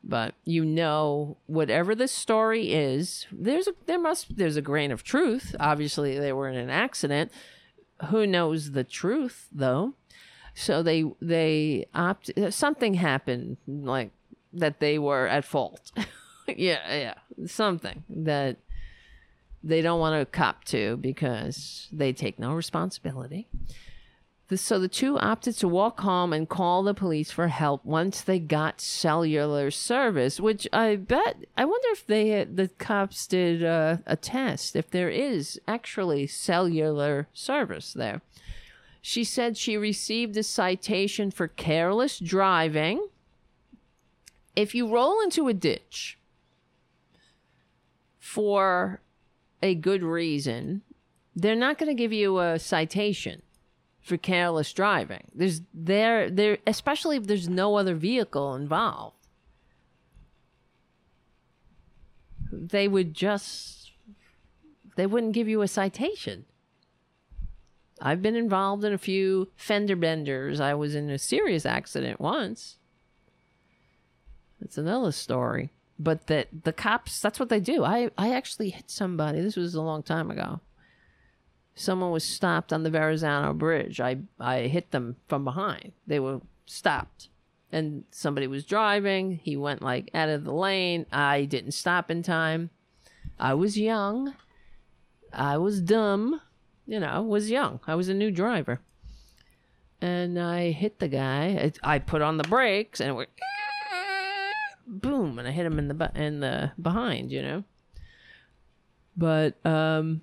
But you know whatever the story is, there's a there must there's a grain of truth. Obviously they were in an accident. Who knows the truth though? So they they opt something happened like that they were at fault. yeah, yeah, something that they don't want to cop to because they take no responsibility. The, so the two opted to walk home and call the police for help once they got cellular service, which I bet I wonder if they the cops did uh, a test if there is actually cellular service there. She said she received a citation for careless driving. If you roll into a ditch for a good reason, they're not going to give you a citation for careless driving. There's there there especially if there's no other vehicle involved. They would just they wouldn't give you a citation. I've been involved in a few fender benders. I was in a serious accident once. That's another story. But that the cops that's what they do. I I actually hit somebody. This was a long time ago someone was stopped on the Verrazano Bridge. I I hit them from behind. They were stopped. And somebody was driving. He went like out of the lane. I didn't stop in time. I was young. I was dumb. You know, was young. I was a new driver. And I hit the guy. I, I put on the brakes and it went boom and I hit him in the bu- in the behind, you know. But um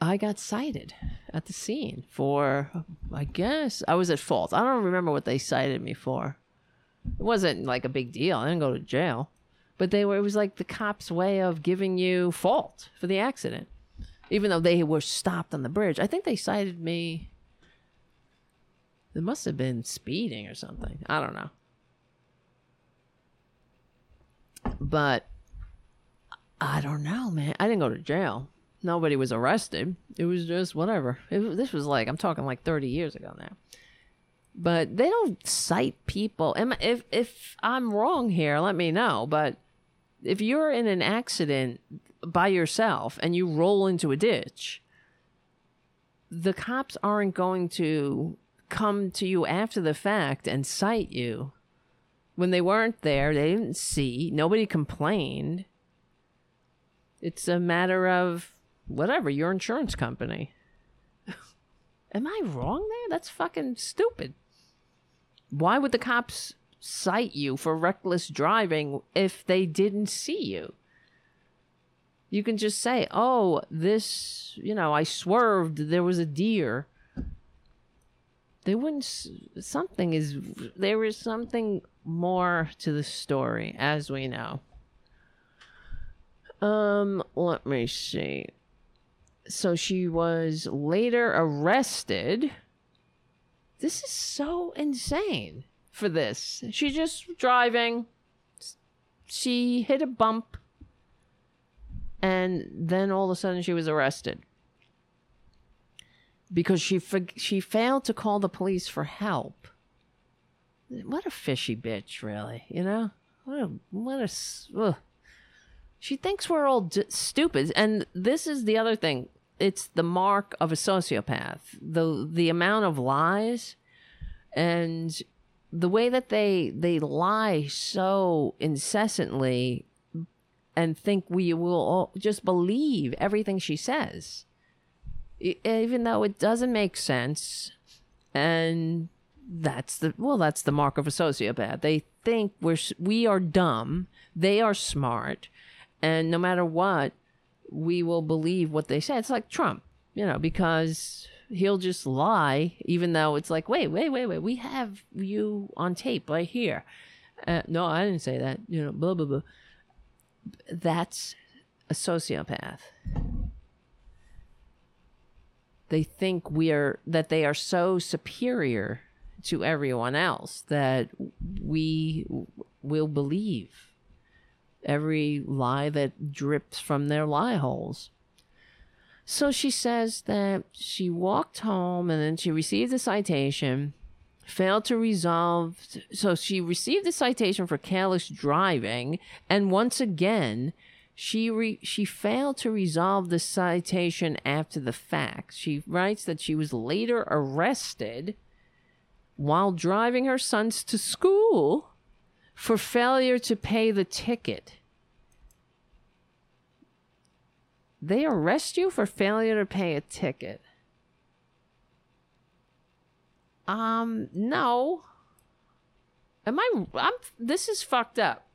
I got cited at the scene for, I guess, I was at fault. I don't remember what they cited me for. It wasn't like a big deal. I didn't go to jail. But they were, it was like the cops' way of giving you fault for the accident. Even though they were stopped on the bridge. I think they cited me. It must have been speeding or something. I don't know. But I don't know, man. I didn't go to jail. Nobody was arrested. It was just whatever. It, this was like I'm talking like 30 years ago now. But they don't cite people. I- If if I'm wrong here, let me know. But if you're in an accident by yourself and you roll into a ditch, the cops aren't going to come to you after the fact and cite you. When they weren't there, they didn't see, nobody complained. It's a matter of whatever, your insurance company. Am I wrong there? That's fucking stupid. Why would the cops cite you for reckless driving if they didn't see you? You can just say, oh, this, you know, I swerved, there was a deer. They wouldn't, something is, there is something more to the story, as we know. Um, let me see. So she was later arrested. This is so insane for this. She just driving. She hit a bump and then all of a sudden she was arrested because she she failed to call the police for help. What a fishy bitch, really. You know what a what a. Ugh. She thinks we're all d- stupid, and this is the other thing. It's the mark of a sociopath. the The amount of lies, and the way that they they lie so incessantly and think we will all just believe everything she says, even though it doesn't make sense. And that's the well, that's the mark of a sociopath. They think we're we are dumb, they are smart, and no matter what, we will believe what they say. It's like Trump, you know, because he'll just lie, even though it's like, wait, wait, wait, wait, we have you on tape right here. Uh, no, I didn't say that. You know, blah blah blah that's a sociopath. They think we are that they are so superior to everyone else that we will believe every lie that drips from their lie holes. So she says that she walked home and then she received a citation, failed to resolve. So she received a citation for careless driving, and once again, she re, she failed to resolve the citation after the fact. She writes that she was later arrested while driving her sons to school for failure to pay the ticket. They arrest you for failure to pay a ticket. Um, no. Am I I'm this is fucked up.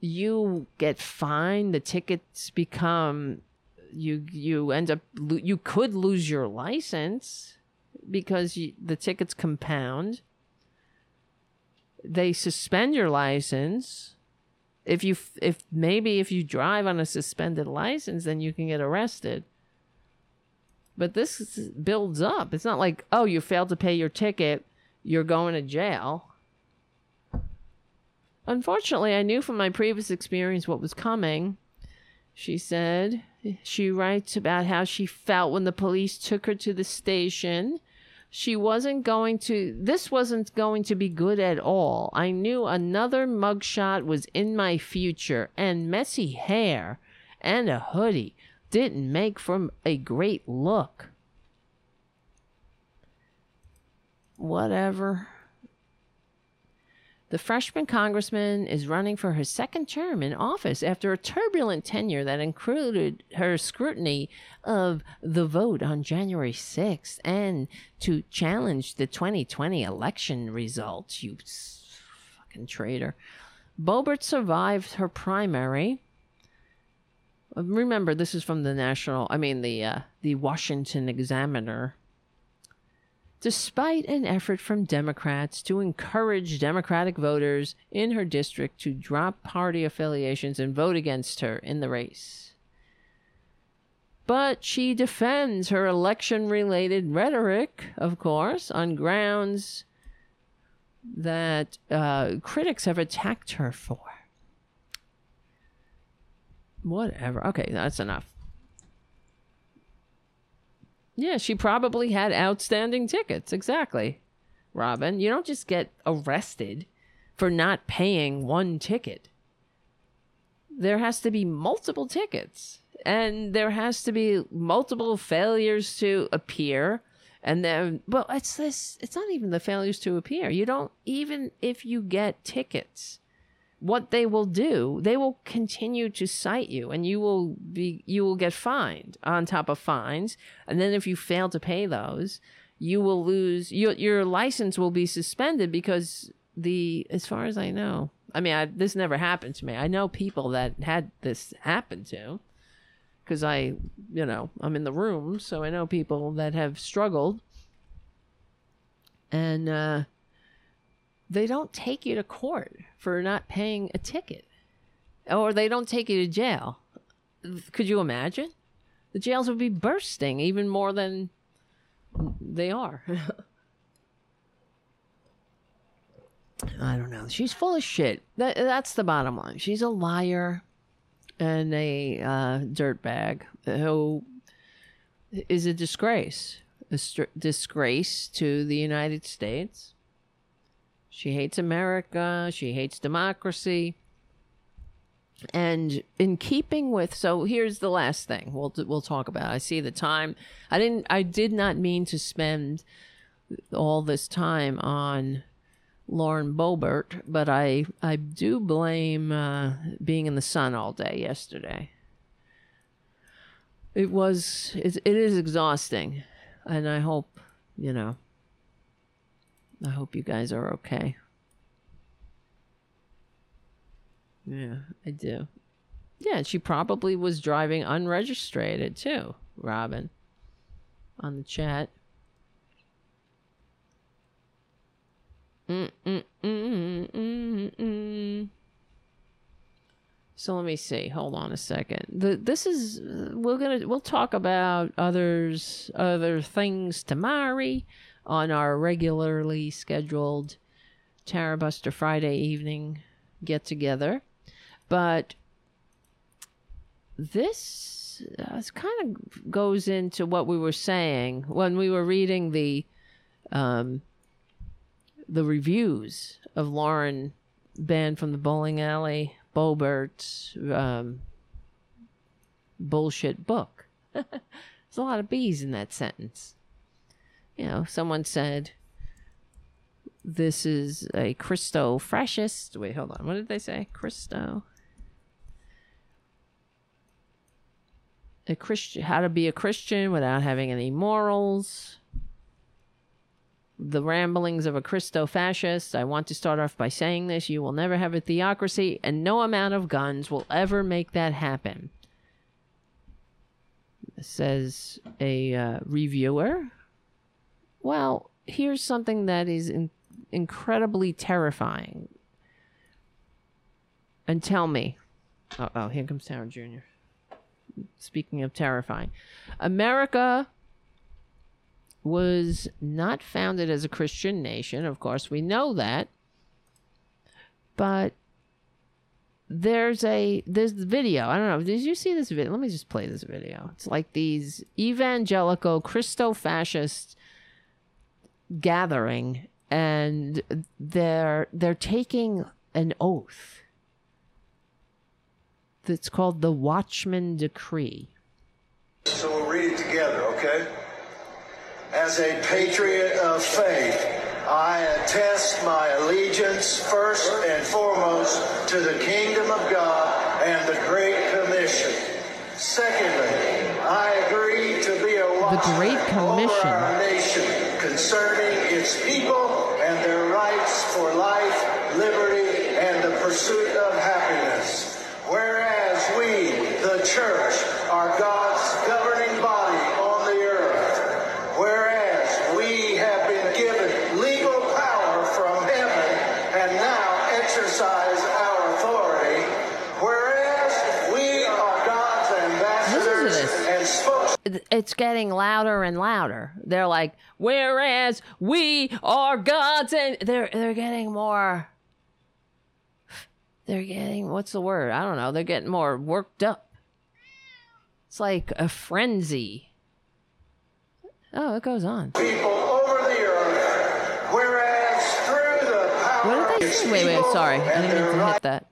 You get fined, the tickets become you you end up you could lose your license because you, the tickets compound. They suspend your license. If you if maybe if you drive on a suspended license then you can get arrested. But this is- builds up. It's not like, oh, you failed to pay your ticket, you're going to jail. Unfortunately, I knew from my previous experience what was coming. She said she writes about how she felt when the police took her to the station. She wasn't going to, this wasn't going to be good at all. I knew another mugshot was in my future, and messy hair and a hoodie didn't make for a great look. Whatever. The freshman congressman is running for her second term in office after a turbulent tenure that included her scrutiny of the vote on January 6th and to challenge the 2020 election results. You fucking traitor. Boebert survived her primary. Remember, this is from the national, I mean, the, uh, the Washington Examiner despite an effort from Democrats to encourage Democratic voters in her district to drop party affiliations and vote against her in the race. But she defends her election related rhetoric, of course, on grounds that uh, critics have attacked her for. Whatever. Okay, that's enough. Yeah, she probably had outstanding tickets. Exactly. Robin, you don't just get arrested for not paying one ticket. There has to be multiple tickets and there has to be multiple failures to appear and then well it's this it's not even the failures to appear you don't even if you get tickets what they will do they will continue to cite you and you will be you will get fined on top of fines. And then if you fail to pay those you will lose your your license will be suspended because the as far as i know i mean I, this never happened to me. I know people that had this happen to because I, you know, I'm in the room, so I know people that have struggled. And uh, they don't take you to court for not paying a ticket, or they don't take you to jail. Could you imagine? The jails would be bursting even more than they are. I don't know. She's full of shit. That, that's the bottom line. She's a liar and a uh, dirtbag who is a disgrace, a st- disgrace to the United States. She hates America. She hates democracy. And in keeping with, so here's the last thing we'll we'll talk about. I see the time. I didn't. I did not mean to spend all this time on Lauren Boebert, but I I do blame uh, being in the sun all day yesterday. It was it, it is exhausting, and I hope you know. I hope you guys are okay. Yeah, I do. Yeah, she probably was driving unregistered too, Robin. On the chat. Mm-mm-mm-mm-mm. So let me see. Hold on a second. The, this is we're gonna we'll talk about others other things tomorrow on our regularly scheduled Tara Buster Friday evening get together, but this uh, kind of goes into what we were saying when we were reading the um, the reviews of Lauren banned from the bowling alley, Boebert's um, bullshit book. There's a lot of bees in that sentence. You know, someone said this is a Christo fascist. Wait, hold on. What did they say? Christo. A Christian, how to be a Christian without having any morals the ramblings of a Christo fascist. I want to start off by saying this you will never have a theocracy, and no amount of guns will ever make that happen. Says a uh, reviewer. Well, here's something that is in- incredibly terrifying. And tell me. Oh, oh, here comes Tara Jr. Speaking of terrifying, America was not founded as a Christian nation. Of course, we know that. But there's a there's the video. I don't know. Did you see this video? Let me just play this video. It's like these evangelical Christo fascist gathering and they're they're taking an oath that's called the Watchman Decree. So we'll read it together, okay? As a patriot of faith, I attest my allegiance first and foremost to the kingdom of God and the Great Commission. Secondly, I agree to be a the Great Commission over our nation concerning its people and their rights for life, liberty, and the pursuit of happiness. Whereas we, the church, are God's governing body on the earth. Whereas we have been given legal power from heaven and now exercise our authority. Whereas we are God's ambassadors this. and spokes. It's getting louder and louder. They're like, whereas we are God's, and they're they're getting more. They're getting what's the word? I don't know. They're getting more worked up. It's like a frenzy. Oh, it goes on. people over the earth, whereas through the power What did they? Wait, wait, sorry. I didn't mean to hit that.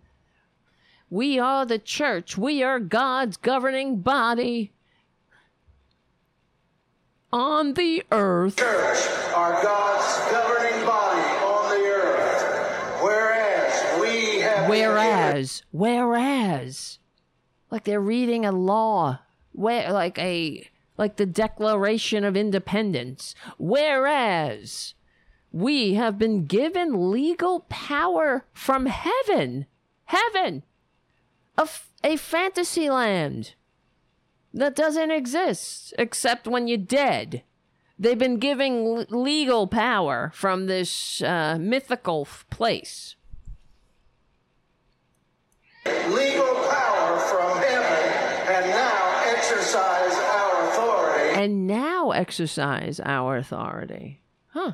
We are the church. We are God's governing body on the earth. church are God's governing body on the earth, whereas we have Whereas, whereas, like they're reading a law, where like a like the Declaration of Independence. Whereas we have been given legal power from heaven, heaven, a, f- a fantasy land that doesn't exist except when you're dead. They've been giving l- legal power from this uh, mythical f- place. legal power from heaven and now exercise our authority and now exercise our authority. Huh.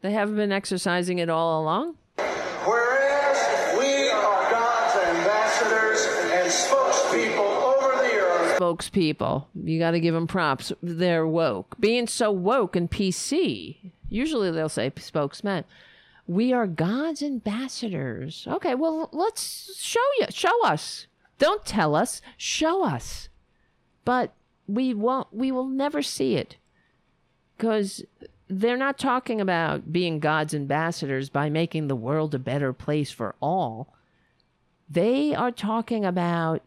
They haven't been exercising it all along? Whereas we are God's ambassadors and spokespeople over the earth, Spokespeople. You got to give them props. They're woke. Being so woke and PC, usually they'll say spokesman. We are God's ambassadors. Okay, well, let's show you. Show us. Don't tell us. Show us. But we won't, we will never see it. because they're not talking about being God's ambassadors by making the world a better place for all. They are talking about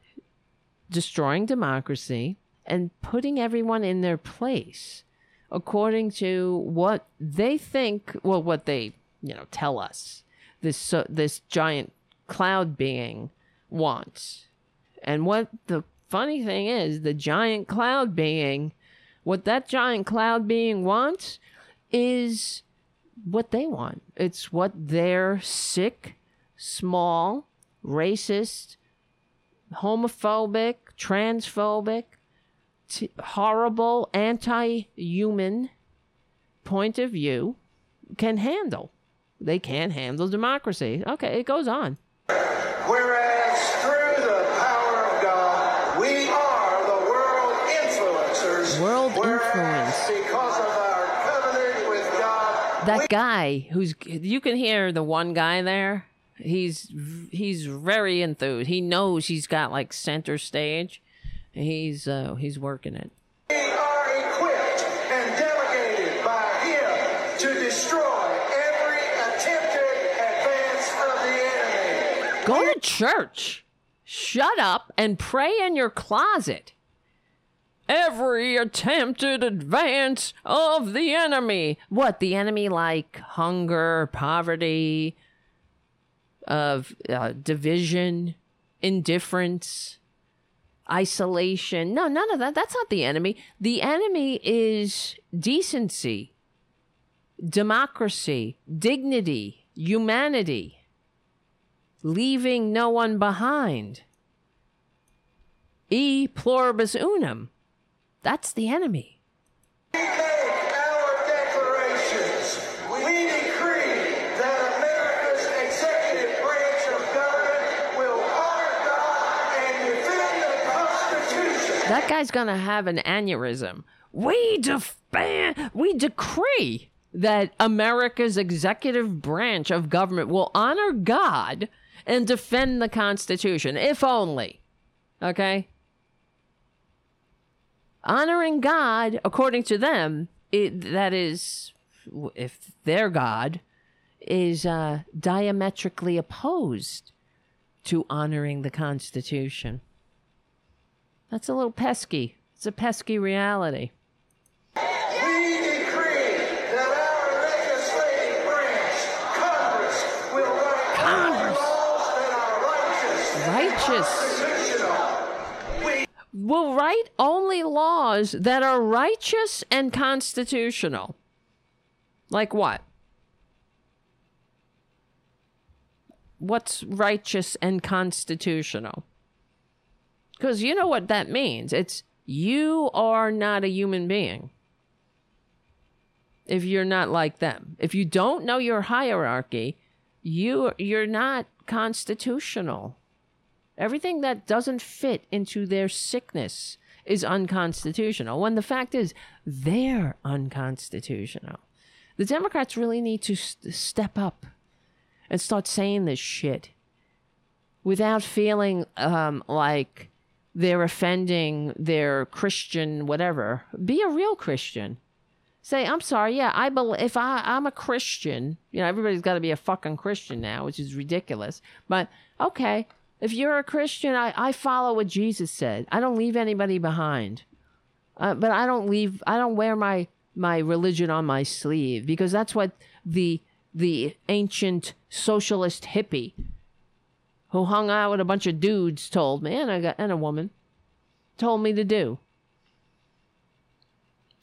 destroying democracy and putting everyone in their place according to what they think, well, what they, you know, tell us this this giant cloud being wants. And what the funny thing is, the giant cloud being, what that giant cloud being wants is what they want. It's what their sick, small, racist, homophobic, transphobic, t- horrible, anti human point of view can handle. They can't handle democracy. Okay, it goes on. whereas through the power of God, we are the world influencers. World whereas influence. Because of our covenant with God, That guy who's you can hear the one guy there. He's he's very enthused. He knows he's got like center stage. He's uh he's working it. we are equipped and delegated by Him to destroy every attempted advance of the enemy. Go to church. Shut up and pray in your closet. Every attempted advance of the enemy. What, the enemy like hunger, poverty, of uh, division, indifference, isolation. No, none of that. That's not the enemy. The enemy is decency, democracy, dignity, humanity leaving no one behind. E pluribus unum. That's the enemy. That guy's gonna have an aneurysm. We defend, we decree that America's executive branch of government will honor God and defend the Constitution, if only. Okay? Honoring God, according to them, it, that is, if their God, is uh, diametrically opposed to honoring the Constitution. That's a little pesky. It's a pesky reality. We decree that our legislative branch, Congress, will write Congress. that are righteous, Righteous. constitutional. We Will write only laws that are righteous and constitutional. Like what? What's righteous and constitutional? Because you know what that means. It's you are not a human being. If you're not like them. If you don't know your hierarchy, you you're not constitutional. Everything that doesn't fit into their sickness is unconstitutional. When the fact is, they're unconstitutional. The Democrats really need to st- step up and start saying this shit without feeling um, like they're offending their Christian whatever. Be a real Christian. Say, I'm sorry, yeah, I believe if I I'm a Christian, you know, everybody's got to be a fucking Christian now, which is ridiculous. But okay, if you're a Christian, I I follow what Jesus said. I don't leave anybody behind. Uh, but I don't leave. I don't wear my my religion on my sleeve because that's what the the ancient socialist hippie who hung out with a bunch of dudes told me, and got and a woman told me to do.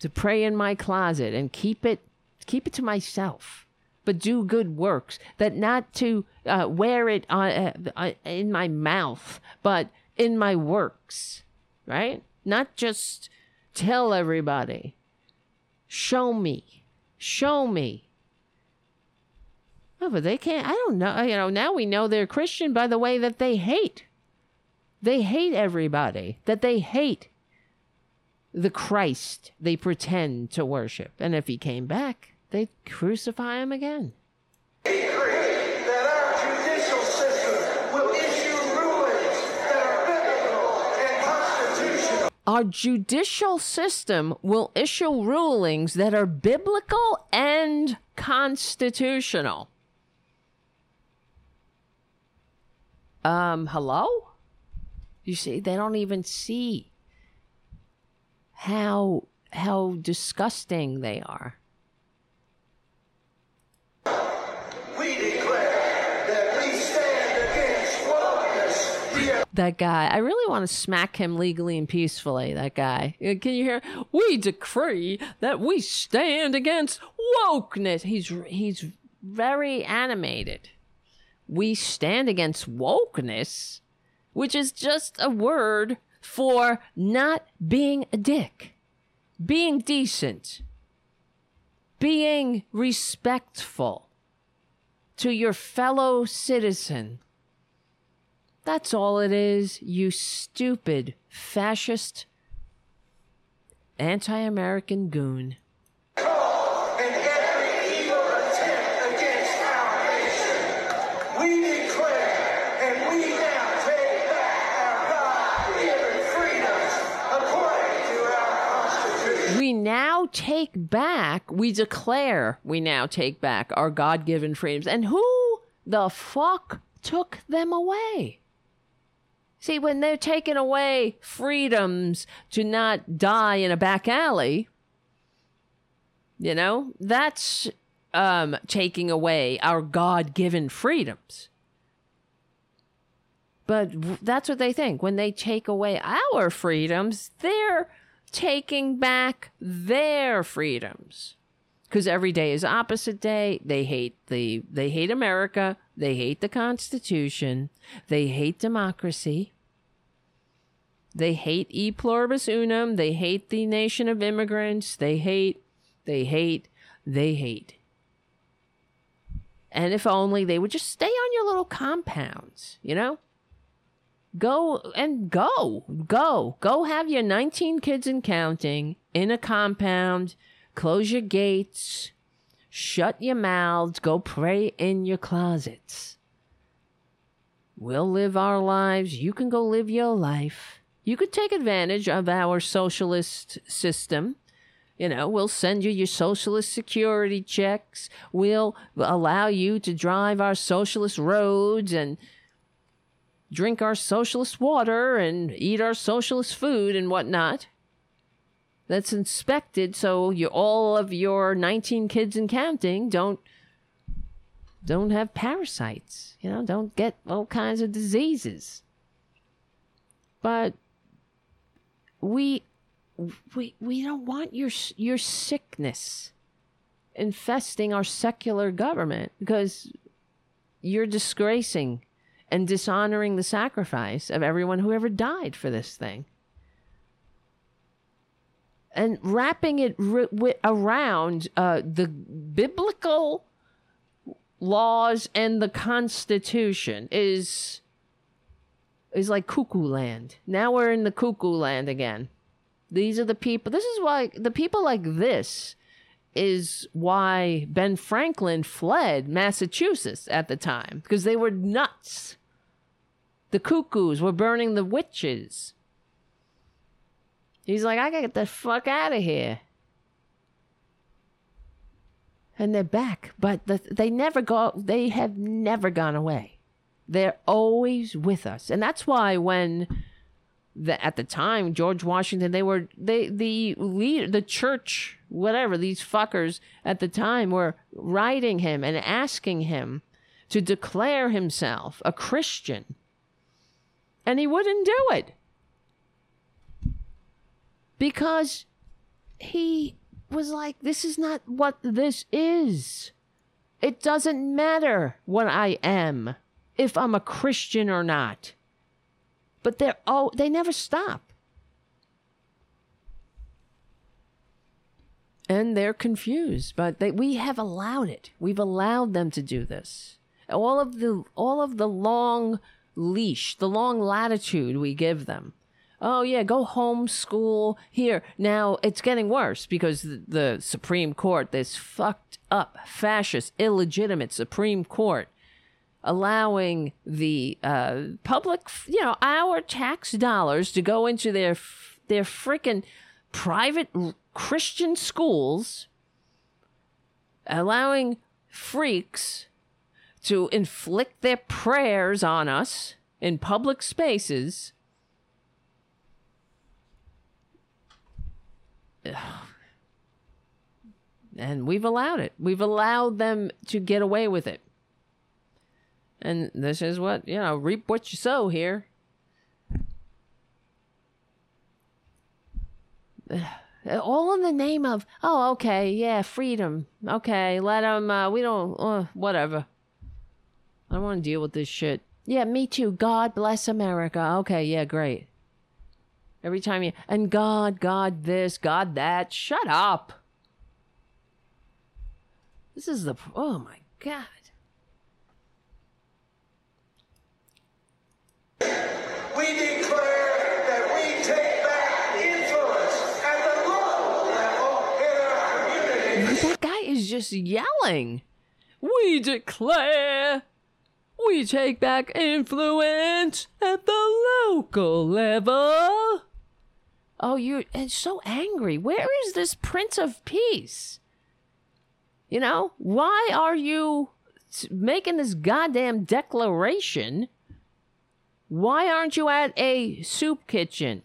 To pray in my closet and keep it keep it to myself, but do good works. That not to uh, wear it on, uh, uh, in my mouth, but in my works, right? Not just tell everybody. Show me, show me Oh, but they can't. I don't know. You know, now we know they're Christian by the way that they hate. They hate everybody. That they hate the Christ they pretend to worship. And if he came back, they'd crucify him again. that our judicial system will issue rulings that are biblical and constitutional. Our judicial system will issue rulings that are biblical and constitutional. Um, hello? You see, they don't even see how how disgusting they are. We declare that we stand against wokeness. That guy, I really want to smack him legally and peacefully. That guy, Uh, can you hear? We decree that we stand against wokeness. He's he's very animated. We stand against wokeness, which is just a word for not being a dick, being decent, being respectful to your fellow citizen. That's all it is, you stupid, fascist, anti American goon. and every evil attempt against our nation. We declare and we now take back our God-given freedoms according to our Constitution. We now take back, we declare we now take back our God given freedoms. And who the fuck took them away? See, when they're taking away freedoms to not die in a back alley, you know, that's um, taking away our God given freedoms. But that's what they think. When they take away our freedoms, they're taking back their freedoms. Because every day is opposite day. They hate the they hate America. They hate the Constitution. They hate democracy. They hate e pluribus unum. They hate the nation of immigrants. They hate, they hate, they hate. And if only they would just stay on your little compounds, you know? Go and go, go, go have your 19 kids and counting in a compound, close your gates, shut your mouths, go pray in your closets. We'll live our lives. You can go live your life. You could take advantage of our socialist system. You know, we'll send you your socialist security checks. We'll allow you to drive our socialist roads and drink our socialist water and eat our socialist food and whatnot. That's inspected so you all of your 19 kids and counting don't don't have parasites, you know, don't get all kinds of diseases. But we we we don't want your your sickness infesting our secular government because you're disgracing and dishonoring the sacrifice of everyone who ever died for this thing and wrapping it around uh, the biblical laws and the constitution is is like cuckoo land. Now we're in the cuckoo land again. These are the people. This is why the people like this is why Ben Franklin fled Massachusetts at the time because they were nuts. The cuckoos were burning the witches. He's like, I gotta get the fuck out of here. And they're back, but the, they never go. They have never gone away. They're always with us, and that's why when the, at the time George Washington, they were they the lead the church whatever these fuckers at the time were writing him and asking him to declare himself a Christian, and he wouldn't do it because he was like, "This is not what this is. It doesn't matter what I am." if I'm a Christian or not. But they're oh they never stop. And they're confused, but they, we have allowed it. We've allowed them to do this. All of the all of the long leash, the long latitude we give them. Oh yeah, go homeschool here. Now it's getting worse because the, the Supreme Court, this fucked up, fascist, illegitimate Supreme Court, allowing the uh, public, you know, our tax dollars to go into their their freaking private Christian schools, allowing freaks to inflict their prayers on us in public spaces. And we've allowed it. We've allowed them to get away with it. And this is what, you know, reap what you sow here. All in the name of, oh, okay, yeah, freedom. Okay, let them, uh, we don't, uh, whatever. I don't want to deal with this shit. Yeah, me too. God bless America. Okay, yeah, great. Every time you, and God, God this, God that. Shut up. This is the, oh my God. We declare that we take back influence at the local level in our community. That guy is just yelling. We declare we take back influence at the local level. Oh, you're so angry. Where is this Prince of Peace? You know, why are you making this goddamn declaration? Why aren't you at a soup kitchen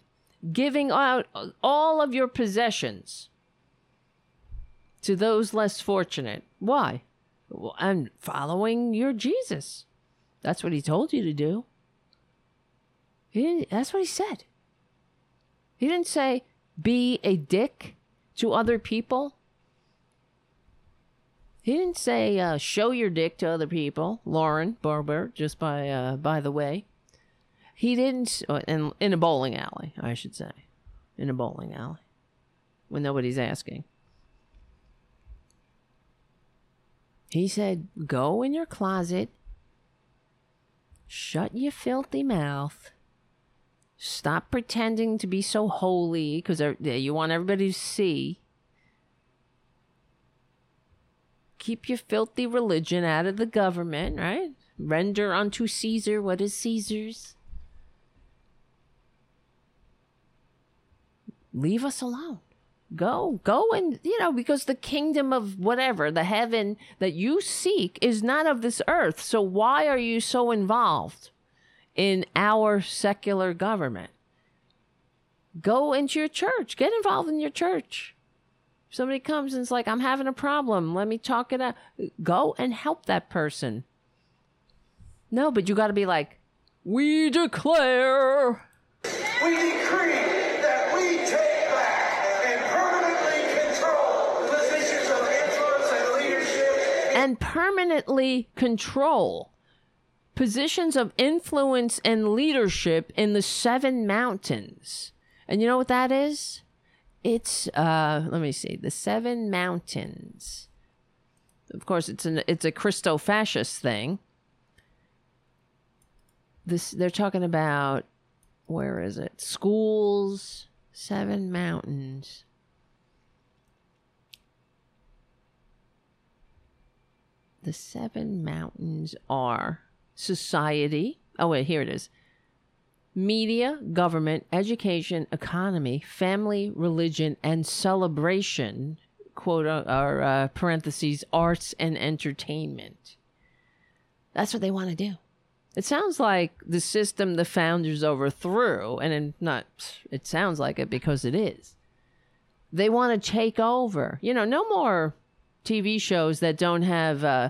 giving out all of your possessions to those less fortunate? Why? I'm following your Jesus. That's what he told you to do. He that's what he said. He didn't say be a dick to other people. He didn't say uh, show your dick to other people, Lauren Barber. Just by uh, by the way, he didn't uh, in in a bowling alley, I should say, in a bowling alley, when nobody's asking. He said, "Go in your closet, shut your filthy mouth." Stop pretending to be so holy because er, you want everybody to see. Keep your filthy religion out of the government, right? Render unto Caesar what is Caesar's. Leave us alone. Go, go and, you know, because the kingdom of whatever, the heaven that you seek is not of this earth. So why are you so involved in our secular government? Go into your church, get involved in your church somebody comes and it's like, I'm having a problem. Let me talk it out. Go and help that person. No, but you got to be like, we declare. We decree And permanently control positions of influence and leadership in the seven mountains. And you know what that is? It's uh let me see, the Seven Mountains. Of course, it's an it's a Christo-fascist thing. this they're talking about where is it? Schools, seven mountains. The seven mountains are society. Oh, wait, here it is media, government, education, economy, family, religion, and celebration, quote, uh, or uh, parentheses, arts and entertainment. That's what they want to do. It sounds like the system the founders overthrew, and not, it sounds like it because it is. They want to take over. You know, no more TV shows that don't have uh,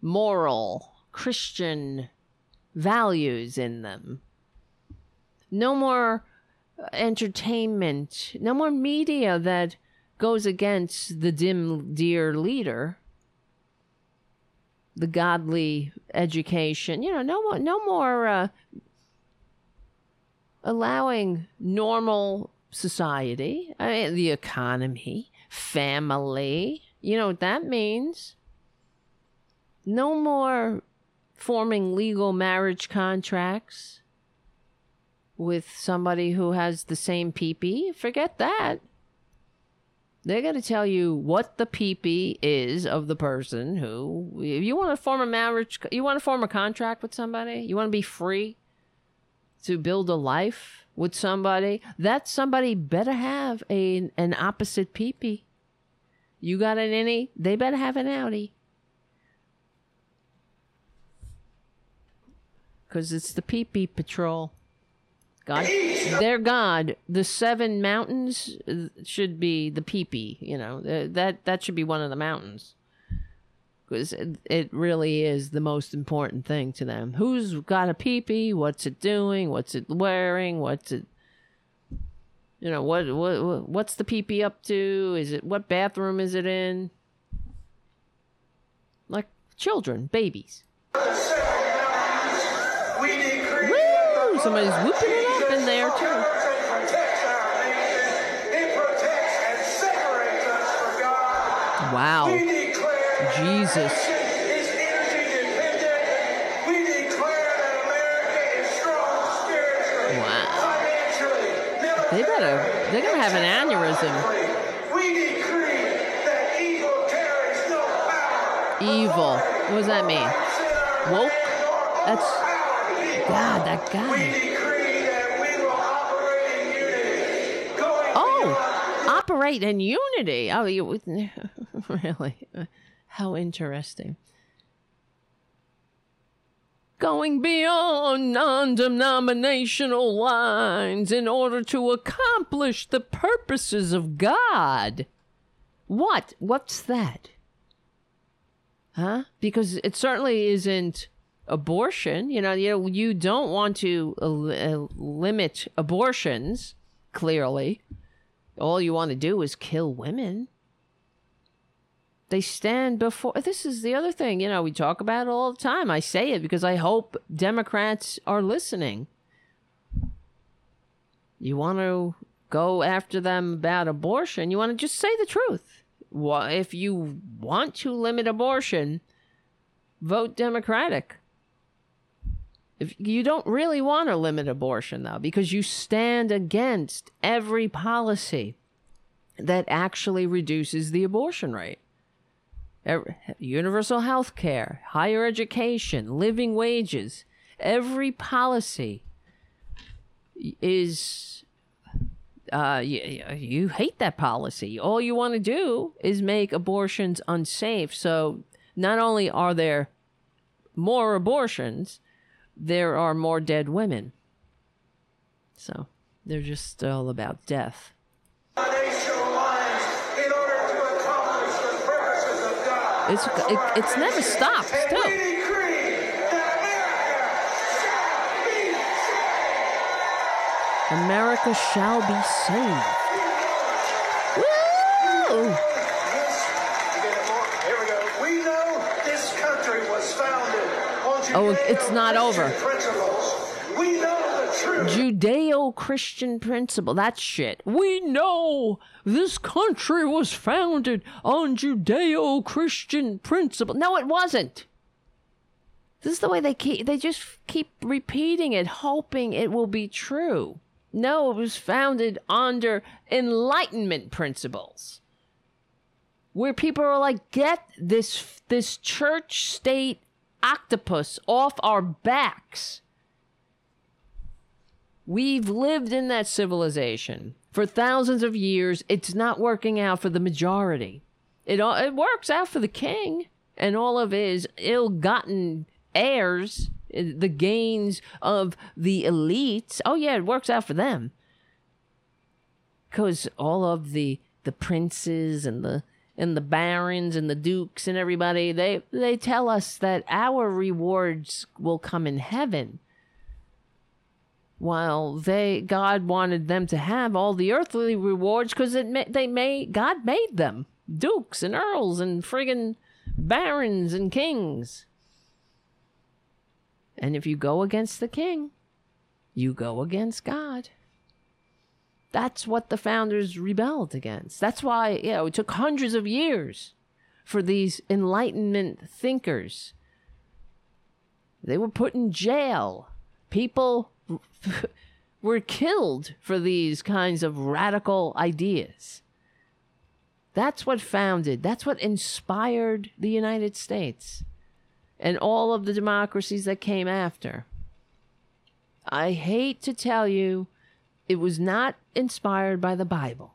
moral, Christian values in them. No more entertainment, no more media that goes against the dim, dear leader the godly education. You know, no more, no more uh, allowing normal society, I mean, the economy, family. You know what that means? No more forming legal marriage contracts with somebody who has the same peepee. Forget that. They're going to tell you what the peepee is of the person who, if you want to form a marriage, you want to form a contract with somebody, you want to be free to build a life with somebody, that somebody better have a, an opposite peepee. You got an innie, they better have an outie. Because it's the peepee patrol. God, their God, the seven mountains uh, should be the peepee. You know uh, that that should be one of the mountains because it really is the most important thing to them. Who's got a peepee? What's it doing? What's it wearing? What's it? You know what what what's the peepee up to? Is it what bathroom is it in? Like children, babies. Woo! Somebody's whooping it up in there too. Wow. our Better. They're gonna have an aneurysm. We decree that evil carries no power. Evil. What does that mean? Woke? That's God. That guy. decree that we will operate in unity. Going Oh, operate in unity. Oh, you really? How interesting. Going beyond non denominational lines in order to accomplish the purposes of God. What? What's that? Huh? Because it certainly isn't abortion. You know, you know, you don't want to limit abortions. Clearly, all you want to do is kill women. They stand before. This is the other thing. You know, we talk about it all the time. I say it because I hope Democrats are listening. You want to go after them about abortion, you want to just say the truth. If you want to limit abortion, vote Democratic. If you don't really want to limit abortion though because you stand against every policy that actually reduces the abortion rate. Universal health care, higher education, living wages, every policy is uh, you, you hate that policy. All you want to do is make abortions unsafe. So not only are there more abortions, there are more dead women. So they're just all about death. It's it, it's never we Still, America shall be saved. America shall be saved. Woo! Here we go. We know this country was founded on Oh, it's not over. Judeo-Christian principles. We know the truth. Judeo Christian principle. That shit. We know this country was founded on Judeo Christian principle. No, it wasn't. This is the way they keep they just keep repeating it, hoping it will be true. No, it was founded under enlightenment principles. Where people are like, get this this church state octopus off our backs. We've lived in that civilization for thousands of years. It's not working out for the majority. It it works out for the king and all of his ill-gotten heirs, the gains of the elites. Oh yeah, it works out for them. Cuz all of the the princes and the and the barons and the dukes and everybody, they they tell us that our rewards will come in heaven. While they God wanted them to have all the earthly rewards cuz it ma- they made God made them dukes and earls and friggin' barons and kings. And if you go against the king, you go against God. That's what the founders rebelled against. That's why, you know, it took hundreds of years for these enlightenment thinkers. They were put in jail. People were killed for these kinds of radical ideas. That's what founded, that's what inspired the United States and all of the democracies that came after. I hate to tell you, it was not inspired by the Bible.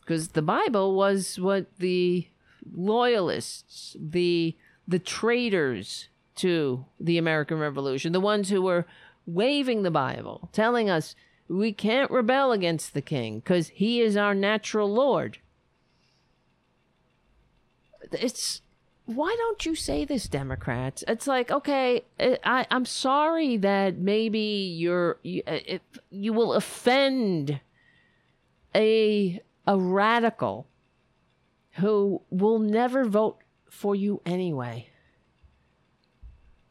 Because the Bible was what the loyalists, the the traitors to the American Revolution, the ones who were waving the Bible, telling us we can't rebel against the king because he is our natural lord. It's why don't you say this, Democrats? It's like, okay, eh, I, I'm sorry that maybe you're you, eh, if you will offend a a radical who will never vote for you anyway.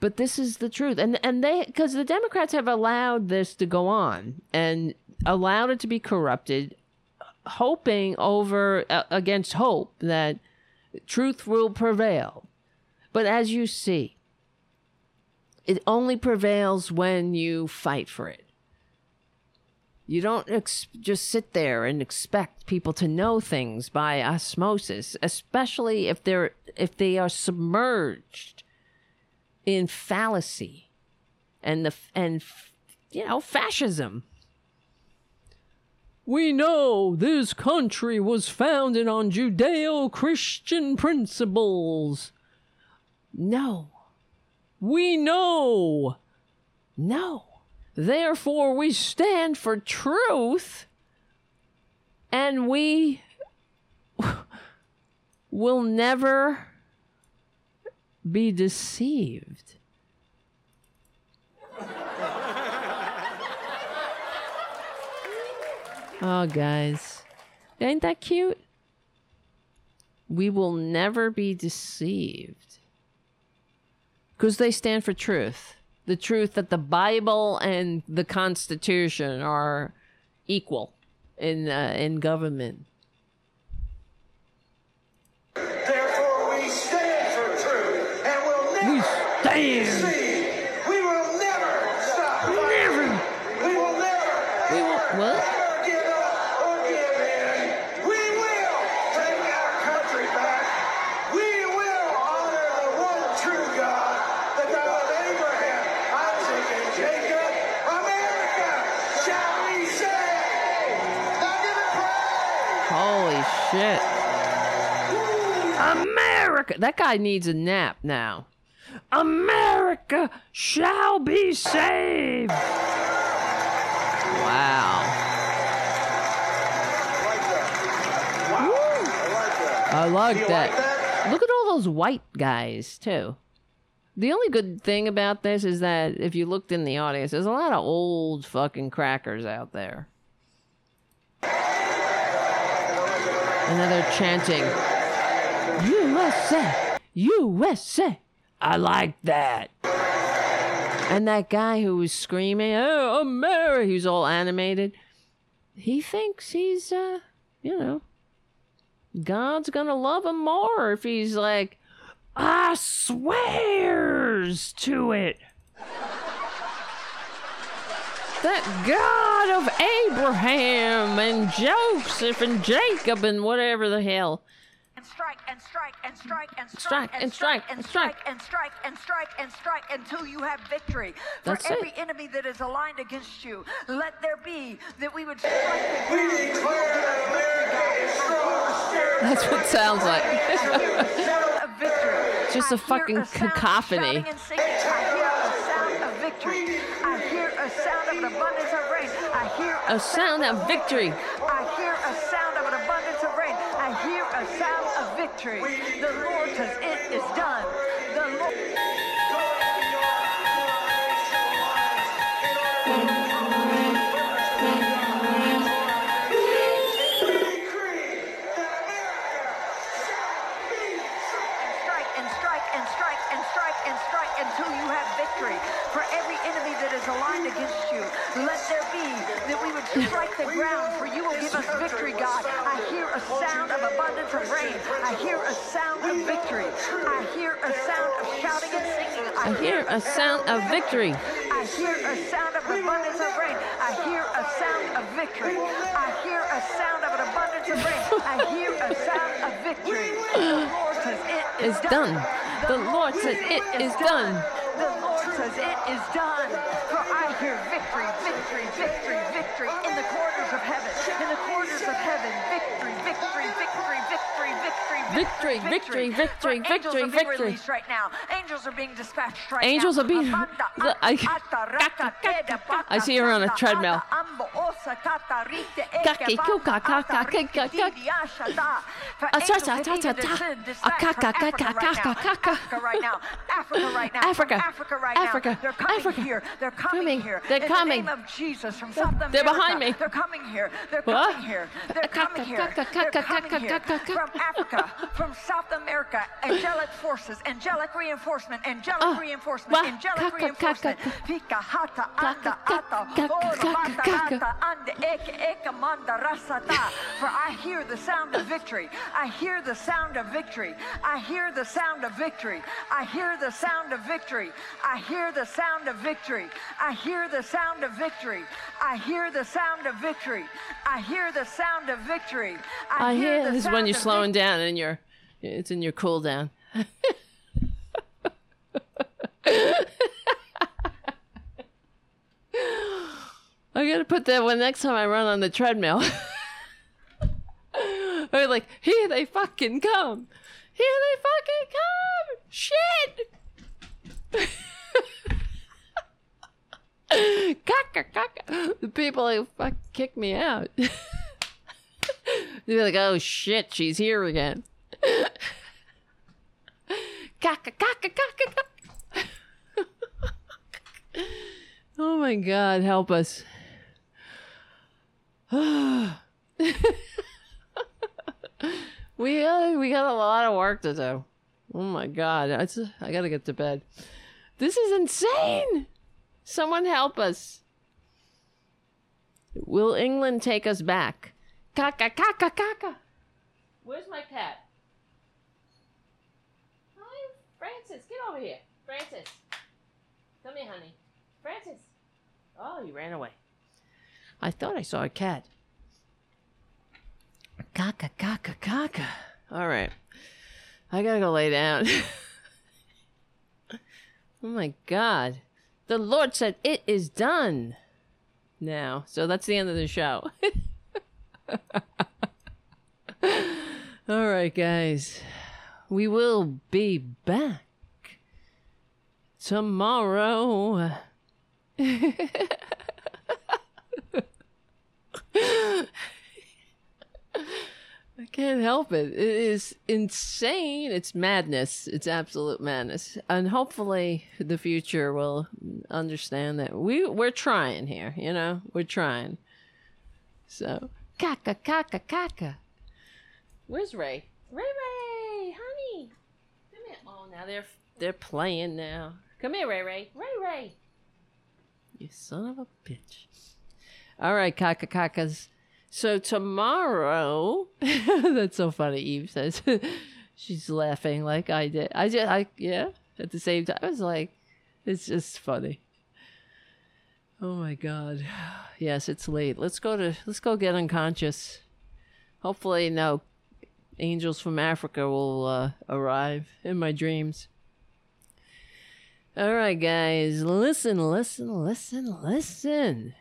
But this is the truth, and and they because the Democrats have allowed this to go on and allowed it to be corrupted, hoping over uh, against hope that truth will prevail. But as you see, it only prevails when you fight for it. You don't ex- just sit there and expect people to know things by osmosis, especially if they're if they are submerged in fallacy and the and you know fascism. We know this country was founded on Judeo Christian principles. No. We know. No. Therefore, we stand for truth and we will never be deceived. Oh, guys. Ain't that cute? We will never be deceived. Because they stand for truth. The truth that the Bible and the Constitution are equal in, uh, in government. Stand. deceive. We will never stop. Never. We will never. We will, what? Never give up or give in. We will take our country back. We will honor the one true God, the God of Abraham, Isaac, and Jacob. America shall be saved. Now give it praise. Holy shit. America! That guy needs a nap now. America shall be saved! Wow. I like that. I like that. Look at all those white guys, too. The only good thing about this is that if you looked in the audience, there's a lot of old fucking crackers out there. And then they're chanting, USA, USA. I like that. And that guy who was screaming, oh, America, he was all animated. He thinks he's, uh, you know, God's gonna love him more if he's like, I swear layers to it. That God of Abraham and Joseph and Jacob and whatever the hell. And strike and strike and strike and Strike strike and and strike strike and and strike strike. and strike and strike and strike until you have victory. For every enemy that is aligned against you, let there be that we would strike the We declare that America is strong. That's what it sounds like. Sound victory. Just I a hear fucking a sound of cacophony. shouting and. I hear a sound of victory. The Lord says it is done. The Lord. strike and strike and strike and strike and strike until you have victory. For every enemy that is aligned against you, let there be that we would strike the ground, for you will give us victory, God. I hear a sound of abundance of rain. I hear a sound of victory. I hear a sound of shouting and singing. I hear a sound of victory. I hear a sound of abundance of rain. I hear a sound of victory. I hear a sound of an abundance of rain. I hear a sound of victory. The Lord says it is Is done. The Lord says it is done. The Lord says it is done. For I hear victory, victory, victory, Victory, victory, victory, victory, victory. Angels are being dispatched right Angels are being. I, I see her on a treadmill. Ah, Africa, Africa, right Africa, now. They're coming Africa. here. They're coming here. They're in coming. In the name of Jesus from South America. They're behind me. They're coming here. They're coming here. They're coming here. They're coming here. They're coming here. From Africa from South America, angelic forces, angelic reinforcement, angelic Ah, reinforcement, wah, angelic reinforcement. Pika hata anda ata ora bata rata anda eke eke manda rasata. For I hear the sound of victory. I hear the sound of victory. I hear the sound of victory. I hear the sound of victory. I hear the sound of victory. I hear the sound of victory. I hear the sound of victory. I hear the sound of victory. I hear the this is when you're slowing down and you're it's in your cool down. I gotta put that one next time I run on the treadmill. Or like, here they fucking come. Here they fucking come. Shit. Caca, caca. The people who fuck kick me out. They'd be like, oh shit, she's here again. Caca, caca, caca, caca. oh my god, help us. we uh, we got a lot of work to do. Oh my god, I gotta get to bed. This is insane. Someone help us. Will England take us back? Kaka, kaka, kaka. Where's my cat? Francis. Get over here. Francis. Come here, honey. Francis. Oh, he ran away. I thought I saw a cat. Caca, caca, caca. All right. I gotta go lay down. oh my god. The Lord said, It is done. Now. So that's the end of the show. All right, guys. We will be back tomorrow. I can't help it. It is insane. It's madness. It's absolute madness. And hopefully the future will understand that we we're trying here, you know? We're trying. So, kaka kaka kaka. Where's Ray? Ray Ray, honey. Come here. Oh, now they're they're playing now. Come here, Ray Ray. Ray Ray. You son of a bitch. All right, caca cacas. So tomorrow, that's so funny. Eve says she's laughing like I did. I just, I yeah, at the same time. I was like, it's just funny. Oh my god. Yes, it's late. Let's go to let's go get unconscious. Hopefully no angels from Africa will uh, arrive in my dreams. All right, guys, listen, listen, listen, listen.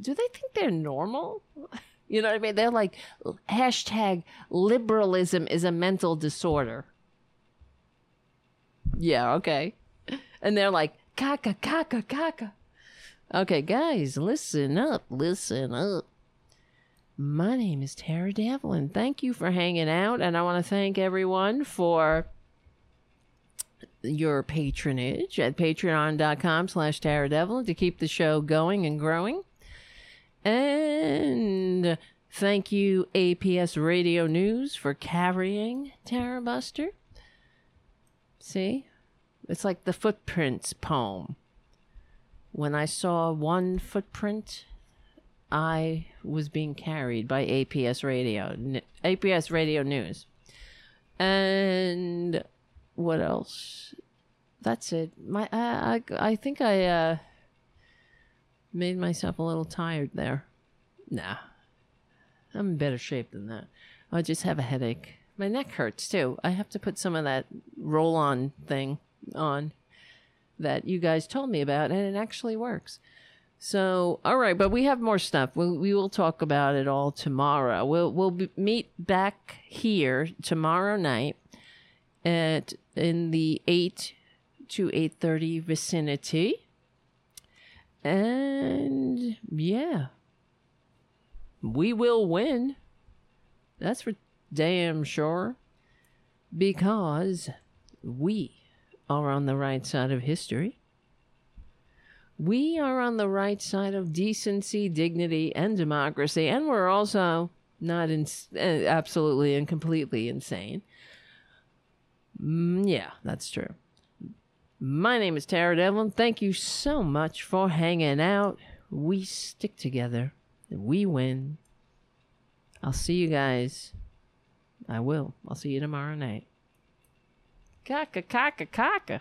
Do they think they're normal? You know what I mean? They're like hashtag liberalism is a mental disorder. Yeah, okay. And they're like, caca, caca, caca. Okay, guys, listen up, listen up. My name is Tara Dublin. Thank you for hanging out, and I want to thank everyone for your patronage at patreon.com slash Tara Dublin to keep the show going and growing. And thank you, APS Radio News, for carrying Tara Buster. See? It's like the footprints poem. When I saw one footprint, I was being carried by APS Radio, APS Radio News. And what else? That's it. My I I, I think I uh made myself a little tired there. Nah. I'm in better shape than that. I just have a headache. My neck hurts too. I have to put some of that roll on thing on that you guys told me about, and it actually works. So, all right, but we have more stuff. We, we will talk about it all tomorrow. We'll we'll be, meet back here tomorrow night at in the eight to eight thirty vicinity, and yeah, we will win. That's for damn sure. Because we are on the right side of history. We are on the right side of decency, dignity, and democracy. And we're also not in, uh, absolutely and completely insane. Mm, yeah, that's true. My name is Tara Dublin. Thank you so much for hanging out. We stick together. We win. I'll see you guys. I will. I'll see you tomorrow night. Caca, caca, caca.